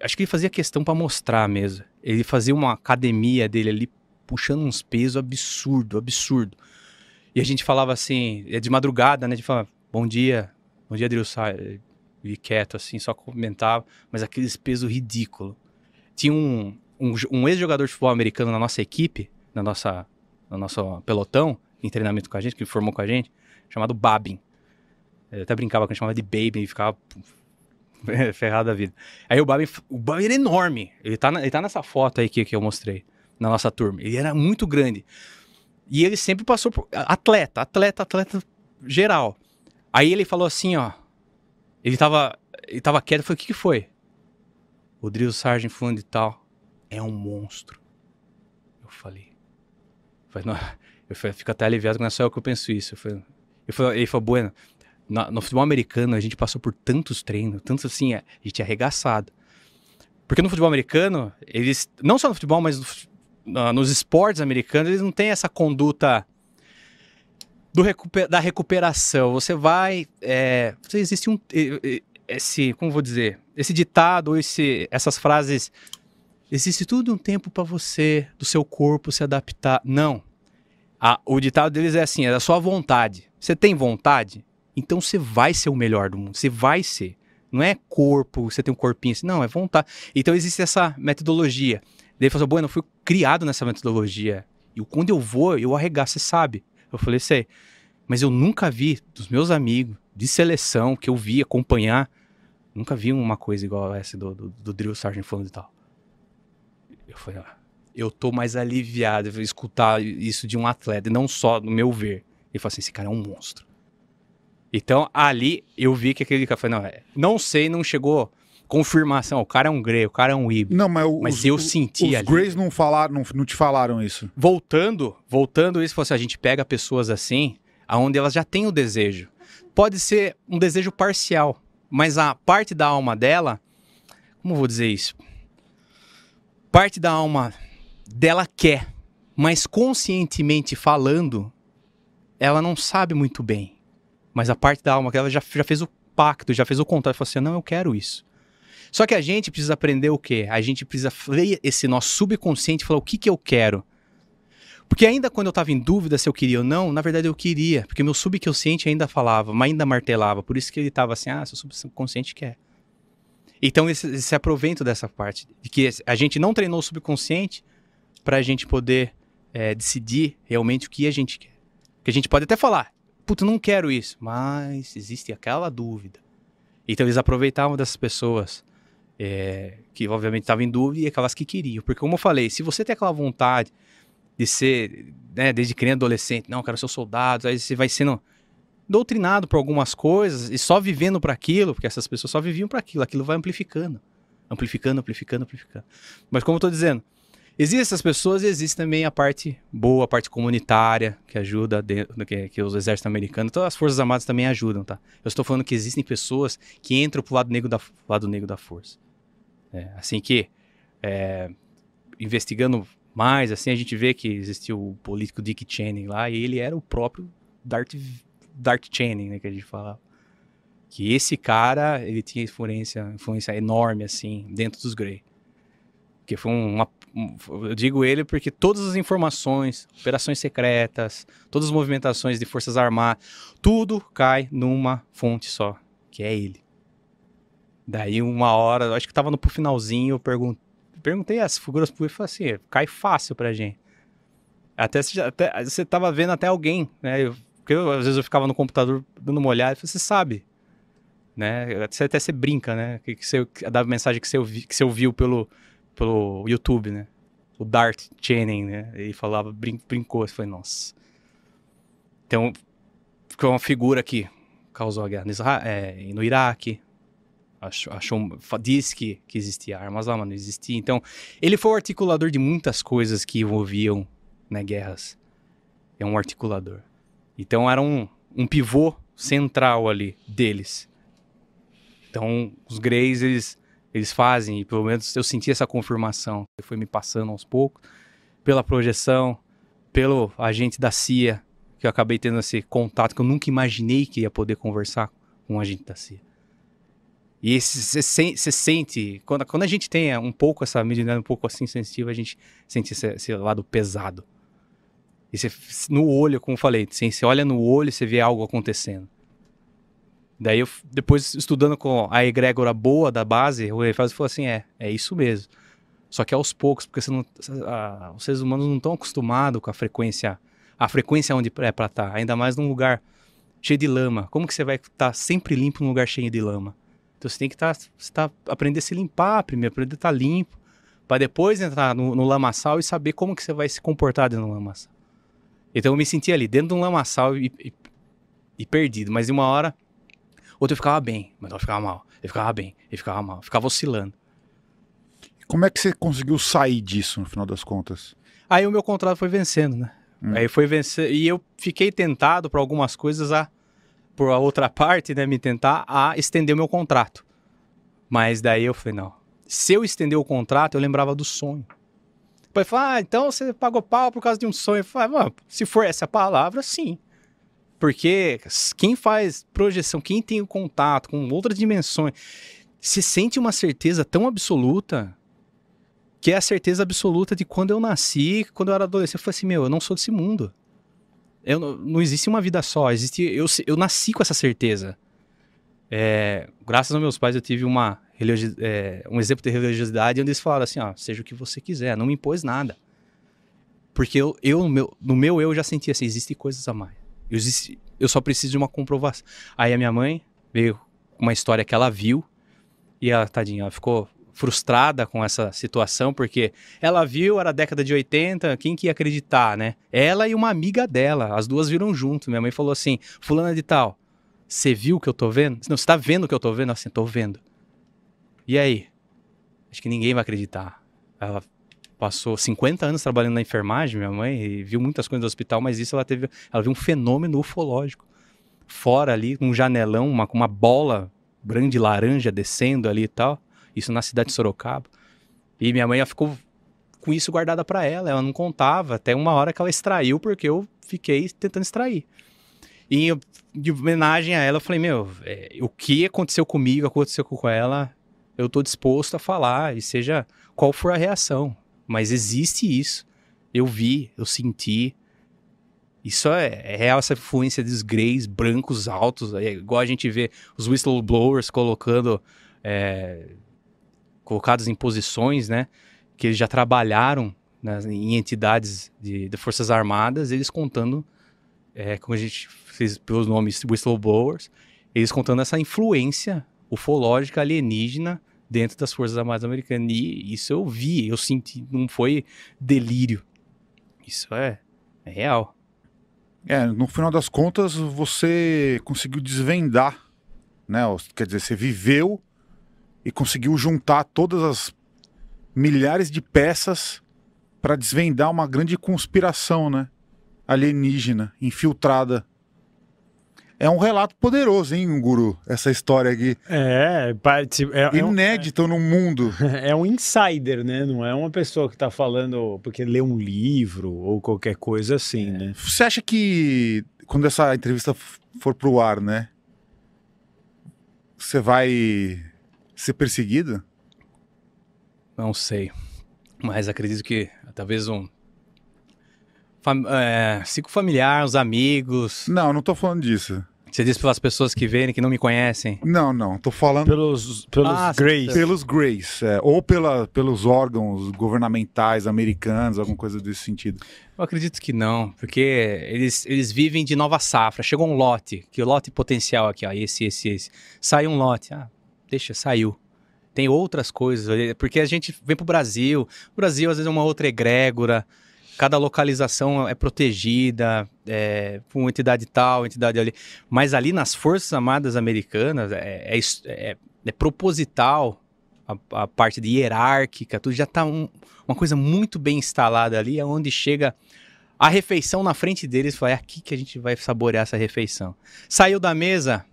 acho que ele fazia questão para mostrar mesmo. Ele fazia uma academia dele ali puxando uns pesos absurdo, absurdo. E a gente falava assim, é de madrugada, né? A gente falava, bom dia, bom dia, Adrilson. E quieto, assim, só comentava, mas aqueles pesos ridículos. Tinha um, um, um ex-jogador de futebol americano na nossa equipe, na nossa, no nosso pelotão, em treinamento com a gente, que formou com a gente, chamado Babin. Eu até brincava que a gente chamava de Baby e ficava ferrado da vida. Aí o Babin, o Babin era enorme. Ele tá, ele tá nessa foto aí que, que eu mostrei, na nossa turma. Ele era muito grande. E ele sempre passou por. Atleta, atleta, atleta geral. Aí ele falou assim, ó. Ele tava, ele tava quieto, eu falei, o que, que foi? O Drill Sargent fulano de tal é um monstro. Eu falei. Eu falei, não, eu falei, fico até aliviado não é só eu que eu penso isso. Eu falei, eu falei, ele falou, bueno, na- no futebol americano a gente passou por tantos treinos, tantos assim, a gente é arregaçado. Porque no futebol americano, eles, não só no futebol, mas no nos esportes americanos, eles não têm essa conduta do recupe- da recuperação. Você vai. É, existe um. Esse, como vou dizer? Esse ditado, esse, essas frases. Existe tudo um tempo para você, do seu corpo se adaptar. Não. A- o ditado deles é assim: é da sua vontade. Você tem vontade? Então você vai ser o melhor do mundo. Você vai ser. Não é corpo, você tem um corpinho assim. Não, é vontade. Então existe essa metodologia. Daí ele falou assim, bueno, eu fui criado nessa metodologia. E quando eu vou, eu arregaço, você sabe. Eu falei, sei. Mas eu nunca vi dos meus amigos de seleção que eu vi acompanhar, nunca vi uma coisa igual essa do, do, do Drill Sargent falando e tal. Eu falei, ah, eu tô mais aliviado de escutar isso de um atleta, não só no meu ver. Ele falou assim, esse cara é um monstro. Então, ali, eu vi que aquele cara, falei, não, é, não sei, não chegou confirmação, o cara é um grey, o cara é um híbrido. Não, mas, os, Mas eu os- senti Os ali. Greys não, falaram, não, não te falaram isso. voltando, voltando isso, falou assim, a gente pega pessoas assim, aonde elas já têm o desejo. Pode ser um desejo parcial, mas a parte da alma dela, como eu vou dizer isso? Parte da alma dela quer, mas conscientemente falando, ela não sabe muito bem. Mas a parte da alma que ela já, já fez o pacto, já fez o contrato, falou assim, não, eu quero isso. Só que a gente precisa aprender o quê? A gente precisa ler esse nosso subconsciente e falar o que, que eu quero. Porque ainda quando eu estava em dúvida se eu queria ou não, na verdade eu queria, porque meu subconsciente ainda falava, mas ainda martelava. Por isso que ele estava assim, ah, seu subconsciente quer. Então esse, esse aprovento dessa parte, de que a gente não treinou o subconsciente para a gente poder é, decidir realmente o que a gente quer. Porque a gente pode até falar, puta, não quero isso, mas existe aquela dúvida. Então eles aproveitavam dessas pessoas é, que obviamente estavam em dúvida e aquelas que queriam. Porque como eu falei, se você tem aquela vontade de ser, né, desde criança adolescente, não, quero ser soldado, aí você vai sendo doutrinado por algumas coisas e só vivendo para aquilo, porque essas pessoas só viviam para aquilo, aquilo vai amplificando, amplificando, amplificando, amplificando. Mas como eu tô dizendo, existem essas pessoas e existe também a parte boa, a parte comunitária que ajuda dentro, que, que os exércitos americanos, então as forças armadas também ajudam, tá? Eu estou falando que existem pessoas que entram pro lado negro lado negro da força. É, assim que é, investigando mais, assim a gente vê que existiu o político Dick Cheney lá e ele era o próprio Darth Dark Channing, né, que a gente falava. Que esse cara, ele tinha influência, influência enorme, assim, dentro dos Grey. Que foi uma, um, eu digo ele porque todas as informações, operações secretas, todas as movimentações de forças armadas, tudo cai numa fonte só, que é ele. Daí uma hora, acho que tava no finalzinho, eu perguntei, perguntei as figuras públicas e falei assim, cai fácil pra gente. Até, até você tava vendo até alguém, né? Eu porque eu, às vezes eu ficava no computador dando uma olhada e você sabe, né? Você até você brinca, né? Que, que você mensagem que você, que você ouviu pelo, pelo YouTube, né? O Dart Channing, né? E falava, brin, brincou. Eu falei, nossa. Então, ficou uma figura que causou a guerra no, Israel, é, no Iraque. Achou, achou, disse que, que existia armas lá, mas não existia. Então, ele foi o articulador de muitas coisas que envolviam né, guerras. É um articulador. Então era um, um pivô central ali deles. Então os Greys, eles, eles fazem, e pelo menos eu senti essa confirmação, que foi me passando aos poucos, pela projeção, pelo agente da CIA, que eu acabei tendo esse contato que eu nunca imaginei que ia poder conversar com um agente da CIA. E você sente, quando, quando a gente tem um pouco essa medida um pouco assim sensitiva, a gente sente esse, esse lado pesado. E você, no olho, como eu falei, você olha no olho e você vê algo acontecendo. Daí, eu, depois, estudando com a egrégora boa da base, o Eiffel falou assim: é, é isso mesmo. Só que aos poucos, porque não, a, os seres humanos não estão acostumados com a frequência, a frequência onde é para estar, tá, ainda mais num lugar cheio de lama. Como que você vai estar tá sempre limpo num lugar cheio de lama? Então você tem que tá, tá, aprender a se limpar primeiro, aprender a estar tá limpo, para depois entrar no, no lamaçal e saber como que você vai se comportar dentro do lamaçal. Então eu me sentia ali dentro de um lamaçal e, e, e perdido. Mas de uma hora, outra eu ficava bem, mas eu ficava mal. Eu ficava bem, eu ficava mal, eu ficava oscilando. Como é que você conseguiu sair disso no final das contas? Aí o meu contrato foi vencendo, né? Hum. Aí foi vencer e eu fiquei tentado para algumas coisas a por a outra parte, né, me tentar a estender o meu contrato. Mas daí eu falei, não. Se eu estender o contrato, eu lembrava do sonho. Pai fala, ah, então você pagou pau por causa de um sonho. Eu falo, se for essa palavra, sim. Porque quem faz projeção, quem tem o contato com outras dimensões, se sente uma certeza tão absoluta que é a certeza absoluta de quando eu nasci, quando eu era adolescente. Eu falei assim, meu, eu não sou desse mundo. Eu, não existe uma vida só, existe, eu, eu nasci com essa certeza. É, graças aos meus pais eu tive uma é, um exemplo de religiosidade onde eles falaram assim, ó, seja o que você quiser, não me impôs nada. Porque eu, eu no, meu, no meu eu já sentia assim, existem coisas a mais. Eu, existe, eu só preciso de uma comprovação. Aí a minha mãe veio uma história que ela viu e ela, tadinha, ela ficou frustrada com essa situação, porque ela viu, era década de 80, quem que ia acreditar, né? Ela e uma amiga dela, as duas viram junto. Minha mãe falou assim: Fulana de Tal, você viu o que eu tô vendo? Não, você tá vendo o que eu tô vendo? Assim, tô vendo. E aí? Acho que ninguém vai acreditar. Ela passou 50 anos trabalhando na enfermagem, minha mãe, e viu muitas coisas do hospital, mas isso ela teve, ela viu um fenômeno ufológico. Fora ali, um janelão, uma, uma bola grande laranja descendo ali e tal. Isso na cidade de Sorocaba. E minha mãe ficou com isso guardada para ela, ela não contava, até uma hora que ela extraiu, porque eu fiquei tentando extrair. E de homenagem a ela, eu falei, meu, é, o que aconteceu comigo, aconteceu com ela, eu estou disposto a falar, e seja qual for a reação. Mas existe isso. Eu vi, eu senti. Isso é, é real, essa influência dos greys, brancos, altos. É igual a gente vê os whistleblowers colocando. é, colocados em posições, né? Que eles já trabalharam nas- em entidades de, de Forças Armadas, eles contando, é, como a gente fez pelos nomes whistleblowers, eles contando essa influência ufológica alienígena dentro das Forças Armadas Americanas. E isso eu vi, eu senti, não foi delírio. Isso é, é real. É, no final das contas, você conseguiu desvendar, né? Quer dizer, você viveu e conseguiu juntar todas as milhares de peças para desvendar uma grande conspiração, né? Alienígena, infiltrada. É um relato poderoso, hein, Guru? Essa história aqui. É, é, é um, Inédito no mundo. é um insider, né? Não é uma pessoa que tá falando porque lê um livro ou qualquer coisa assim, né? Você acha que quando essa entrevista for pro ar, né? Você vai ser perseguido? Não sei. Mas acredito que talvez um. Fam é, ciclo familiar, os amigos. Não, não tô falando disso. Você diz pelas pessoas que verem, que não me conhecem. Não, não. Tô falando Pelos, pelos Ah, Greys. pelos Greys, é, ou pela, pelos órgãos governamentais americanos, alguma coisa desse sentido. Eu acredito que não, porque eles, eles vivem de nova safra. Chegou um lote, que o lote potencial aqui, ó, esse, esse, esse. Saiu um lote. Ah, deixa, saiu. Tem outras coisas, porque a gente vem pro Brasil. O Brasil, às vezes, é uma outra egrégora. Cada localização é protegida é, por uma entidade tal, entidade ali. Mas ali nas Forças Armadas Americanas é, é é- é proposital a, a parte de hierárquica, tudo já tá um- uma coisa muito bem instalada ali, é onde chega a refeição na frente deles, fala, é aqui que a gente vai saborear essa refeição. Saiu da mesa,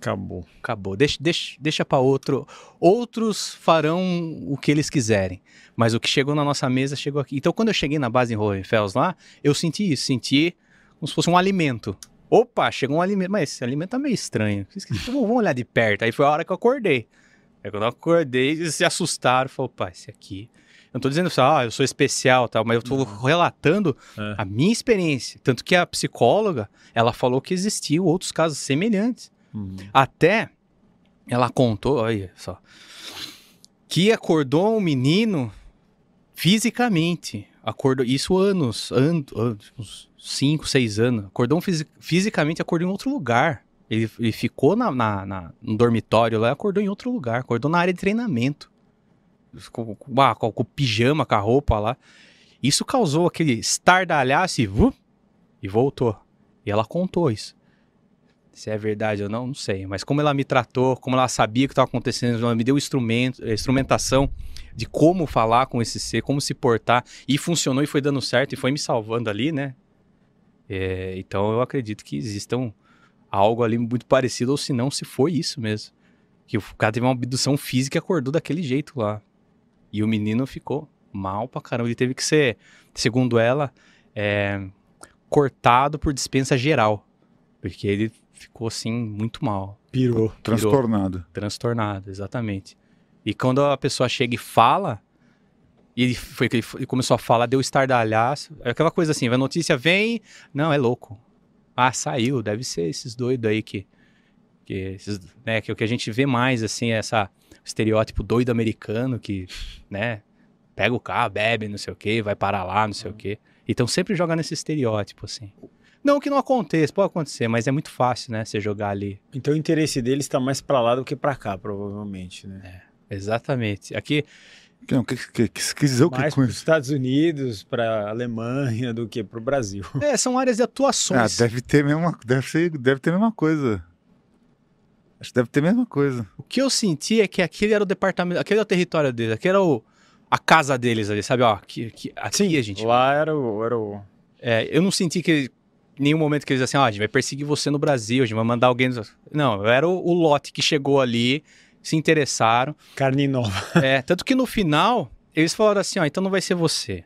Acabou. acabou. Deixa, deixa, deixa para outro. Outros farão o que eles quiserem. Mas o que chegou na nossa mesa chegou aqui. Então, quando eu cheguei na base em Hohenfels lá, eu senti isso. Senti como se fosse um alimento. Opa, chegou um alimento. Mas esse alimento tá meio estranho. Esquisito. Vamos olhar de perto. Aí foi a hora que eu acordei. Aí quando eu acordei, eles se assustaram. Falaram, opa, esse aqui. Eu não tô dizendo assim, ah, eu sou especial tal, mas eu tô relatando É. a minha experiência. Tanto que a psicóloga, ela falou que existiam outros casos semelhantes. Uhum. Até ela contou, olha só, que acordou um menino fisicamente. Acordou, isso anos, anos, anos uns 5, 6 anos. Acordou fisi- fisicamente, acordou em outro lugar. Ele, ele ficou na, na- na- no dormitório lá, acordou em outro lugar, acordou na área de treinamento. Com, com, ah, com- com o pijama, com a roupa lá. Isso causou aquele estardalhaço e, vup, e voltou. E ela contou isso. Se é verdade ou não, não sei. Mas como ela me tratou, como ela sabia o que estava acontecendo, ela me deu instrumento, instrumentação de como falar com esse ser, como se portar. E funcionou e foi dando certo e foi me salvando ali, né? É, então eu acredito que existam algo ali muito parecido, ou se não, se foi isso mesmo. Que o cara teve uma abdução física e acordou daquele jeito lá. E o menino ficou mal pra caramba. Ele teve que ser, segundo ela, é, cortado por dispensa geral. Porque ele ficou assim muito mal, Pirou. Transtornado. transtornado, exatamente. E quando a pessoa chega e fala, e ele foi que ele começou a falar, deu estardalhaço, é aquela coisa assim, a notícia vem, não, é louco. Ah, saiu, deve ser esses doidos aí que que esses, né, que o que a gente vê mais assim, é essa estereótipo doido americano que, né, pega o carro, bebe, não sei o quê, vai parar lá, não sei o quê. Então sempre joga nesse estereótipo assim. Não que não aconteça, pode acontecer, mas é muito fácil, né, você jogar ali Então o interesse deles está mais pra lá do que pra cá, provavelmente, né? Exatamente. Aqui, Não, que, que, que, quis dizer o que mais com para os isso? Estados Unidos, para Alemanha do que para o Brasil. é, são áreas de Ah, atuações. deve ter mesma, deve ser, deve ter a mesma coisa. Acho que deve ter a mesma coisa. O que eu senti é que aquele era o departamento, aquele era o território deles, aquele era o, a casa deles ali, sabe? Ó, aqui, aqui, aqui a gente. Lá era o. Era o... É, eu não senti que nenhum momento que eles assim, ó, a gente vai perseguir você no Brasil, a gente vai mandar alguém. nos-" Não, era o, o lote que chegou ali, se interessaram. Carne nova. É, tanto que no final, eles falaram assim, ó, então não vai ser você,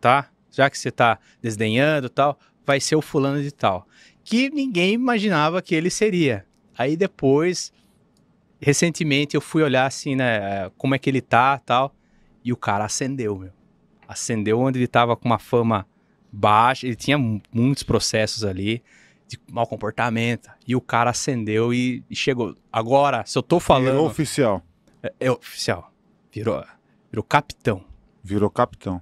tá? Já que você tá desdenhando e tal, vai ser o fulano de tal. Que ninguém imaginava que ele seria. Aí depois, recentemente, eu fui olhar assim, né, como é que ele tá tal, e o cara acendeu, meu. Acendeu onde ele tava com uma fama baixa, ele tinha mu- muitos processos ali de mau comportamento. E o cara acendeu e, e chegou. Agora, se eu tô falando. Virou oficial. É, é oficial. Virou, virou capitão. Virou capitão.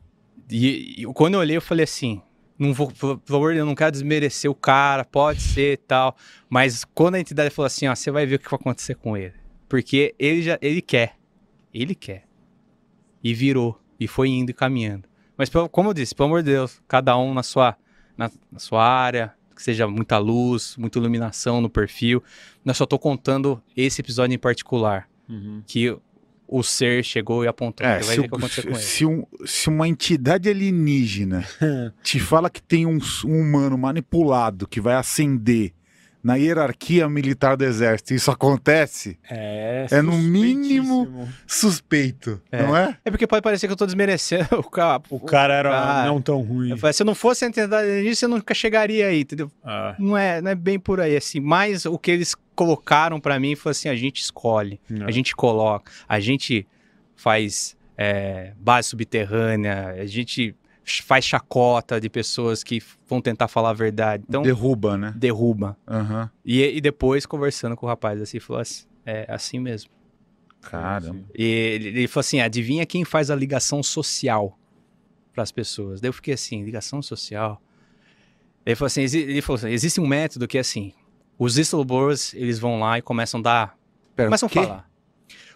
E, e quando eu olhei, eu falei assim: não vou, de Deus, eu não quero desmerecer o cara, pode ser e tal. Mas quando a entidade falou assim: ó, você vai ver o que vai acontecer com ele. Porque ele já ele quer. Ele quer. E virou. E foi indo e caminhando. Mas, como eu disse, pelo amor de Deus, cada um na sua, na, na sua área, que seja muita luz, muita iluminação no perfil. Eu só tô contando esse episódio em particular. Que o ser chegou e apontou. É, se, ver o se um- se uma entidade alienígena te fala que tem um, um humano manipulado que vai ascender na hierarquia militar do exército, isso acontece, É, É no mínimo- suspeito, É. não é? É porque pode parecer que eu tô desmerecendo o cara. O cara era Cara, não tão ruim. Eu falei, se eu não fosse a entidade alienígena, você nunca chegaria aí, entendeu? Ah, Não é, não é bem por aí, assim. Mas o que eles colocaram pra mim foi assim, a gente escolhe, não. a gente coloca, a gente faz é, base subterrânea, a gente faz chacota de pessoas que vão tentar falar a verdade. Então, Derruba, né? derruba. Aham. E, e depois, conversando com o rapaz, assim, falou assim, é assim mesmo. Caramba. E ele, ele falou assim: adivinha quem faz a ligação social para as pessoas? Daí eu fiquei assim: ligação social. Ele falou assim: ele falou assim, existe um método que é assim: os whistleblowers eles vão lá e começam a dar. Pera, começam a falar.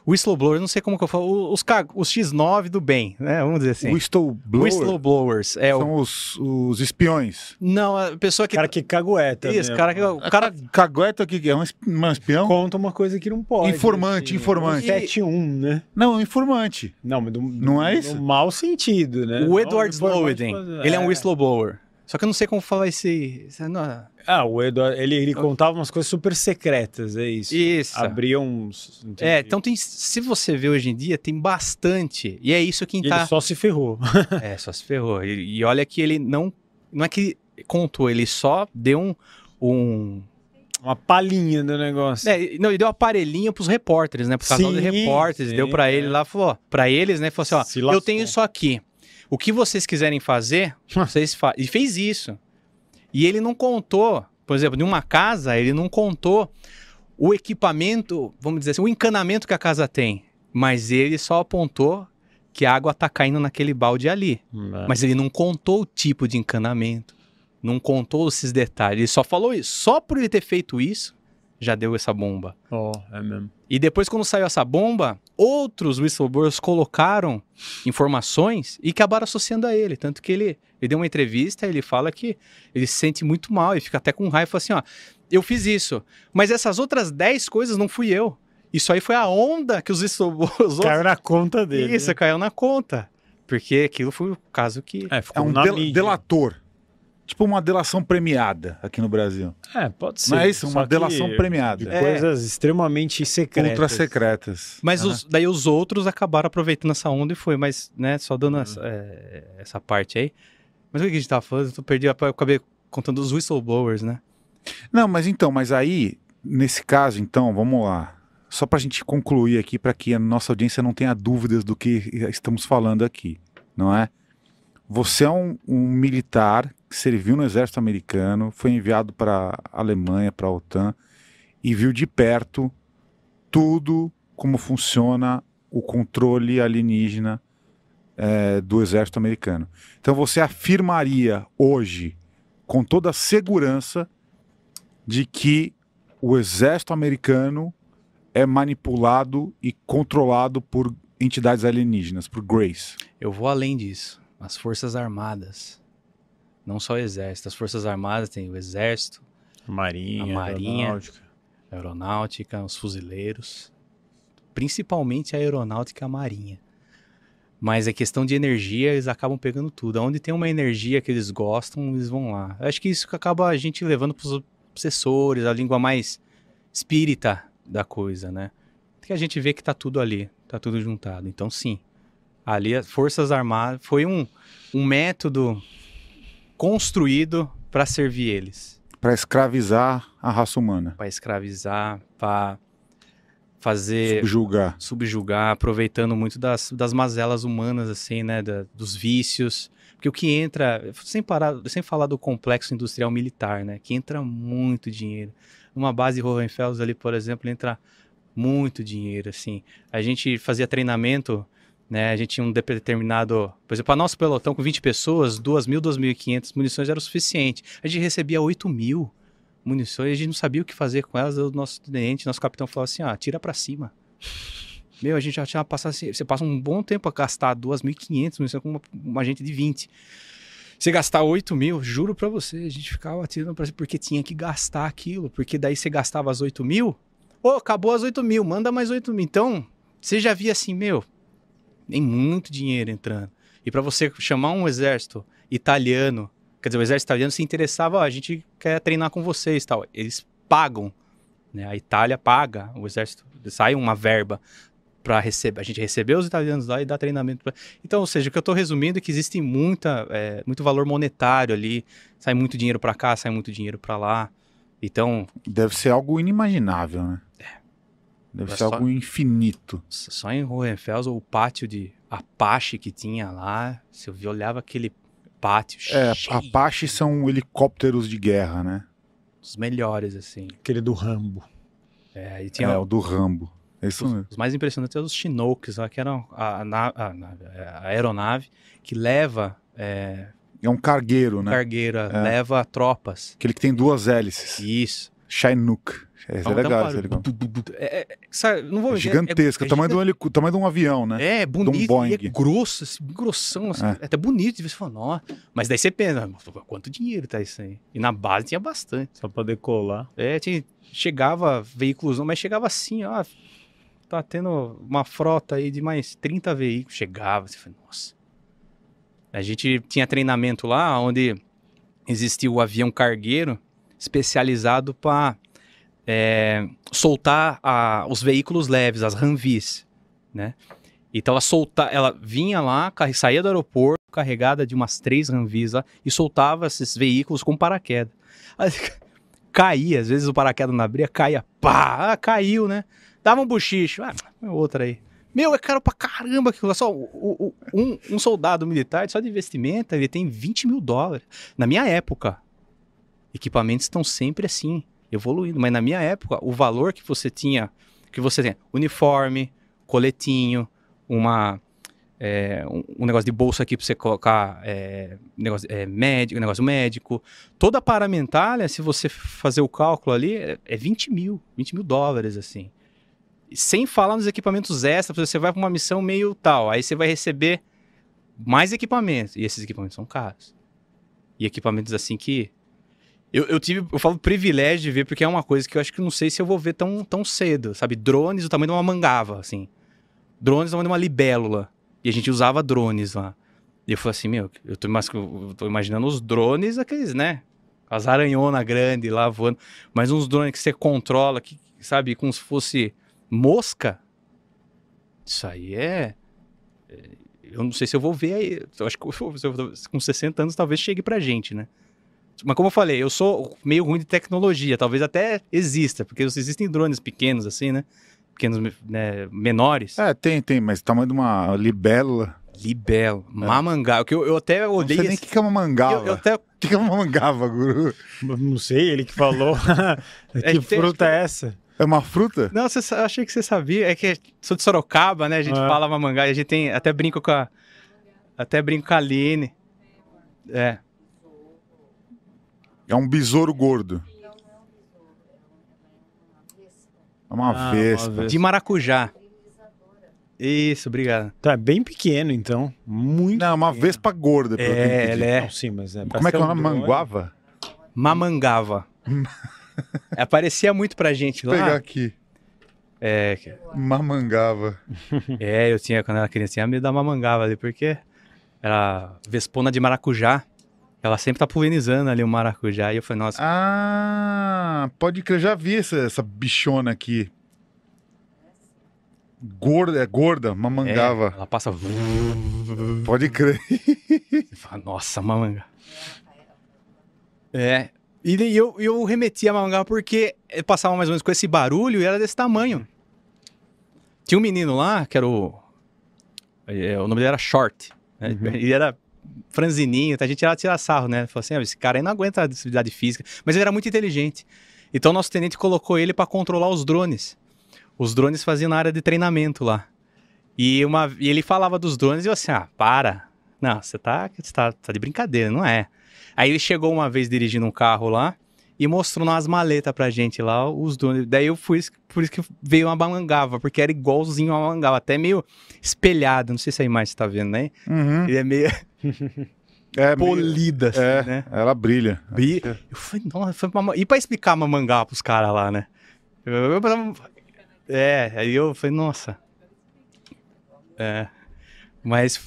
Whistleblower, não sei como que eu falo, os, os X9 do bem, né? Vamos dizer assim. Whistleblower Whistleblowers. É o. são os, os espiões. Não, a pessoa que. cara que cagueta. Isso, né? cara que. O cara. Cagueta, o que que é? Um es- um espião? conta uma coisa que não pode. Informante, informante. 71, né? Não, um informante. Não, mas do, Não é do isso? mau sentido, né? O Edward Snowden. Ele é um whistleblower. Só que eu não sei como falar esse. não- Ah, o Edward, ele, ele contava umas coisas super secretas, é isso. Isso. Abria uns... É, então tem, se você vê hoje em dia, tem bastante. E é isso Ele tá. só se ferrou. É, só se ferrou. E, e olha que ele não. Não é que contou, ele só deu um. um Uma palhinha do negócio. é, não, ele deu um aparelhinho pros repórteres, né? Pro casal de repórteres. sim, deu ele é. lá, falou, ó, pra eles, né? Falou assim: ó, eu tenho isso aqui. O que vocês quiserem fazer, vocês fazem. E fez isso. E ele não contou, por exemplo, em uma casa, ele não contou o equipamento, vamos dizer assim, o encanamento que a casa tem. Mas ele só apontou que a água tá caindo naquele balde ali. Mas... Mas ele não contou o tipo de encanamento, não contou esses detalhes. Ele só falou isso. Só por ele ter feito isso, já deu essa bomba. Ó, é mesmo. E depois, quando saiu essa bomba, outros whistleblowers colocaram informações e acabaram associando a ele. Tanto que ele, ele deu uma entrevista ele fala que ele se sente muito mal e fica até com raiva e fala assim: ó, eu fiz isso, mas essas outras 10 coisas não fui eu. Isso aí foi a onda que os whistleblowers. Caiu na conta dele. Isso, né? caiu na conta. Porque aquilo foi o caso que. É, É ficou um na del- mídia. delator. Tipo uma delação premiada aqui no Brasil. É, pode ser. Não é isso? Uma delação premiada. De É. coisas extremamente secretas. Ultra secretas. Mas Aham. os- daí os outros acabaram aproveitando essa onda e foi, mas, né, só dando essa, é, essa parte aí. Mas o que a gente tava falando? Eu perdi, eu acabei contando os whistleblowers, né? Não, mas então, mas aí, nesse caso, então, vamos lá. Só pra gente concluir aqui, para que a nossa audiência não tenha dúvidas do que estamos falando aqui, não é? Você é um, um militar serviu no exército americano, foi enviado para a Alemanha, para a OTAN, e viu de perto tudo como funciona o controle alienígena eh, do exército americano. Então você afirmaria hoje, com toda a segurança, de que o exército americano é manipulado e controlado por entidades alienígenas, por Grace. Eu vou além disso. As Forças Armadas. Não só o Exército. As Forças Armadas tem o Exército, Marinha, A Marinha. aeronáutica. a Aeronáutica, os Fuzileiros. Principalmente a Aeronáutica e a Marinha. Mas a questão de energia, eles acabam pegando tudo. Onde tem uma energia que eles gostam, eles vão lá. Eu acho que isso que acaba a gente levando para os obsessores, a língua mais espírita da coisa, né? Que a gente vê que tá tudo ali, tá tudo juntado. Então, sim, ali as Forças Armadas foi um, um método construído para servir eles Para escravizar a raça humana. para escravizar, para fazer Subjugar. subjugar, aproveitando muito das, das mazelas humanas, assim, né? da- dos vícios. Porque o que entra, sem, parar, sem falar do complexo industrial militar, né? Que entra muito dinheiro. Numa base Hohenfels ali, por exemplo, entra muito dinheiro, assim. A gente fazia treinamento, né? A gente tinha um determinado... Por exemplo, para nosso pelotão com 20 pessoas, 2.000, 2.500 munições era o suficiente. A gente recebia 8 mil munições, a gente não sabia o que fazer com elas. O nosso tenente, nosso capitão falou assim, ó, tira para cima. Meu, a gente já tinha passado assim, você passa um bom tempo a gastar 2.500 munições com uma, uma gente de 20. Você gastar 8 mil, juro pra você, a gente ficava atirando cima, porque tinha que gastar aquilo, porque daí você gastava as 8 mil, ô, acabou as 8 mil, manda mais 8 mil. Então, você já via assim, meu, tem muito dinheiro entrando. E pra você chamar um exército italiano, quer dizer, o exército italiano se interessava, ó, a gente quer treinar com vocês tal. Eles pagam, né? A Itália paga, o exército, sai uma verba para receber, a gente receber os italianos lá e dar treinamento. Pra... Então, ou seja, o que eu estou resumindo é que existe muita, é, muito valor monetário ali, sai muito dinheiro para cá, sai muito dinheiro para lá. Então, Deve ser algo inimaginável, né? Deve É ser só- algo infinito. só em Hohenfels, o pátio de Apache que tinha lá, se eu olhava aquele pátio É, cheio, Apache são helicópteros de guerra, né? os melhores, assim. Aquele do Rambo. É, e tinha É, o do Rambo. É isso Os, mesmo. os mais impressionantes eram os Chinooks, lá, que eram a, a a na- a aeronave que leva é, É um cargueiro, né? cargueira, É. leva tropas. Aquele que tem duas hélices. Isso. Chinook. Esse é legal esse helicóptero. É, é, sabe, não vou É gigantesco, é, o tamanho, um helico- tamanho de um avião, né? É, bonito, e é grosso, assim, grossão, assim, É. é. até bonito de fala, nossa. Mas daí você pensa, quanto dinheiro tá isso aí? E na base tinha bastante. Só pra decolar. É, tinha, chegava veículos, mas chegava assim, ó, tá tendo uma frota aí de mais 30 veículos. Chegava, você fala, nossa. A gente tinha treinamento lá, onde existia o avião cargueiro especializado para soltar a- os veículos leves, as Humvees, né? Então ela solta, ela vinha lá, saía do aeroporto, carregada de umas três Humvees lá, e soltava esses veículos com paraquedas. Aí, caía, às vezes o paraquedas não abria, caía, pá, ah, caiu, né? Dava um bochicho, ah, outra aí. Meu, é caro pra caramba aquilo. Só o- o- um, um soldado militar, só de vestimenta, ele tem 20 mil dólares. Na minha época, equipamentos estão sempre assim, evoluindo. Mas na minha época, o valor que você tinha, que você tem, uniforme, coletinho, uma é, um, um negócio de bolsa aqui para você colocar é, negócio, é, médico, negócio médico. Toda a paramentalha, se você fazer o cálculo ali, é, é 20 mil, 20 mil dólares, assim. Sem falar nos equipamentos extras, você vai para uma missão meio tal, aí você vai receber mais equipamentos. E esses equipamentos são caros. E equipamentos assim que. Eu, eu tive, eu falo privilégio de ver, porque é uma coisa que eu acho que não sei se eu vou ver tão, tão cedo, sabe? Drones do tamanho de uma mangava, assim. Drones do tamanho de uma libélula. E a gente usava drones lá. E eu falei assim, meu, eu tô, eu tô imaginando os drones, aqueles, né? As aranhonas grandes lá voando. Mas uns drones que você controla, que, sabe, como se fosse mosca. Isso aí é. é- Eu não sei se eu vou ver aí. Eu acho que eu com 60 anos talvez chegue pra gente, né? Mas como eu falei, eu sou meio ruim de tecnologia. Talvez até exista, porque existem drones pequenos assim, né? Pequenos, né, menores. É, tem, tem, mas tamanho de uma libélula. Libelo, mamangá. Que eu, eu até Não olhei. sei nem o que é uma mangava. eu, eu até O que é uma mangava, guru? Não sei, ele que falou. É, que tem- fruta é essa? É uma fruta? Não, você, eu achei que você sabia. É que sou de Sorocaba, né? A gente Ah. fala mamangá e a gente tem. Até brinco com a. Até brinco com a Aline. É. É um besouro gordo. É uma Ah, uma vespa. vespa. De maracujá. Isso, obrigado. Tá bem pequeno, então. Muito. Não, é uma vespa gorda. pelo que eu É, ela é Não, sim, mas é. Como é que é ser o um nome? drone. Manguava? Mamangava. Aparecia muito pra gente Vou pegar lá. aqui. É, Mamangava. é, eu tinha, quando era criança, tinha medo da mamangava ali, porque era vespona de maracujá. Ela sempre tá pulverizando ali o maracujá. E eu falei, nossa, Ah, pode crer, já vi essa, essa bichona aqui. Gorda, é gorda, é, mamangava. ela passa. Pode crer. Você fala, nossa, mamanga. É. E eu, eu remeti a mamanga porque passava mais ou menos com esse barulho e era desse tamanho. Tinha um menino lá que era o. é, o nome dele era Short. Né? Ele era franzininho, então a gente ia tirar sarro, né? Falou assim: ah, esse cara aí não aguenta a atividade física. Mas ele era muito inteligente. Então nosso tenente colocou ele para controlar os drones. Os drones faziam na área de treinamento lá. E, uma, e ele falava dos drones e eu assim: ah, para. Não, você tá, você tá, tá de brincadeira, não é? Aí ele chegou uma vez dirigindo um carro lá e mostrou nas maletas pra gente lá os drones. Daí eu fui, por isso que veio uma mangava, porque era igualzinho uma mangava, até meio espelhado. Não sei se a imagem você tá vendo, né? Uhum. Ele é meio É, polida, assim, é, né? ela brilha. E eu falei, nossa, foi uma... e pra explicar mamangá pros caras lá, né? Eu- eu- eu- É, aí eu falei, nossa. É. Mas.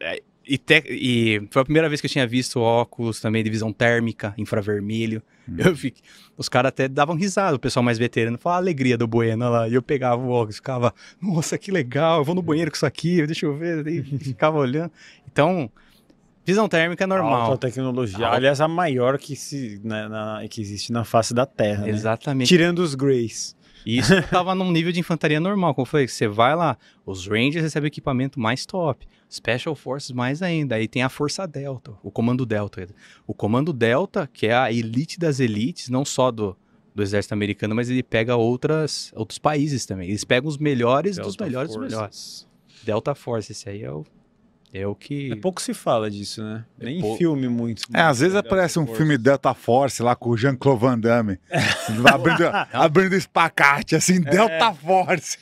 é, E, te- e foi a primeira vez que eu tinha visto óculos também de visão térmica, infravermelho. Eu fiquei, os caras até davam risada, o pessoal mais veterano falava a alegria do Bueno lá. E eu pegava o óculos, ficava, nossa, que legal, eu vou no banheiro com isso aqui, deixa eu ver. E ficava olhando. Então, visão térmica é normal. Alta tecnologia. Alta. Aliás, a maior que, se, na- na- que existe na face da Terra. né? Exatamente. Tirando os Greys. E isso tava num nível de infantaria normal. Como eu falei, você vai lá, os Rangers recebem equipamento mais top, Special Forces mais ainda. Aí tem a Força Delta, o Comando Delta. O Comando Delta, que é a elite das elites, não só do, do exército americano, mas ele pega outras, outros países também. Eles pegam os melhores dos Delta melhores dos Forces. melhores. Delta Force, esse aí é o, é o que... É pouco se fala disso, né? É Nem pouco. filme muito. É, às vezes Delta aparece um Force. filme Delta Force lá com o Jean-Claude Van Damme. abrindo, abrindo espacate, assim, Delta Force.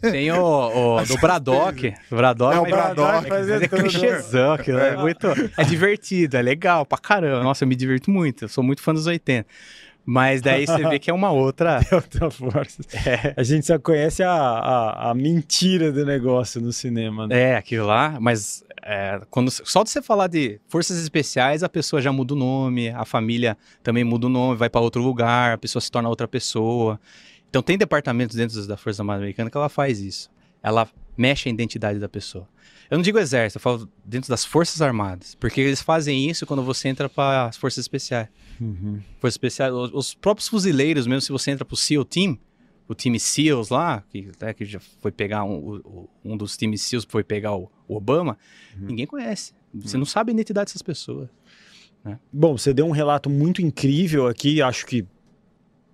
Tem o, o do Braddock. O Braddock, É, o Braddock. Mas é clichêzão, aquilo é muito. É divertido, é legal pra caramba. Nossa, eu me divirto muito. Eu sou muito fã dos 80. Mas daí você vê que é uma outra. Delta Force. É, A gente só conhece a, a, a mentira do negócio no cinema. Né? é aquilo lá, mas é, quando, só de você falar de forças especiais, a pessoa já muda o nome, a família também muda o nome, vai pra outro lugar, a pessoa se torna outra pessoa. Então tem departamentos dentro da Força Armada Americana que ela faz isso. Ela mexe a identidade da pessoa. Eu não digo exército, eu falo dentro das Forças Armadas, porque eles fazem isso quando você entra para as Forças Especiais. Uhum. Forças Especiais, os, os próprios fuzileiros, mesmo se você entra pro SEAL Team, o time SEALs lá, que, né, que já foi pegar um, o- o- um dos times SEALs foi pegar o, o Obama, ninguém conhece. Você não sabe a identidade dessas pessoas. Bom, você deu um relato muito incrível aqui, acho que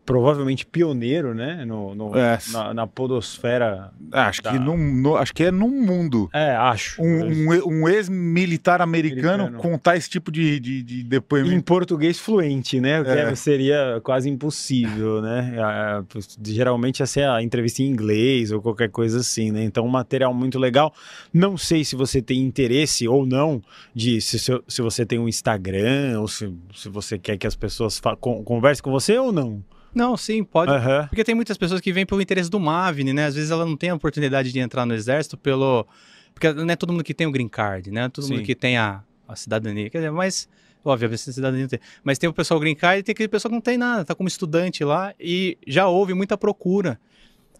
provavelmente pioneiro, né? No, no- É. na, na podosfera. acho, Tá. que num- no- acho que é no mundo. É, acho. Um, um um ex-militar americano, Americano. contar esse tipo de, de, de Em depoimento. português fluente, né? O que É. seria quase impossível, né? Ah, ah, Geralmente ia ser a entrevista em inglês ou qualquer coisa assim, né? Então, um material muito legal. Não sei se você tem interesse ou não de se, se, você tem um Instagram ou se, se você quer que as pessoas conversem com você ou não. Não, sim, pode. Aham. Porque tem muitas pessoas que vêm pelo interesse do Mavni, né? Às vezes ela não tem a oportunidade de entrar no exército pelo. Porque não é todo mundo que tem o green card, né? Todo mundo Sim. que tem a, a cidadania. Quer dizer, mas. Óbvio, a cidadania não tem. Mas tem o pessoal green card e tem aquele pessoal que não tem nada, tá como estudante lá e já houve muita procura.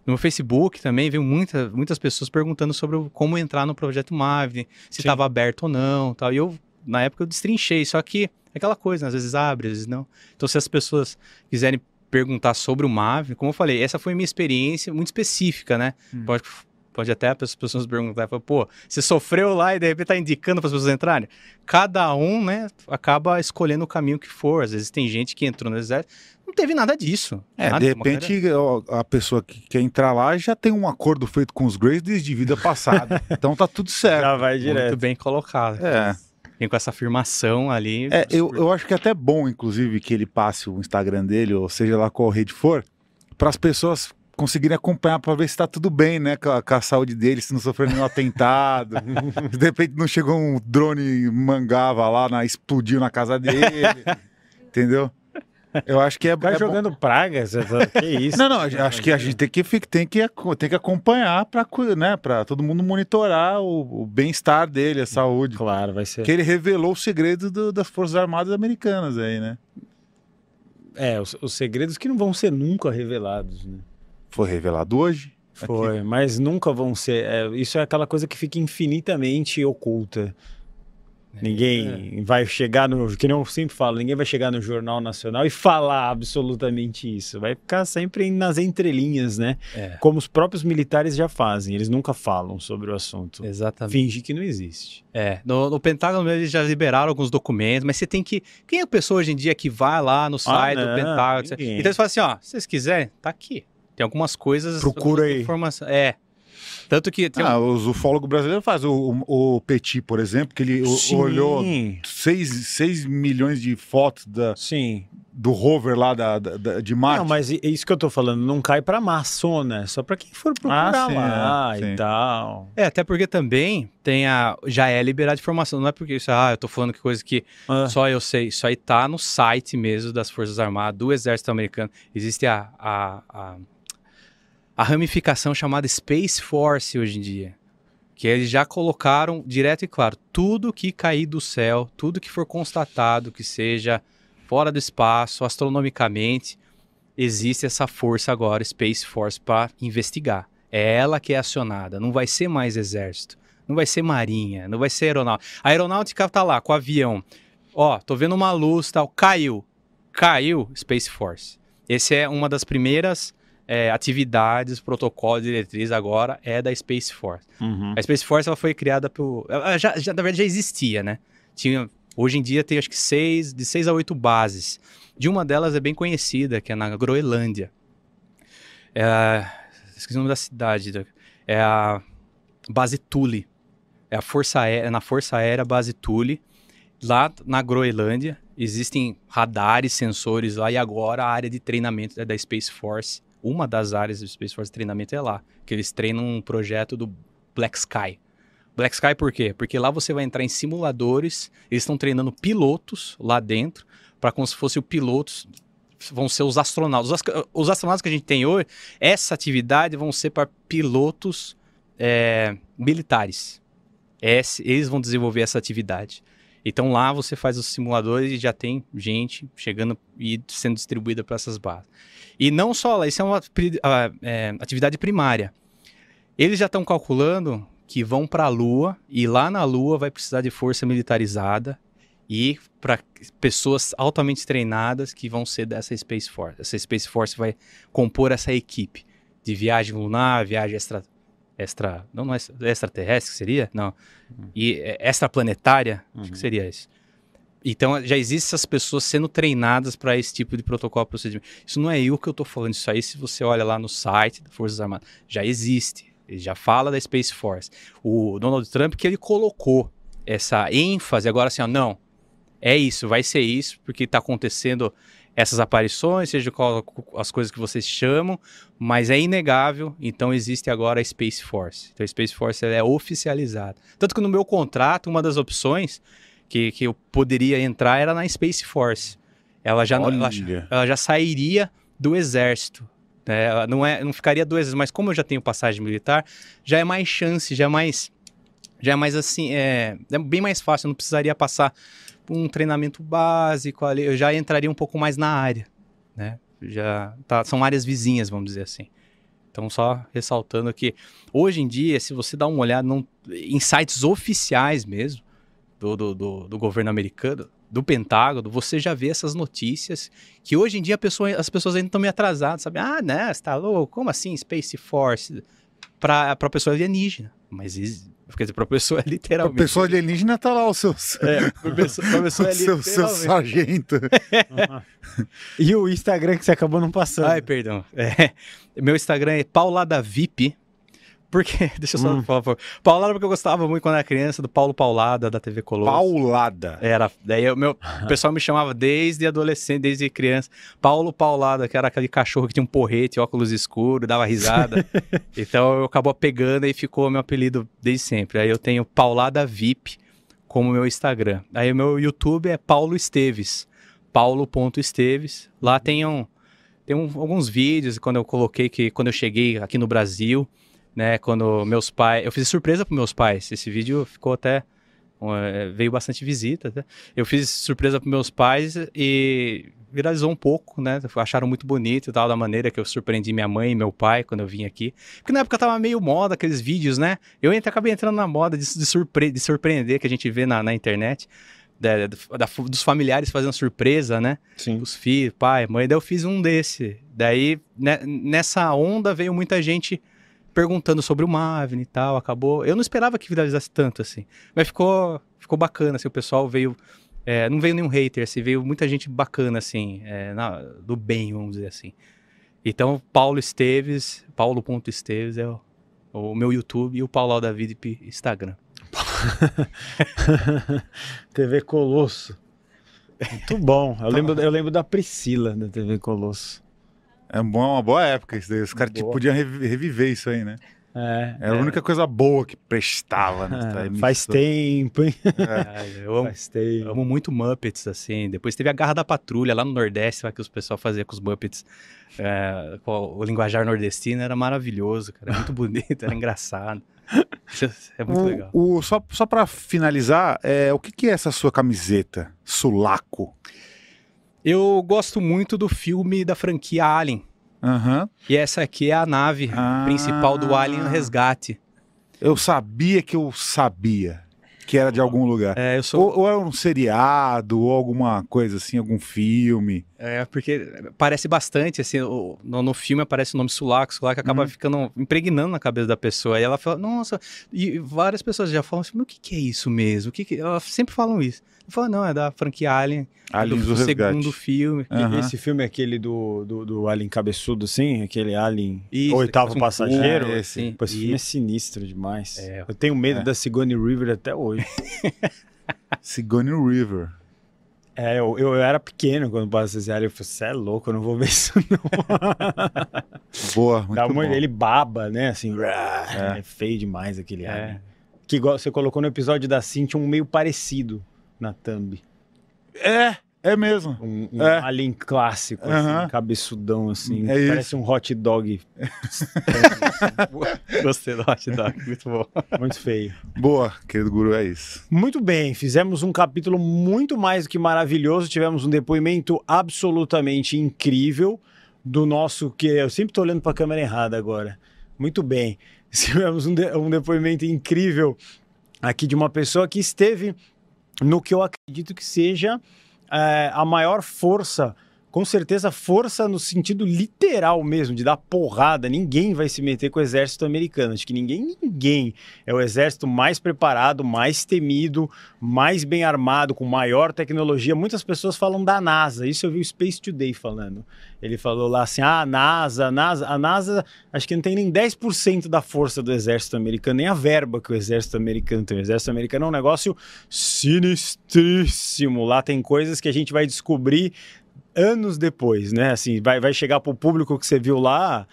No Facebook também veio muita, muitas pessoas perguntando sobre como entrar no projeto Mavni, se estava aberto ou não, tal. E eu, na época, eu destrinchei, só que é aquela coisa, né? às vezes abre, às vezes não. Então, se as pessoas quiserem perguntar sobre o MAV, como eu falei, essa foi minha experiência muito específica, né? Pode, pode até as pessoas perguntarem, falar, pô, você sofreu lá e de repente tá indicando para as pessoas entrarem? Cada um, né, acaba escolhendo o caminho que for. Às vezes tem gente que entrou no exército, não teve nada disso. É, nada, de repente a pessoa que quer entrar lá já tem um acordo feito com os Greys desde vida passada. então tá tudo certo. Já vai muito direto. bem colocado. É. Vem com essa afirmação ali. É, eu, eu acho que é até bom, inclusive, que ele passe o Instagram dele, ou seja lá qual rede for, para as pessoas conseguirem acompanhar para ver se tá tudo bem, né, com a, com a saúde dele, se não sofreu nenhum atentado, se de repente não chegou um drone mangava lá, na, explodiu na casa dele, entendeu? Eu acho que é, Vai é bom. jogando pragas, que isso? Não, não, acho que a gente tem que, tem que, tem que acompanhar para né, para todo mundo monitorar o, o bem-estar dele, a saúde. Claro, vai ser. Que ele revelou o segredo do- das Forças Armadas Americanas aí, né? É, os, os segredos que não vão ser nunca revelados, né? Foi revelado hoje. Foi, mas nunca vão ser. é, isso é aquela coisa que fica infinitamente oculta. Ninguém vai chegar no. Que eu sempre falo, ninguém vai chegar no Jornal Nacional e falar absolutamente isso. Vai ficar sempre nas entrelinhas, né? É. Como os próprios militares já fazem. Eles nunca falam sobre o assunto. Exatamente. Finge que não existe. É, no, no Pentágono eles já liberaram alguns documentos, mas você tem que. Quem é a pessoa hoje em dia que vai lá no site do não, Pentágono? ninguém. Então eles falam assim: ó, se vocês quiserem, tá aqui. Tem algumas coisas. Procura aí. Informação. É. Tanto que. Tem um- Ah, os ufólogos brasileiros fazem. O, o, o Petit, por exemplo, que ele Sim. olhou 6, milhões de fotos da, Sim. do rover lá da, da- da- de Marte. Não, mas é isso que eu tô falando. Não cai pra maçona. É só pra quem for procurar Ah, sim, lá é, e sim. tal. É, até porque também tem a. Já é liberado informação. Não é porque isso, ah, eu tô falando que coisa que Ah. só eu sei. Isso aí tá no site mesmo das Forças Armadas, do Exército Americano. Existe a, a, a, a ramificação chamada Space Force hoje em dia. Que eles já colocaram direto e claro, tudo que cair do céu, tudo que for constatado que seja fora do espaço, astronomicamente, existe essa força agora, Space Force, para investigar. É ela que é acionada, não vai ser mais exército, não vai ser marinha, não vai ser aeronáutica. A aeronáutica tá lá com o avião. Ó, tô vendo uma luz, tal, caiu. Caiu, Space Force. Esse é uma das primeiras é, atividades, protocolo, diretriz agora é da Space Force. Uhum. A Space Force ela foi criada por. Já, já, na verdade, já existia, né? Tinha, hoje em dia tem acho que seis, de seis a oito bases. De uma delas é bem conhecida, que é na Groenlândia. É, esqueci o nome da cidade. da- É a Base Thule. É a Força Aérea, na Força Aérea Base Thule. Lá na Groenlândia existem radares, sensores lá, e agora a área de treinamento é da Space Force. Uma das áreas da Space Force de treinamento é lá, que eles treinam um projeto do Black Sky. Black Sky por quê? Porque lá você vai entrar em simuladores, eles estão treinando pilotos lá dentro, para como se fossem os pilotos, vão ser os astronautas. Os, as- os astronautas que a gente tem hoje, essa atividade vão ser para pilotos é, militares. Esse- eles vão desenvolver essa atividade. Então lá você faz os simuladores e já tem gente chegando e sendo distribuída para essas bases. E não só lá, isso é uma ah, é, atividade primária. Eles já estão calculando que vão para a Lua e lá na Lua vai precisar de força militarizada e para pessoas altamente treinadas que vão ser dessa Space Force. Essa Space Force vai compor essa equipe de viagem lunar, viagem extra, extra não, não é extraterrestre que seria? Não. E é, extraplanetária, acho que seria isso. Então já existem essas pessoas sendo treinadas para esse tipo de protocolo procedimento. Isso não é eu que eu estou falando, isso aí se você olha lá no site das Forças Armadas, já existe. Ele já fala da Space Force. O Donald Trump que ele colocou essa ênfase agora assim, ó, não, é isso, vai ser isso, porque está acontecendo essas aparições, seja qual as coisas que vocês chamam, mas é inegável, então existe agora a Space Force. Então a Space Force é oficializada. Tanto que no meu contrato, uma das opções que, que eu poderia entrar era na Space Force. Ela já, não- ela, ela já sairia do exército. né? Ela não, é, não ficaria do exército, mas como eu já tenho passagem militar, já é mais chance, já é mais. Já é mais assim, é, é bem mais fácil, eu não precisaria passar um treinamento básico ali, eu já entraria um pouco mais na área, né? Já tá, são áreas vizinhas, vamos dizer assim. Então, só ressaltando que hoje em dia, se você dá uma olhada num- em sites oficiais mesmo do, do, do, do governo americano, do Pentágono, você já vê essas notícias que hoje em dia pessoa- as pessoas ainda estão meio atrasadas, sabe? Ah, né, você tá louco? Como assim Space Force? Para a pessoa alienígena. Mas, quer dizer, para a pessoa A literalmente. pessoa alienígena tá lá, o seu, É, pra pessoa, pra pessoa o seu, seu sargento. E o Instagram que você acabou não passando. Ai, perdão. É, meu Instagram é Paulada VIP. Porque, deixa eu só Hum. falar. Paulada porque eu gostava muito quando era criança do Paulo Paulada da TV Colosso. Paulada. Era, daí o meu, o pessoal me chamava desde adolescente, desde criança. Paulo Paulada, que era aquele cachorro que tinha um porrete, óculos escuros, dava risada. então eu acabou pegando e ficou meu apelido desde sempre. Aí eu tenho Paulada VIP como meu Instagram. Aí o meu YouTube é Paulo Esteves. Paulo.esteves. Lá tem, um, tem um- alguns vídeos quando eu coloquei que quando eu cheguei aqui no Brasil, né? Quando meus pais. Eu fiz surpresa para meus pais. Esse vídeo ficou até. é, veio bastante visita. Eu fiz surpresa para meus pais e viralizou um pouco, né? Acharam muito bonito e tal, da maneira que eu surpreendi minha mãe e meu pai quando eu vim aqui. Porque na época tava meio moda aqueles vídeos, né? Eu acabei entrando na moda de, de, surpre de surpreender, que a gente vê na, na internet. Da, da, dos familiares fazendo surpresa, né? Sim. Os filhos, pai, mãe. Daí eu fiz um desse. Daí, né, nessa onda, veio muita gente perguntando sobre o Mavin e tal. Acabou. Eu não esperava que viralizasse tanto assim. Mas ficou, ficou bacana, assim. O pessoal veio. É, não veio nenhum hater, assim, veio muita gente bacana, assim, é, na, do bem, vamos dizer assim. Então, Paulo Esteves, Paulo.esteves é o, o meu YouTube e o Paulo David Instagram. TV Colosso. Muito bom. Eu lembro, eu lembro da Priscila da TV Colosso. É bom, uma boa época isso daí. Os caras tipo, podiam revi- reviver isso aí, né? É. Era a única coisa boa que prestava É, emissora. faz tempo, hein? Ah, eu amo, Faz tempo. amo muito Muppets, assim. Depois teve a Garra da Patrulha lá no Nordeste, lá que os pessoal fazia com os Muppets. É, com o linguajar nordestino era maravilhoso, cara. Era muito bonito, era engraçado. É muito O- legal. O, só só para finalizar, é, o que, que é essa sua camiseta? Sulaco. Eu gosto muito do filme da franquia Alien. Aham. E essa aqui é a nave Ah. principal do Alien Resgate. Eu sabia que eu sabia que era de algum lugar. É, eu sou. Ou, ou era um seriado, ou alguma coisa assim, algum filme. É, porque parece bastante, assim, o- no, no filme aparece o nome Sulaco, Sulaco acaba Uhum. ficando, impregnando na cabeça da pessoa. E ela fala, nossa, e várias pessoas já falam assim, mas o que, que é isso mesmo? O que que... Elas sempre falam isso. Eu falo, não, é da franquia Alien, Aliens do, do Resgate. segundo filme. Aham. Esse filme é aquele do, do, do Alien cabeçudo, sim? Aquele Alien Isso, oitavo um passageiro? É, assim, Pô, esse e- filme é sinistro demais. É. Eu tenho medo É. da Sigourney River até hoje. Sigourney River. É, eu, eu era pequeno quando passou esse. Eu falei, você é louco, eu não vou ver isso não. Boa, muito Dá uma, bom. ele baba, né? Assim, é. feio demais aquele É. Alien. Que igual você colocou no episódio da Cintia um meio parecido na thumb. É, é mesmo. Um, um É. alien clássico, assim, cabeçudão, assim. É isso. parece um hot dog. Gostei do hot dog, muito bom. Muito feio. Boa, querido guru, é isso. Muito bem, fizemos um capítulo muito mais do que maravilhoso. Tivemos um depoimento absolutamente incrível do nosso que eu sempre estou olhando para a câmera errada agora. Muito bem, tivemos um, de- um depoimento incrível aqui de uma pessoa que esteve no que eu acredito que seja é, a maior força. Com certeza, força no sentido literal mesmo, de dar porrada. Ninguém vai se meter com o exército americano. Acho que ninguém, ninguém é o exército mais preparado, mais temido, mais bem armado, com maior tecnologia. Muitas pessoas falam da NASA. Isso eu vi o Space Today falando. Ele falou lá assim: ah, a NASA, a NASA, a NASA, acho que não tem nem 10% da força do exército americano, nem a verba que o exército americano tem. O exército americano é um negócio sinistríssimo. Lá tem coisas que a gente vai descobrir anos depois, né? Assim, vai, vai chegar pro público que você viu lá,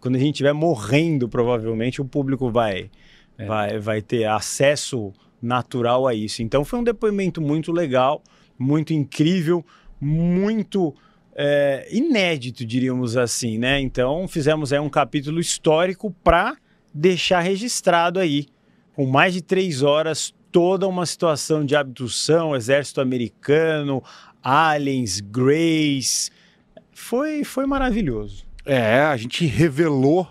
quando a gente estiver morrendo, provavelmente, o público vai, É. vai, vai ter acesso natural a isso. Então foi um depoimento muito legal, muito incrível, muito é, inédito, diríamos assim, né? Então fizemos aí um capítulo histórico para deixar registrado aí, com mais de três horas, toda uma situação de abdução, exército americano, aliens, greys. Foi, foi maravilhoso. É, a gente revelou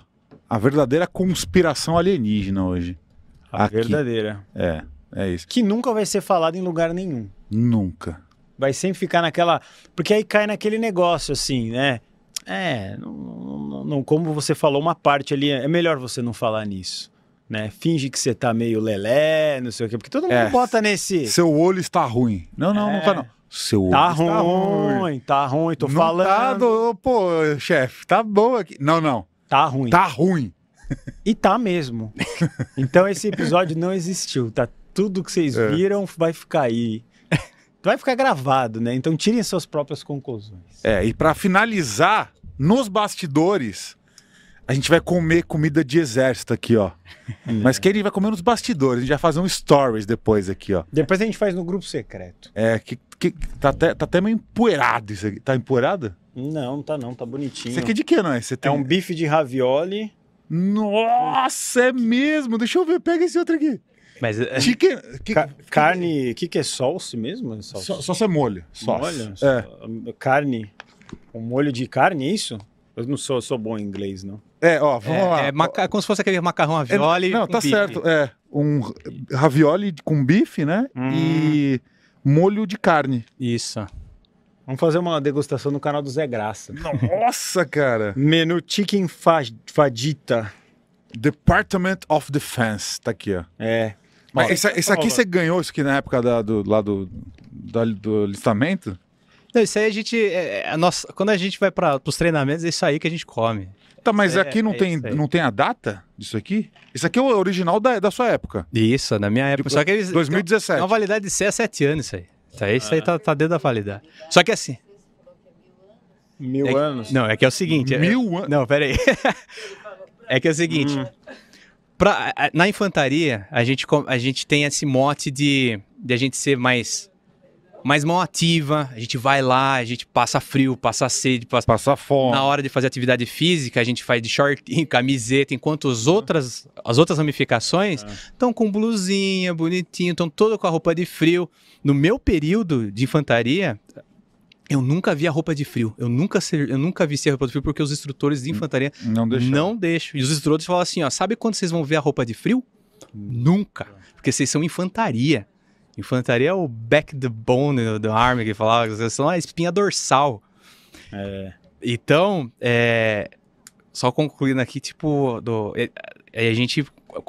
a verdadeira conspiração alienígena hoje. A Aqui. verdadeira. É, é isso. Que nunca vai ser falado em lugar nenhum. Nunca. Vai sempre ficar naquela. Porque aí cai naquele negócio assim, né? É, não, não- não- como você falou, uma parte ali, é melhor você não falar nisso. Né? Finge que você tá meio lelé, não sei o quê, porque todo mundo É. bota nesse. Seu olho está ruim. Não, não, não É. tá não. Seu olho Tá está ruim, tá ruim, tô não falando. Tá, do- pô, chefe, tá bom aqui. Não, não. Tá ruim. Tá ruim. E tá mesmo. então esse episódio não existiu. Tá tudo que vocês É. viram vai ficar aí. Vai ficar gravado, né? Então tirem suas próprias conclusões. É, e pra finalizar, nos bastidores, a gente vai comer comida de exército aqui, ó. Mas que ele vai comer nos bastidores, a gente vai fazer um stories depois aqui, ó. Depois a gente faz no grupo secreto. É, que, que tá, até, tá até meio empoeirado isso aqui. Tá empoeirado? Não, não tá não, tá bonitinho. Isso aqui é de que, não é? Você É tem... um bife de ravioli. Nossa, é mesmo! Deixa eu ver, pega esse outro aqui. Mas é, Chicken. que- Ca- carne, o que, que é salsa mesmo? Salsa. Ser molho. Só. Molho? É. Carne. Um molho de carne, é isso? Eu não sou, sou bom em inglês, não. É, ó, vamos lá. é, é maca- como se fosse aquele macarrão É, ravioli. não, com tá bife. certo. É, um ravioli com bife, né? Hum. E molho de carne. Isso. Vamos fazer uma degustação no canal do Zé Graça. Nossa, cara. Menu Chicken fa Fadita. Department of Defense. Tá aqui, ó. É. Mas esse, esse aqui você ganhou isso aqui na época da, do, lá do, da- do listamento? Não, isso aí a gente. é, é, a nossa, quando a gente vai para os treinamentos, é isso aí que a gente come. Tá, mas É, aqui não, é tem, não tem a data disso aqui? Isso aqui é o original da, da sua época. Isso, na minha época. Só que eles. 2017. Tem uma validade de 6 a 7 anos isso aí. Isso aí, isso aí tá, tá dentro da validade. Só que assim. Mil é anos. Não, é que é o seguinte. é- Mil anos. Não, peraí. é que é o seguinte. pra- a- na infantaria, a gente, a gente tem esse mote de, de a gente ser mais, mais mão ativa. A gente vai lá, a gente passa frio, passa sede, passa. Passar fome. Na hora de fazer atividade física, a gente faz de shortinho, camiseta, enquanto os outras, as outras ramificações estão com blusinha, bonitinho, estão todo com a roupa de frio. No meu período de infantaria, eu nunca vi a roupa de frio. Eu nunca, ser- eu nunca vi a roupa de frio porque os instrutores de infantaria Não deixa. não deixam. E os instrutores falam assim, ó, sabe quando vocês vão ver a roupa de frio? Nunca. Porque vocês são infantaria. Infantaria é o back the bone do, do army que falava, vocês são a espinha dorsal. É. Então, é, só concluindo aqui, tipo, do, a gente,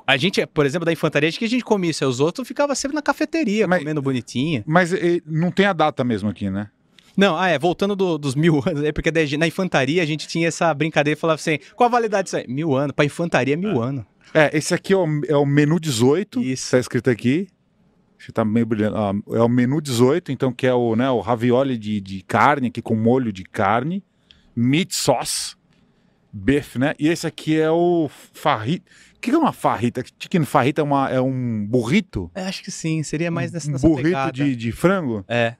a gente, por exemplo, da infantaria, acho que a gente comia isso, os outros ficavam sempre na cafeteria, Mas- comendo bonitinho. Mas não tem a data mesmo aqui, né? Não, ah, é, voltando do- dos mil anos, é porque daí na infantaria a gente tinha essa brincadeira e falava assim, qual a validade disso aí? Mil anos, pra infantaria é mil anos. É, esse aqui é o, é o menu 18. Isso. Tá escrito aqui. Acho que tá meio brilhando. Ó, é o menu 18, então, que é o, né, o ravioli de, de carne, aqui com molho de carne. Meat sauce. Beef, né? E esse aqui é o farrita. O que é uma farrita? Chicken farrita é, uma, é um burrito? É, acho que sim, seria mais nessa, nessa burrito pegada. de, de frango? É.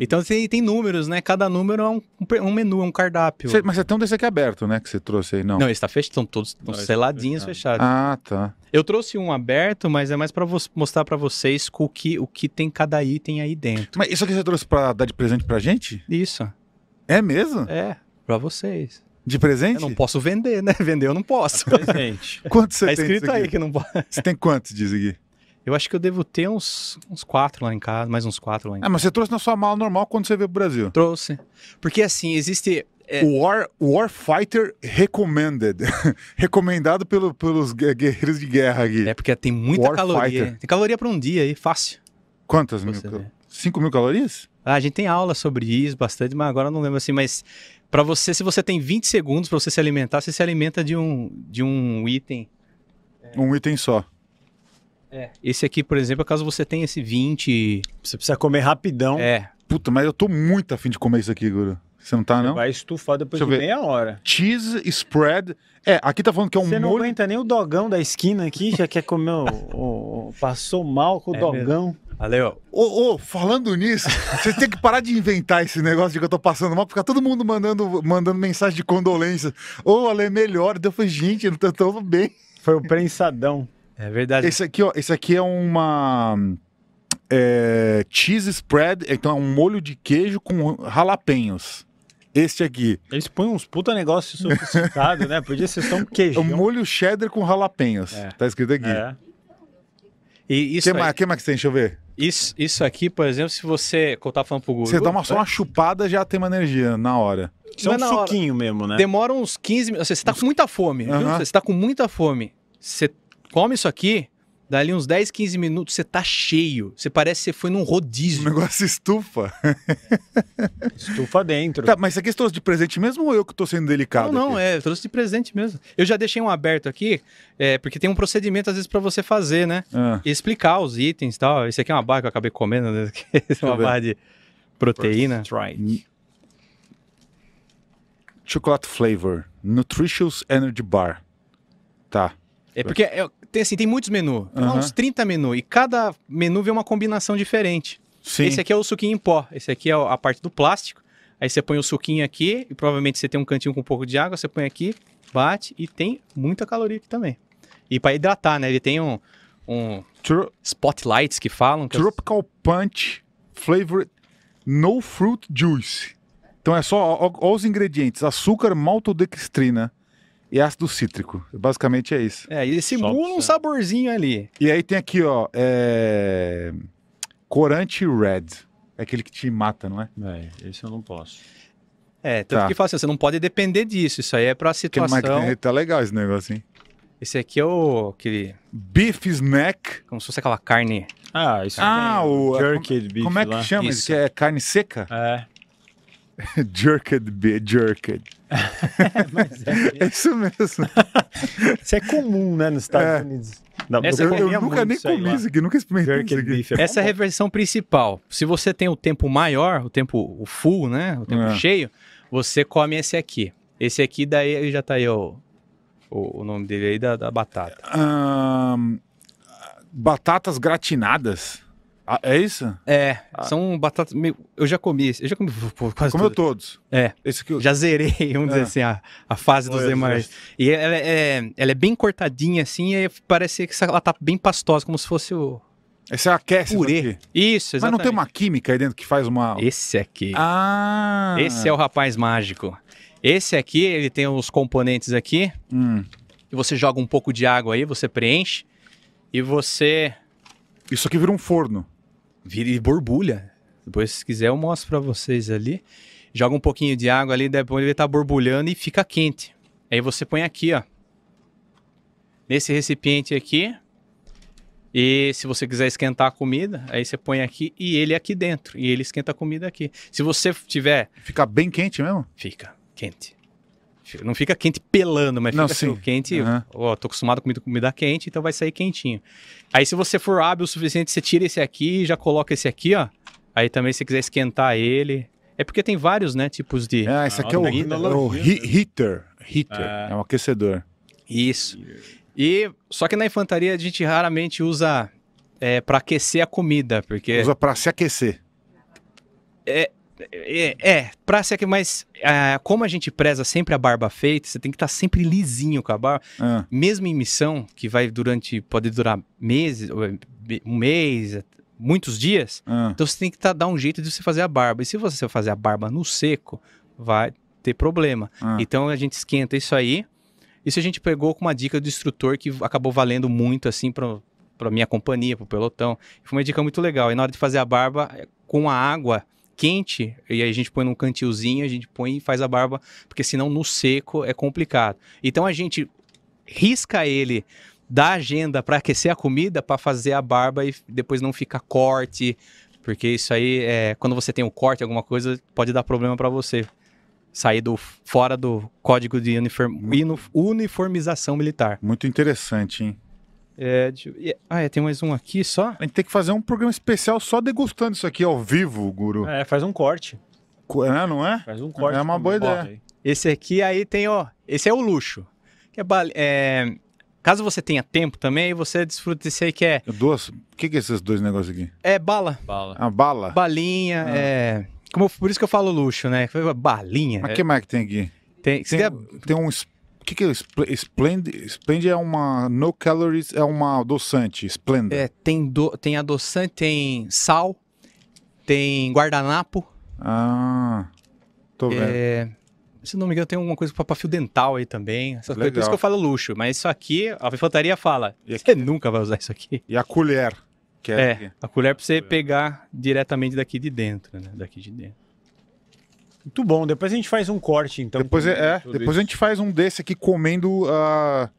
Então tem, tem números, né? Cada número é um, um menu, é um cardápio. Cê- mas você tem um desse aqui aberto, né? Que você trouxe aí, não? Não, esse tá fechado, estão todos estão Não, tá seladinhos fechado. fechados. Ah, tá. Eu trouxe um aberto, mas é mais pra vo- mostrar pra vocês o que, o que tem cada item aí dentro. Mas isso aqui você trouxe pra dar de presente pra gente? Isso, É mesmo? é, pra vocês. De presente? Eu não posso vender, né? Vender eu não posso. Presente. Quantos você Tá tem escrito disso aí que não pode. Você tem quantos disso aqui? Eu acho que eu devo ter uns, uns quatro lá em casa, mais uns quatro lá em Ah, casa. mas você trouxe na sua mala normal quando você veio pro Brasil. Trouxe. Porque assim, existe. é, War, Warfighter Recommended. Recomendado pelo- pelos gue- guerreiros de guerra aqui. é porque tem muita War caloria. Fighter. Tem caloria pra um dia aí, fácil. Quantas mil? Você vê. 5 mil calorias? Ah, a gente tem aula sobre isso bastante, mas agora eu não lembro assim. Mas pra você, se você tem 20 segundos pra você se alimentar, você se alimenta de um, de um item. Um item só. Esse aqui, por exemplo, caso você tenha esse 20. Você precisa comer rapidão. É. Puta, mas eu tô muito afim de comer isso aqui, Guru. Você não tá, não? Vai estufar depois Deixa de meia hora. Cheese spread. É, aqui tá falando que é um Você não molho. aguenta nem o dogão da esquina aqui, já quer comer o, o- o- Passou mal com o É dogão. Valeu. Ô, ô, falando nisso, você tem que parar de inventar esse negócio de que eu tô passando mal, porque fica todo mundo mandando, mandando mensagem de condolência. Ô, Ale, é melhor. Daí Eu falei, gente, eu tô, tô bem. Foi o prensadão. É verdade. Esse aqui, ó, esse aqui é uma é, cheese spread, então é um molho de queijo com jalapenhos. Este aqui Eles põem uns puta negócio sofisticado, né? Podia ser só um é queijão. um molho cheddar com jalapenhos. É. Tá escrito aqui. É. E O isso, que, mais, que mais que tem? Deixa eu ver. isso, isso aqui, por exemplo, se você. Que eu tava falando pro Guru. Você dá uma, só uma chupada já tem uma energia na hora. Isso é um é na hora. suquinho mesmo, né? Demora uns 15 minutos. Você tá com muita fome, viu? Aham. Você tá com muita fome. Você come isso aqui, dali uns 10, 15 minutos, você tá cheio. Você parece que você foi num O rodízio. negócio estufa. Estufa dentro. Tá, mas isso aqui você trouxe de presente mesmo ou eu que tô sendo delicado? Não, não, aqui? é, eu trouxe de presente mesmo. Eu já deixei um aberto aqui, é, porque tem um procedimento às vezes pra você fazer, né? Ah, E explicar os itens e tal. Esse aqui é uma barra que eu acabei comendo, né? Esse é uma eu ver. barra de proteína. Try. chocolate flavor. Nutritious Energy Bar. Tá. É porque é, tem assim, tem muitos menus. Tem Aham. uns 30 menus. E cada menu vem uma combinação diferente. Sim. Esse aqui é o suquinho em pó. Esse aqui é a parte do plástico. Aí você põe o suquinho aqui e provavelmente você tem um cantinho com um pouco de água, você põe aqui, bate e tem muita caloria aqui também. E para hidratar, né? Ele tem um, um Tro- spotlights que falam. que é- Tropical Punch Flavored No Fruit Juice. Então é só ó, ó os ingredientes: açúcar, maltodextrina e ácido cítrico. Basicamente é isso. É, e simula Só- um saborzinho ali. E aí tem aqui, ó, é... corante red. É aquele que te mata, não é? É, esse eu não posso. É, tanto Tá. que fala assim, você não pode depender disso. Isso aí é pra Aquele que situação. tem- tá legal esse negócio, hein? Esse aqui é o. Aquele, Beef snack. como se fosse aquela carne. Ah, isso Ah, tem. o- Jerked beef Como é que lá. chama? Isso. Isso que é carne seca? É. jerked beef, jerked. É isso mesmo. Isso é comum, né, nos Estados É. Unidos. Dá- Essa Eu, eu comia nunca nem comi isso aqui, nunca experimentei isso aqui. beef é Essa é a reversão principal. Se você tem o tempo maior, o tempo o full, né? O tempo É. cheio, você come esse aqui. Esse aqui, daí já tá aí o, o, o nome dele aí da, da batata. Ahn, batatas gratinadas. Ah, é isso? É, são batatas. meio- Eu já comi, eu já comi pô, quase Comeu todos. É. Esse aqui. eu- Já zerei, vamos dizer É. assim, a, a fase dos demais. E ela é, ela é bem cortadinha assim, e parece que ela tá bem pastosa, como se fosse o Esse é aquece. purê. Isso, Mas não exatamente. tem uma química aí dentro que faz uma. Esse aqui. Ah! Esse é o rapaz mágico. Esse aqui, ele tem os componentes aqui, Hum. e você joga um pouco de água aí, você preenche, e você Isso aqui vira um forno. Vira e borbulha. Depois, se quiser, eu mostro pra vocês ali. Joga um pouquinho de água ali, depois ele tá borbulhando e fica quente. Aí você põe aqui, ó. Nesse recipiente aqui. E se você quiser esquentar a comida, aí você põe aqui e ele aqui dentro. E ele esquenta a comida aqui. Se você tiver Fica bem quente mesmo? Fica quente. Não fica quente pelando, mas Não, fica assim, sim. quente. Aham. Ó, tô acostumado com comida, comida quente, então vai sair quentinho. Aí, se você for hábil o suficiente, você tira esse aqui e já coloca esse aqui, ó. Aí também, se quiser esquentar ele. É porque tem vários, né, tipos de. É, esse aqui é o, é o heater. Heater. É. É um aquecedor. Isso. E só que na infantaria a gente raramente usa é, para aquecer a comida, porque Usa pra se aquecer. É, é, pra ser que, mas ah, como a gente preza sempre a barba feita, você tem que estar sempre lisinho com a barba. Ah, Mesmo em missão, que vai durante, pode durar meses, um mês, muitos dias, ah. então você tem que tá, dar um jeito de você fazer a barba. E se você fazer a barba no seco, vai ter problema. Ah. Então a gente esquenta isso aí. Isso a gente pegou com uma dica do instrutor que acabou valendo muito assim para para minha companhia, pro pelotão. Foi uma dica muito legal. E na hora de fazer a barba é, com a água quente, e aí a gente põe num cantilzinho, a gente põe e faz a barba, porque senão no seco é complicado. Então a gente risca ele da agenda para aquecer a comida, para fazer a barba e depois não ficar corte, porque isso aí é quando você tem um corte alguma coisa pode dar problema para você sair do fora do código de uniform- uniformização militar. Muito interessante, hein? É, deixa eu- e- ah, é, tem mais um aqui só. A gente tem que fazer um programa especial só degustando isso aqui ao vivo, Guru. É, faz um corte. Co- É, não é? Faz um corte. É uma boa ideia. Esse aqui aí tem, ó, esse é o luxo. Que é, é, caso você tenha tempo também, você desfruta desse aí que é, Duas. O que, que é esses dois negócios aqui? é bala, Bala. A bala? balinha, Ah. é... Como, por isso que eu falo luxo, né? Balinha. Mas é, que mais que tem aqui? tem, Tem, der- tem um. Que, que é Splend? Splend é uma. No calories é uma adoçante. Splenda. é, tem, do, tem adoçante, tem sal, tem guardanapo, Ah. Tô vendo. É, se não me engano, tem alguma coisa para fio dental aí também. Essas coisas, por isso que eu falo luxo. Mas isso aqui, a infantaria fala, aqui? você nunca vai usar isso aqui. E a colher. Que é, É, a colher para você pegar diretamente daqui de dentro, né? Daqui de dentro. Muito bom. Depois a gente faz um corte, então. Depois, com é, é, depois isso. a gente faz um desse aqui comendo ah,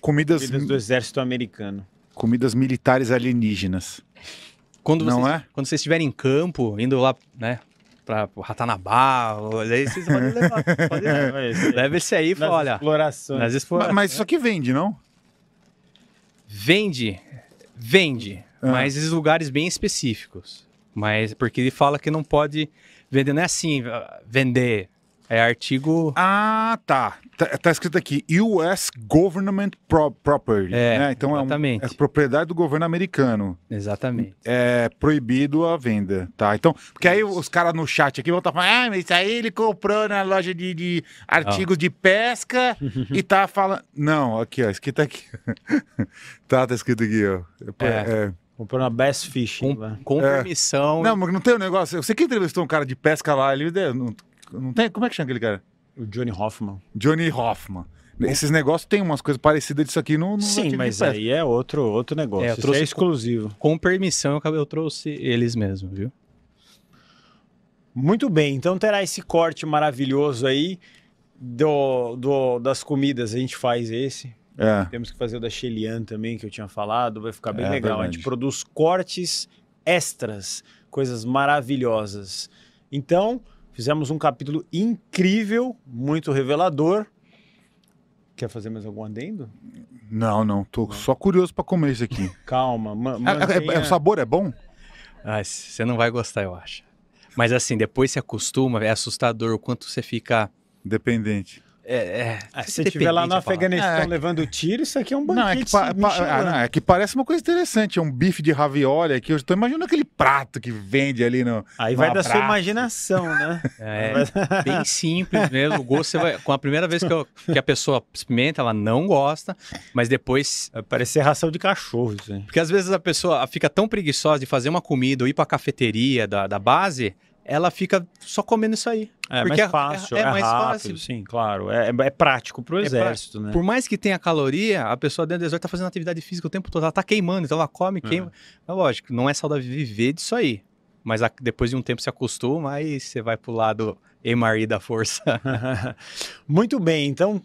comidas, Comidas do exército americano. comidas militares alienígenas. Quando Não vocês, é? Quando vocês estiverem em campo, indo lá, né? Pra o Ratanabá, aí vocês podem levar. Pode levar. É. Leva esse aí e fala, olha, explorações. nas expo- Ma- Mas, isso aqui vende, não? Vende, vende, Ah. mas em lugares bem específicos. Mas porque ele fala que não pode vender, não é assim, ah, vender É artigo. Ah, tá. Tá, tá escrito aqui US Government Pro- Property. É, né? Então é, um- exatamente. é propriedade do governo americano. Exatamente. É proibido a venda, tá? Então, porque aí os caras no chat aqui vão estar falando, ah, mas isso aí ele comprou na loja de, de artigos de pesca e tá falando. Não, aqui, ó, escrito aqui. tá, tá escrito aqui, ó. É. É. Comprou na Best Fish. Com, né? com É. permissão. Não, mas não tem um negócio. Você que entrevistou um cara de pesca lá, ele não, não tem. Como é que chama aquele cara? O Johnny Hoffman. Johnny Hoffman. Esses negócios tem umas coisas parecidas disso aqui no, no Sim, mas aí é outro, outro negócio. É, eu trouxe- é exclusivo. Com permissão, eu eu trouxe eles mesmo, viu? Muito bem, então terá esse corte maravilhoso aí do, do- das comidas. A gente faz esse. É. Temos que fazer o da Shelian também, que eu tinha falado. Vai ficar bem É, legal. A verdade. gente produz cortes extras, coisas maravilhosas. Então, fizemos um capítulo incrível, muito revelador. Quer fazer mais algum adendo? Não, não. Tô só curioso pra comer isso aqui. Calma, ma Ah, é- é- mantenha- o sabor é bom? Ah, você não vai gostar, eu acho. Mas assim, depois se acostuma, é assustador o quanto você fica. Dependente. É, é, Ah, se você estiver lá no a. Afeganistão É. levando tiro, isso aqui é um Não, banquete é que, pa- pa- ah, não, é que parece uma coisa interessante. É um bife de ravioli aqui. Eu tô imaginando aquele prato que vende ali no. Aí vai da sua imaginação, né? É bem simples mesmo. O gosto você vai. Com a primeira vez que, eu- que a pessoa experimenta, ela não gosta, mas depois. Vai parecer ração de cachorro, isso aí. Porque às vezes a pessoa fica tão preguiçosa de fazer uma comida ou ir pra cafeteria da, da base, ela fica só comendo isso aí. É Porque mais fácil, é- é, é mais rápido, fácil. sim, claro. É, é prático pro É exército, né? Por mais que tenha caloria, a pessoa dentro do exército tá fazendo atividade física o tempo todo. Ela tá queimando, então ela come, queima. É lógico, não é saudável viver disso aí. Mas a- depois de um tempo se acostuma, aí você vai pro lado MRI da força. Muito bem, então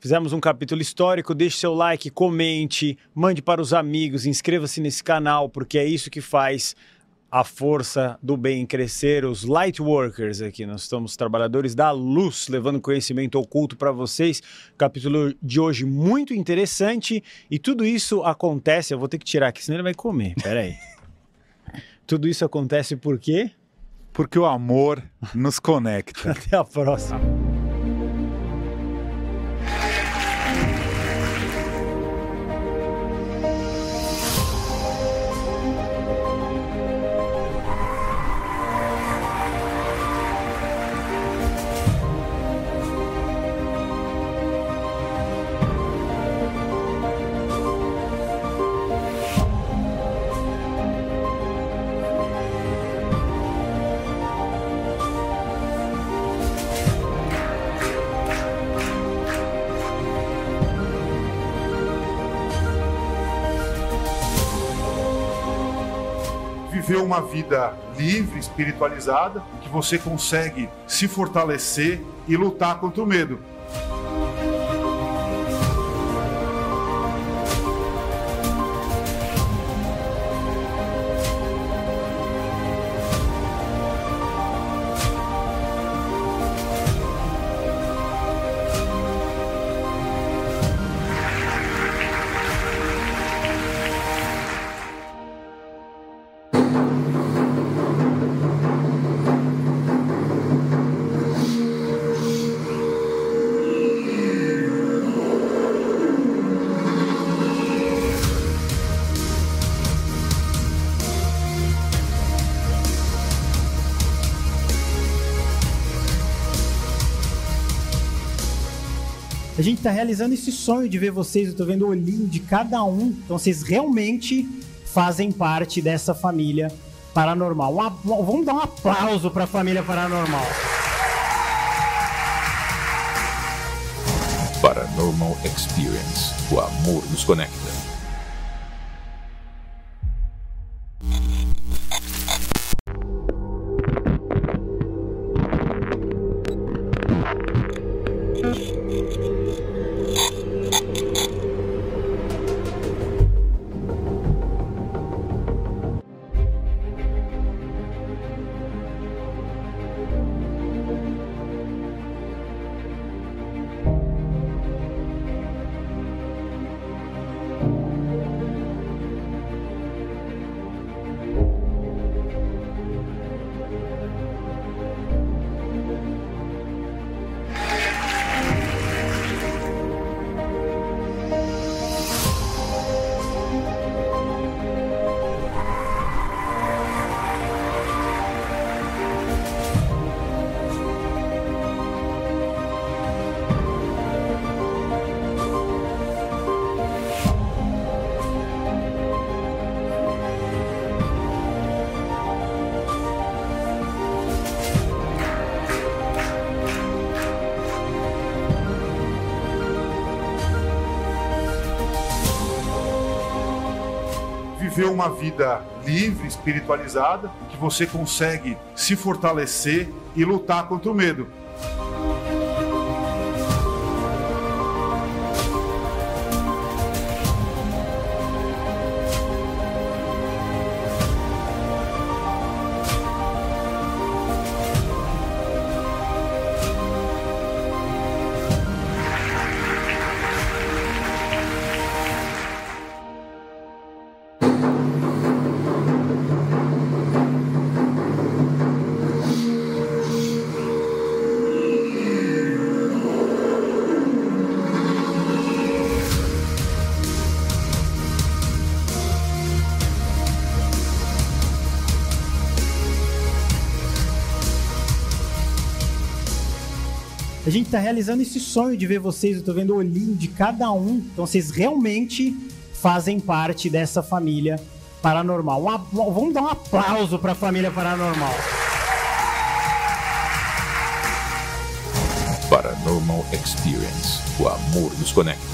fizemos um capítulo histórico. Deixe seu like, comente, mande para os amigos, inscreva-se nesse canal, porque é isso que faz a força do bem crescer. Os light workers aqui, nós estamos trabalhadores da luz, levando conhecimento oculto para vocês. Capítulo de hoje muito interessante e tudo isso acontece. Eu vou ter que tirar aqui, senão ele vai comer. Peraí. tudo isso acontece por quê? Porque o amor nos conecta. Até a próxima. Uma vida livre, espiritualizada, que você consegue se fortalecer e lutar contra o medo. A gente tá realizando esse sonho de ver vocês, eu tô vendo o olhinho de cada um. Então vocês realmente fazem parte dessa família paranormal. Vamos dar um aplauso pra família paranormal. Paranormal Experience. O amor nos conecta. Viver uma vida livre, espiritualizada, que você consegue se fortalecer e lutar contra o medo. Gente tá realizando esse sonho de ver vocês, eu tô vendo o olhinho de cada um. Então vocês realmente fazem parte dessa família paranormal. A- vamos dar um aplauso pra família paranormal. Paranormal Experience. O amor nos conecta.